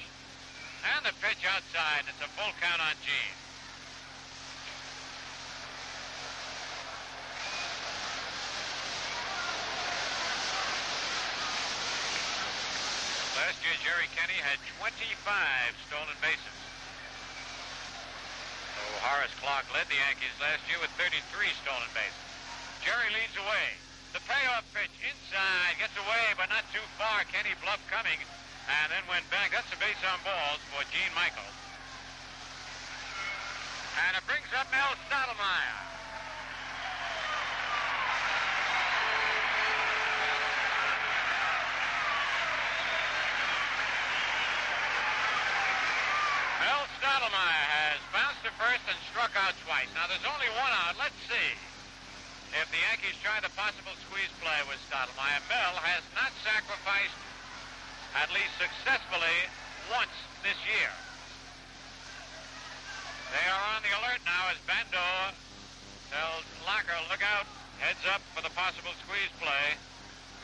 and the pitch outside. It's a full count on Gene. Last year, Jerry Kenney had 25 stolen bases. So Horace Clarke led the Yankees last year with 33 stolen bases. Jerry leads away. The payoff pitch inside gets away, but not too far. Kenney Bluff coming, and then went back. That's a base on balls for Gene Michael. And it brings up Mel Stottlemyre. Mel Stottlemyre has bounced to first and struck out twice. Now there's only one out. Let's see if the Yankees try the possible squeeze play with Stottlemyre. Mel has not sacrificed, at least successfully, once this year. They are on the alert now as Bando tells Locker, look out, heads up for the possible squeeze play.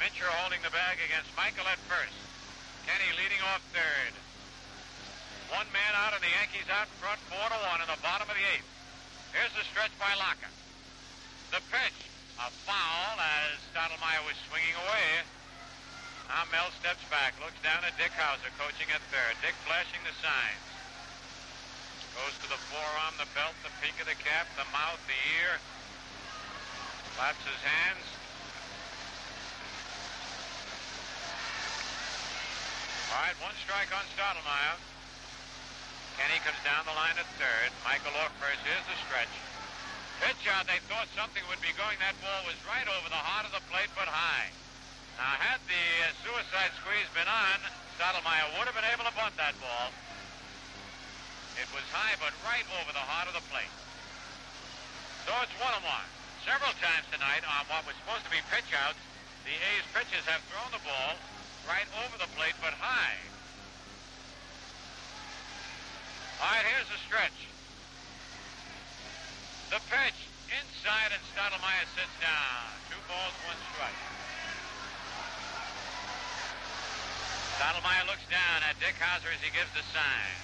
Mincher holding the bag against Michael at first. Kenney leading off third. One man out and the Yankees out in front, four to one in the bottom of the eighth. Here's the stretch by Locker. The pitch, a foul as Stottlemyre was swinging away. Now Mel steps back, looks down at Dick Howser coaching at third. Dick flashing the signs. Goes to the forearm, the belt, the peak of the cap, the mouth, the ear. Claps his hands. All right, one strike on Stottlemyre. Kenney comes down the line at third. Michael off first. Here's the stretch. Pitch out. They thought something would be going. That ball was right over the heart of the plate, but high. Now, had the uh, suicide squeeze been on, Stottlemyre would have been able to bunt that ball. It was high, but right over the heart of the plate. So it's one and one. Several times tonight on what was supposed to be pitch outs, the A's pitchers have thrown the ball right over the plate, but high. All right, here's the stretch. The pitch inside, and Stottlemyre sits down. Two balls, one strike. Stottlemyre looks down at Dick Howser as he gives the sign.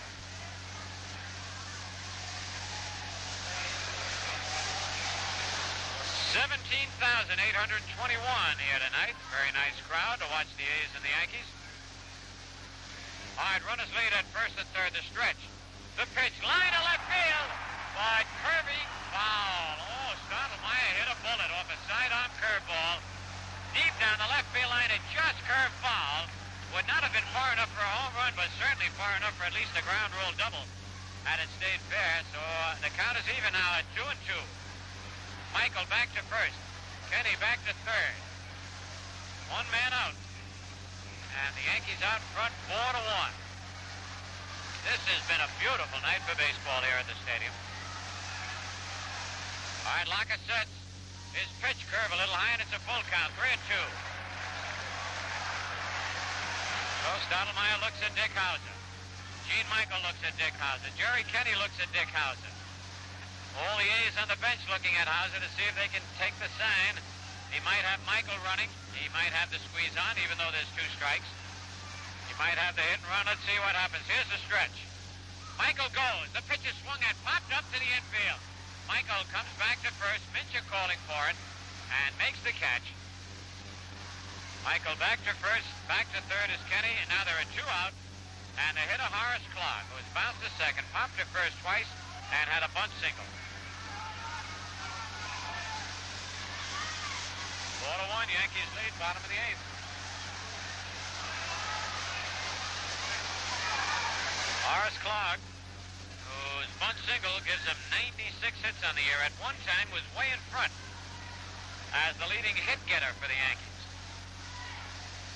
Seventeen thousand eight hundred twenty-one here tonight. Very nice crowd to watch the A's and the Yankees. All right, runners lead at first and third. The stretch. The pitch, line to left field, but Kirby foul. Oh, Stottlemyre hit a bullet off a sidearm curveball deep down the left field line. It just curved foul. Would not have been far enough for a home run, but certainly far enough for at least a ground rule double had it stayed fair. So uh, the count is even now at two and two. Michael back to first. Kenney back to third. One man out. And the Yankees out front four to one. This has been a beautiful night for baseball here at the stadium. All right, Locker sets. His pitch curve a little high, and it's a full count. Three and two. So Stottlemyre looks at Dick Howser. Gene Michael looks at Dick Howser. Jerry Kenney looks at Dick Howser. All the A's on the bench looking at Howser to see if they can take the sign. He might have Michael running. He might have the squeeze on, even though there's two strikes. He might have the hit and run. Let's see what happens. Here's the stretch. Michael goes. The pitch is swung at, popped up to the infield. Michael comes back to first. Mincher calling for it and makes the catch. Michael back to first, back to third is Kenney, and now there are two out. And they hit hitter Horace Clarke, who was bounced to second, popped to first twice, and had a bunt single. Four to one, Yankees lead, bottom of the eighth. Horace Clarke, bunt single gives him 96 hits on the year, at one time was way in front as the leading hit getter for the Yankees.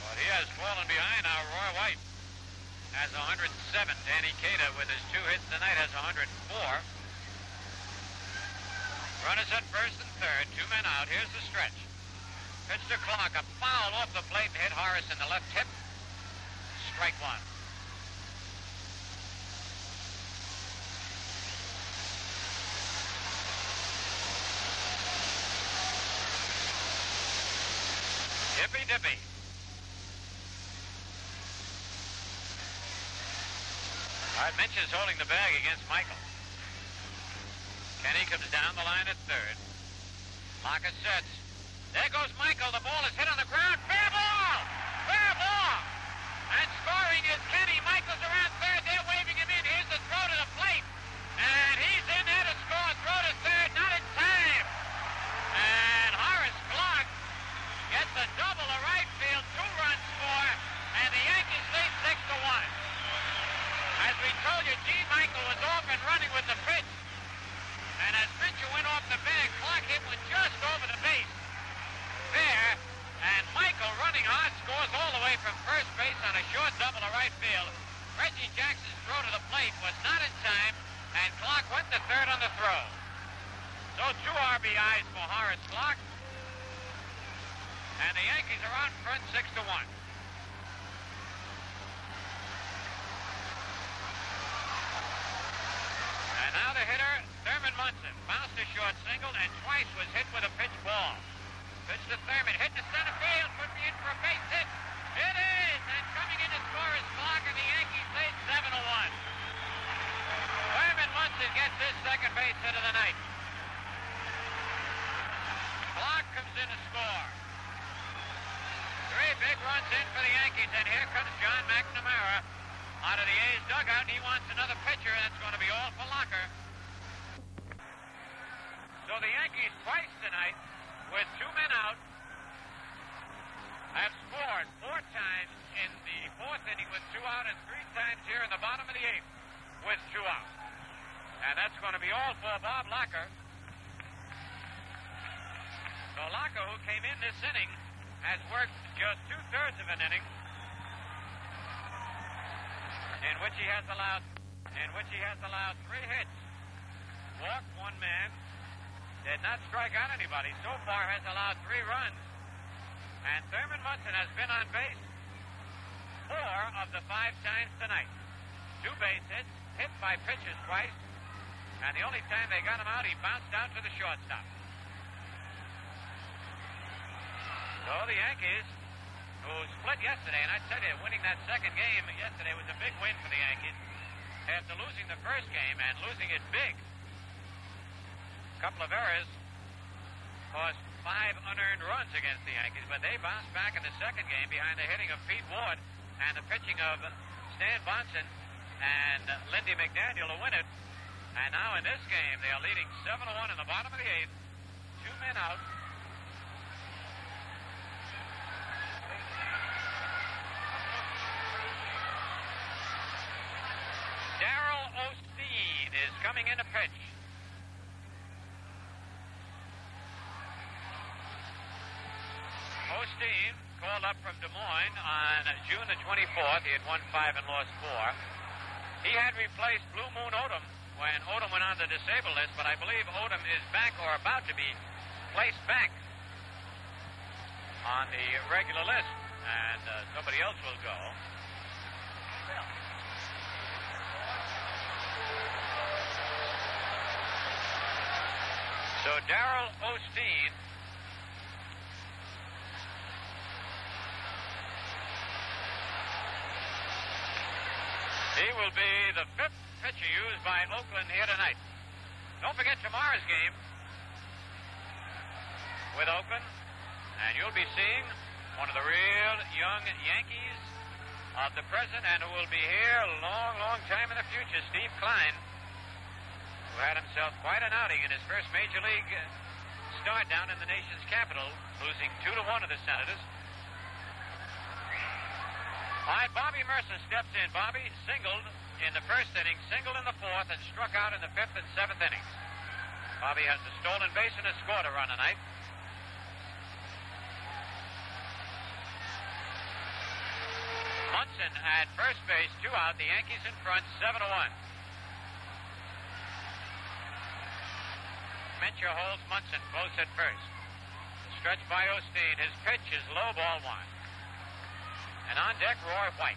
But he has fallen behind now. Roy White has 107. Danny Cater, with his two hits tonight, has 104. Runners at first and third, two men out. Here's the stretch. Pitch to Clarke, a foul off the plate hit Horace in the left hip. Strike one. Dippy dippy. All right, Minch is holding the bag against Michael. Kenney comes down the line at third. Locker sets. There goes Michael. The ball is hit on the ground. Fair ball! Fair ball! And scoring is Kenny. Michael's around third. They're waving him in. Here's the throw to the plate. And he's in there to score. Throw to third. Not in time. And Horace Clarke gets a double to right field. Two runs score. And the Yankees lead six to one. As we told you, Gene Michael was off and running with the pitch. And as Mitchell went off the bag, Clarke hit was just over the base. There, and Michael running hard scores all the way from first base on a short double to right field. Reggie Jackson's throw to the plate was not in time, and Clarke went to third on the throw. So two RBIs for Horace Clarke. And the Yankees are on front six to one. And now the hitter, Thurman Munson, bounced a short single and twice was hit with a pitch ball. Pitch to Thurman, hit to center field, put me in for a base hit. It is, and coming in to score is Clarke, and the Yankees lead 7 to 1. Thurman Munson gets his second base hit of the night. Clarke comes in to score. Three big runs in for the Yankees, and here comes John McNamara out of the A's dugout. He wants another pitcher, it's going to be all for Locker. So the Yankees twice tonight, with two men out, have scored four times in the fourth inning with two out, and three times here in the bottom of the eighth with two out. And that's going to be all for Bob Locker. So Locker, who came in this inning has worked just two thirds of an inning, in which he has allowed, in which he has allowed three hits, walked one man, did not strike out anybody. So far, has allowed three runs, and Thurman Munson has been on base four of the five times tonight. Two base hits, hit by pitches twice, and the only time they got him out, he bounced out to the shortstop. So the Yankees, who split yesterday, and I tell you, winning that second game yesterday was a big win for the Yankees. After losing the first game and losing it big, couple of errors cost five unearned runs against the Yankees, but they bounced back in the second game behind the hitting of Pete Ward and the pitching of Stan Bahnsen and Lindy McDaniel to win it. And now in this game, they are leading 7 to 1 in the bottom of the eighth. Two men out. Darrell Osteen is coming in to pitch. Osteen called up from Des Moines on June the 24th. He had won five and lost four. He had replaced Blue Moon Odom when Odom went on the disabled list, but I believe Odom is back or about to be placed back on the regular list, and uh, somebody else will go. So Darrell Osteen He will be the fifth pitcher used by Oakland here tonight. Don't forget tomorrow's game with Oakland, and you'll be seeing one of the real young Yankees of the present and who will be here a long, long time in the future, Steve Kline, who had himself quite an outing in his first major league start down in the nation's capital, losing two to one to the Senators. All right, Bobby Murcer steps in. Bobby singled in the first inning, singled in the fourth, and struck out in the fifth and seventh innings. Bobby has a stolen base and has scored a run tonight. Munson at first base, two out. The Yankees in front, seven to one. Mincher holds Munson close at first. Stretch by Osteen. His pitch is low ball one. And on deck, Roy White.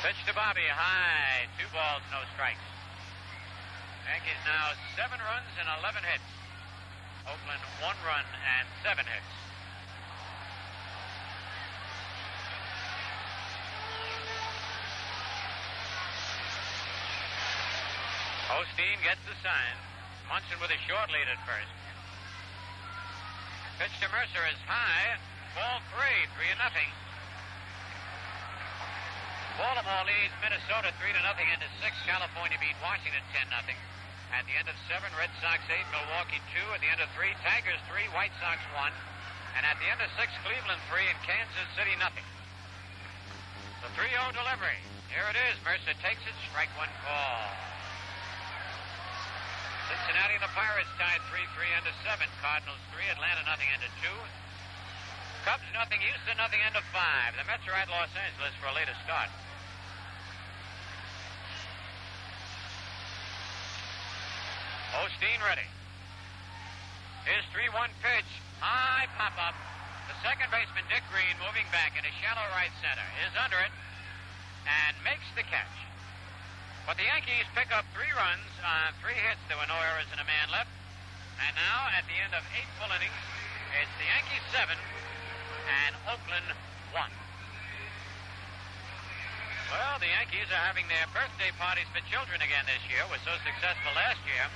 Pitch to Bobby, high. Two balls, no strikes. Yankees now seven runs and 11 hits. Oakland one run and seven hits. Osteen gets the sign. Munson with a short lead at first. Pitch to Murcer is high. Ball three, three to nothing. Baltimore leads Minnesota three to nothing into six. California beat Washington ten nothing. At the end of seven, Red Sox eight, Milwaukee two. At the end of three, Tigers three, White Sox one. And at the end of six, Cleveland three and Kansas City nothing. The 3-0 delivery. Here it is. Murcer takes it. Strike one call. Cincinnati and the Pirates tied 3-3 into 7. Cardinals 3, Atlanta nothing into 2. Cubs nothing, Houston nothing into 5. The Mets are at Los Angeles for a later start. Osteen ready. His 3-1 pitch. High pop-up. The second baseman, Dick Green, moving back into shallow right center, is under it and makes the catch. But the Yankees pick up three runs on three hits. There were no errors and a man left. And now, at the end of eight full innings, it's the Yankees seven and Oakland one. Well, the Yankees are having their birthday parties for children again this year. Was so successful last year.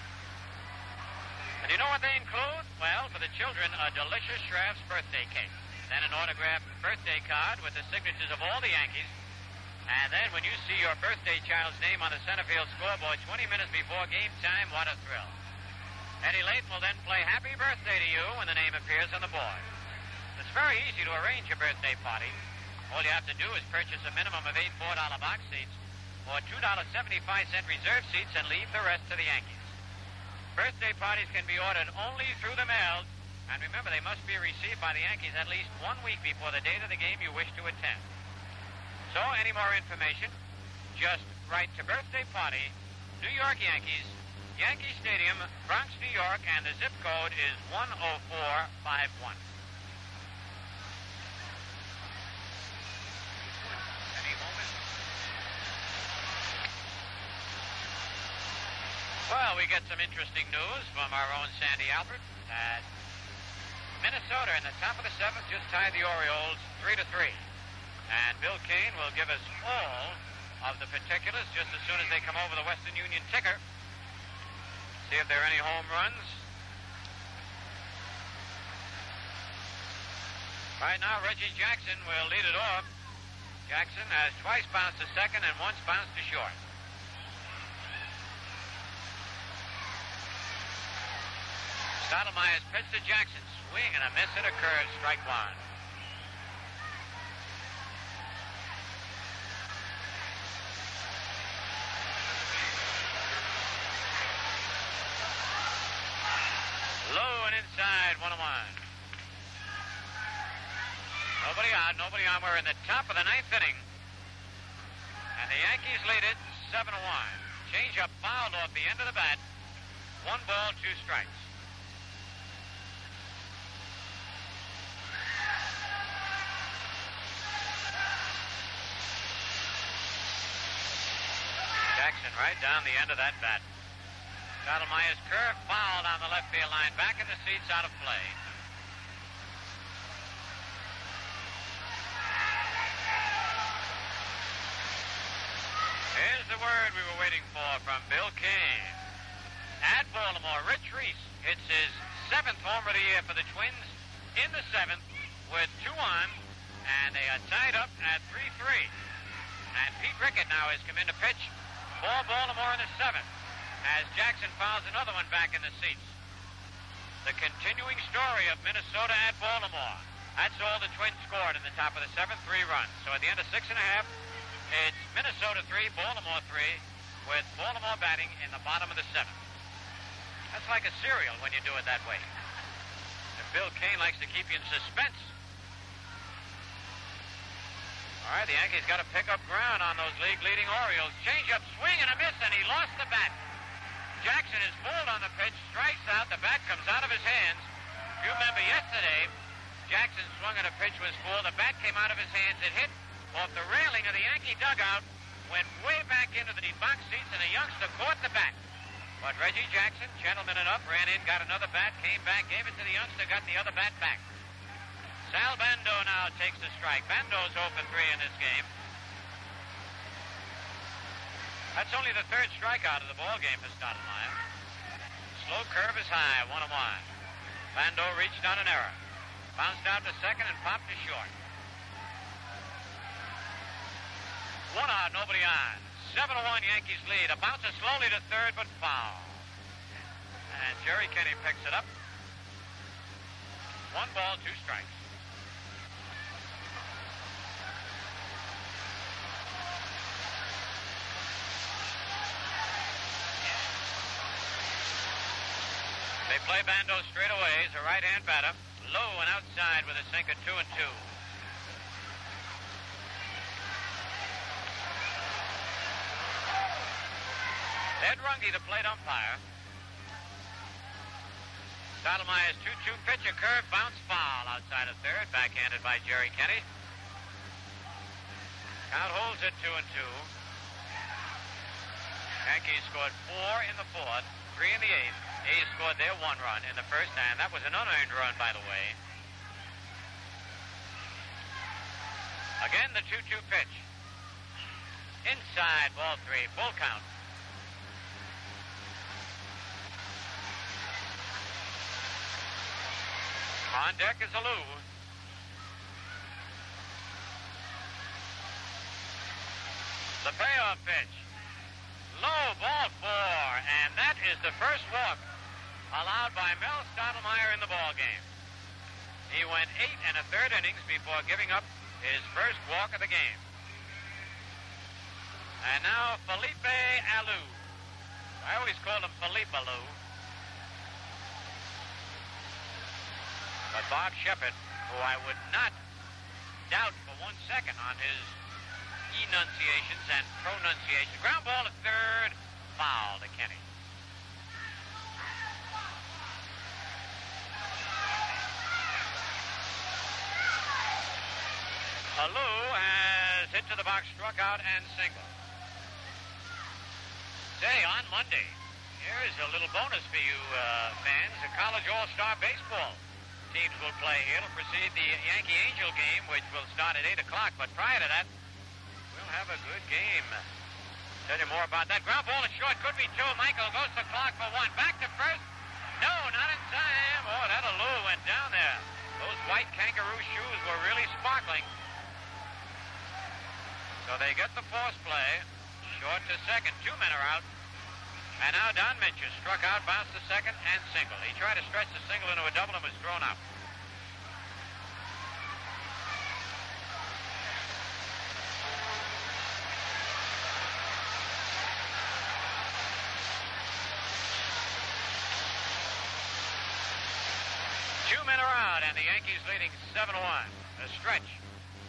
And you know what they include? Well, for the children, a delicious Schrafft's birthday cake. Then an autographed birthday card with the signatures of all the Yankees. And then when you see your birthday child's name on the center field scoreboard 20 minutes before game time, what a thrill. Eddie Layton will then play Happy Birthday to You when the name appears on the board. It's very easy to arrange a birthday party. All you have to do is purchase a minimum of eight $4 box seats or $2.75 reserve seats and leave the rest to the Yankees. Birthday parties can be ordered only through the mail, and remember they must be received by the Yankees at least one week before the date of the game you wish to attend. So, any more information? Just write to Birthday Party, New York Yankees, Yankee Stadium, Bronx, New York, and the zip code is 10451. Any moment? Well, we get some interesting news from our own Sandy Albert that Minnesota in the top of the seventh just tied the Orioles three to three. And Bill Kane will give us all of the particulars just as soon as they come over the Western Union ticker. See if there are any home runs. Right now, Reggie Jackson will lead it off. Jackson has twice bounced to second and once bounced to short. Stottlemyre's pitch to Jackson. Swing and a miss and a curve. Strike one. Low and inside, one and one. Nobody on. We're in the top of the ninth inning. And the Yankees lead it 7 1. Change up fouled off the end of the bat. One ball, two strikes. Jackson right down the end of that bat. Stottlemyre's curve fouled on the left field line. Back in the seats, out of play. Here's the word we were waiting for from Bill Kane. At Baltimore, Rich Reese hits his seventh homer of the year for the Twins in the seventh with two on, and they are tied up at 3 3. And Pete Richert now has come in to pitch for Baltimore in the seventh as Jackson fouls another one back in the seats. The continuing story of Minnesota at Baltimore. That's all the Twins scored in the top of the seventh, three runs. So at the end of six and a half, it's Minnesota three, Baltimore three, with Baltimore batting in the bottom of the seventh. That's like a serial when you do it that way. And Bill Kane likes to keep you in suspense. All right, the Yankees got to pick up ground on those league-leading Orioles. Change up, swing and a miss, and he lost the bat. Jackson is pulled on the pitch, strikes out, the bat comes out of his hands. You remember yesterday, Jackson swung at a pitch was full, the bat came out of his hands, it hit off the railing of the Yankee dugout, went way back into the box seats, and a youngster caught the bat. But Reggie Jackson, gentleman enough, ran in, got another bat, came back, gave it to the youngster, got the other bat back. Sal Bando now takes the strike. Bando's 0 for 3 in this game. That's only the third strikeout of the ball game for Stottlemyre. Slow curve is high, one and one. Bando reached on an error. Bounced out to second and popped to short. One out, nobody on. 7 1 Yankees lead. A bouncer slowly to third, but foul. And Jerry Kenny picks it up. One ball, two strikes. They play Bando straight away. He's a right-hand batter. Low and outside with a sinker, two and two. Ed Runge, the plate umpire. Stottlemyre's 2-2 pitch, a curve, bounce foul outside of third, backhanded by Jerry Kenny. Count holds it two and two. Yankees scored four in the fourth, three in the eighth. A's scored their one run in the first, and that was an unearned run, by the way. Again, the 2-2 pitch. Inside, ball three, full count. On deck is Alou. The payoff pitch. Low ball four, and that is the first walk allowed by Mel Stottlemyre in the ball game. He went eight and a third innings before giving up his first walk of the game. And now Felipe Alou. I always call him Felipe Alou. But Bob Sheppard, who I would not doubt for one second on his enunciations and pronunciations. Ground ball at third, foul to Kenney. Alou has hit to the box, struck out, and single. Say, on Monday, here's a little bonus for you uh, fans. A college all-star baseball teams will play. It'll precede the Yankee Angel game, which will start at 8 o'Clarke. But prior to that, we'll have a good game. Tell you more about that. Ground ball is short. Could be two. Michael goes to clock for one. Back to first. No, not in time. Oh, that Alou went down there. Those white kangaroo shoes were really sparkling. So they get the force play. Short to second. Two men are out. And now Don Mincher struck out, bounced to second, and single. He tried to stretch the single into a double and was thrown out. Two men are out, and the Yankees leading 7-1. The stretch.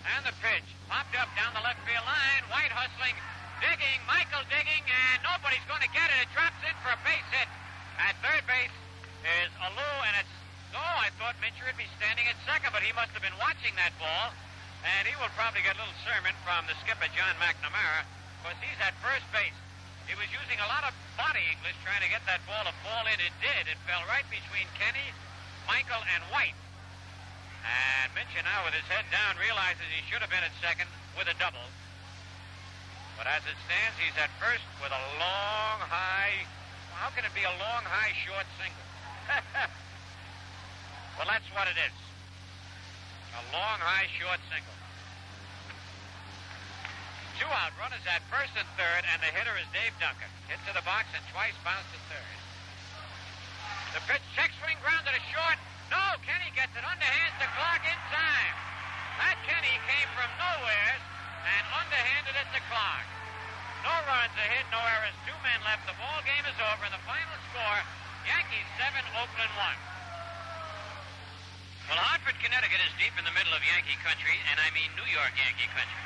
And the pitch. Popped up down the left field line. White hustling. Digging. Michael digging. And nobody's going to get it. It drops in for a base hit. At third base is Alou, and it's... Oh, I thought Mincher would be standing at second, but he must have been watching that ball. And he will probably get a little sermon from the skipper, John McNamara, because he's at first base. He was using a lot of body English trying to get that ball to fall in. It did. It fell right between Kenney, Michael, and White. And Mincher now with his head down realizes he should have been at second with a double. But as it stands, he's at first with a long, high. How can it be a long, high, short single? well, that's what it is. A long, high, short single. Two out, runners at first and third, and the hitter is Dave Duncan. Hit to the box and twice bounced to third. The pitch, check swing, grounded a short. No, Kenney gets it underhands the Clarke in time. That Kenney came from nowhere and underhanded at the clock. No runs, a hit, no errors, two men left. The ball game is over, the final score: Yankees seven, Oakland one. Well, Hartford, Connecticut is deep in the middle of Yankee country, and I mean New York Yankee country.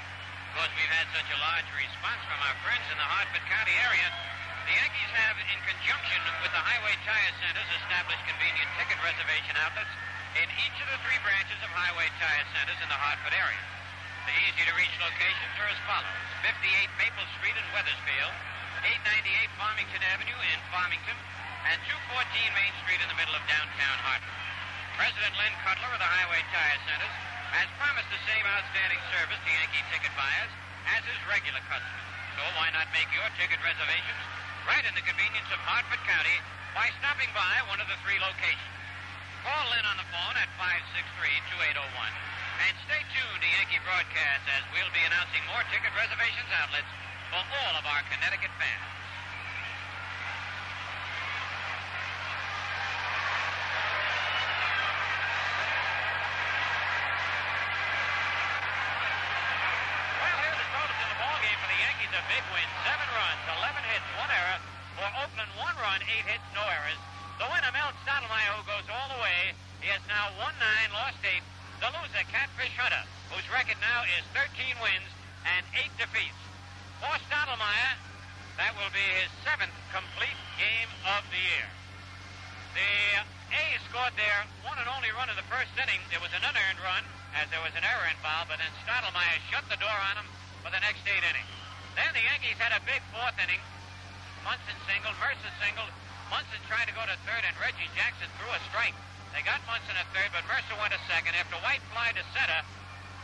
Of course, we've had such a large response from our friends in the Hartford County area. The Yankees have, in conjunction with the Highway Tire Centers, established convenient ticket reservation outlets in each of the three branches of Highway Tire Centers in the Hartford area. The easy-to-reach locations are as follows. 58 Maple Street in Wethersfield, 898 Farmington Avenue in Farmington, and 214 Main Street in the middle of downtown Hartford. President Lynn Cutler of the Highway Tire Centers has promised the same outstanding service to Yankee ticket buyers as his regular customers. So why not make your ticket reservations right in the convenience of Hartford County by stopping by one of the three locations. Call Lynn on the phone at 563-2801. And stay tuned to Yankee Broadcast as we'll be announcing more ticket reservations outlets for all of our Connecticut fans. A big win. Seven runs, 11 hits, one error. For Oakland, one run, eight hits, no errors. The winner, Mel Stottlemyre, who goes all the way. He has now won nine, lost eight. The loser, Catfish Hunter, whose record now is 13 wins and eight defeats. For Stottlemyre, that will be his seventh complete game of the year. The A's scored their one and only run of the first inning. It was an unearned run, as there was an error involved, but then Stottlemyre shut the door on them for the next eight innings. Then the Yankees had a big fourth inning. Munson singled, Murcer singled. Munson tried to go to third, and Reggie Jackson threw a strike. They got Munson at third, but Murcer went to second. After White fly to center,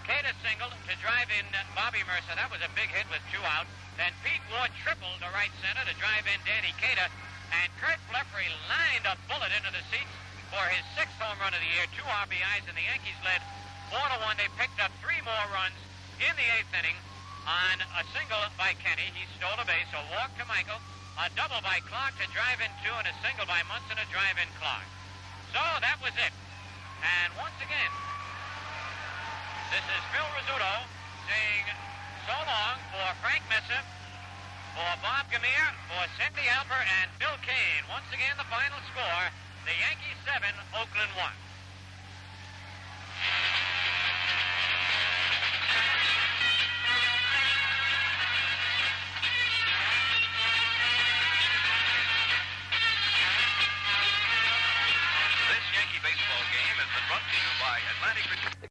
Cater singled to drive in uh, Bobby Murcer. That was a big hit with two out. Then Pete Ward tripled to right center to drive in Danny Cater. And Curt Blefary lined a bullet into the seats for his sixth home run of the year. Two RBIs, and the Yankees led four to one. They picked up three more runs in the eighth inning on a single by Kenney. He stole a base, a walk to Michael, a double by Clarke to drive in two, and a single by Munson to drive in Clarke. So that was it. And once again, this is Phil Rizzuto saying so long for Frank Messer, for Bob Gamere, for Cindy Alper, and Bill Kane. Once again, the final score, the Yankees 7, Oakland 1.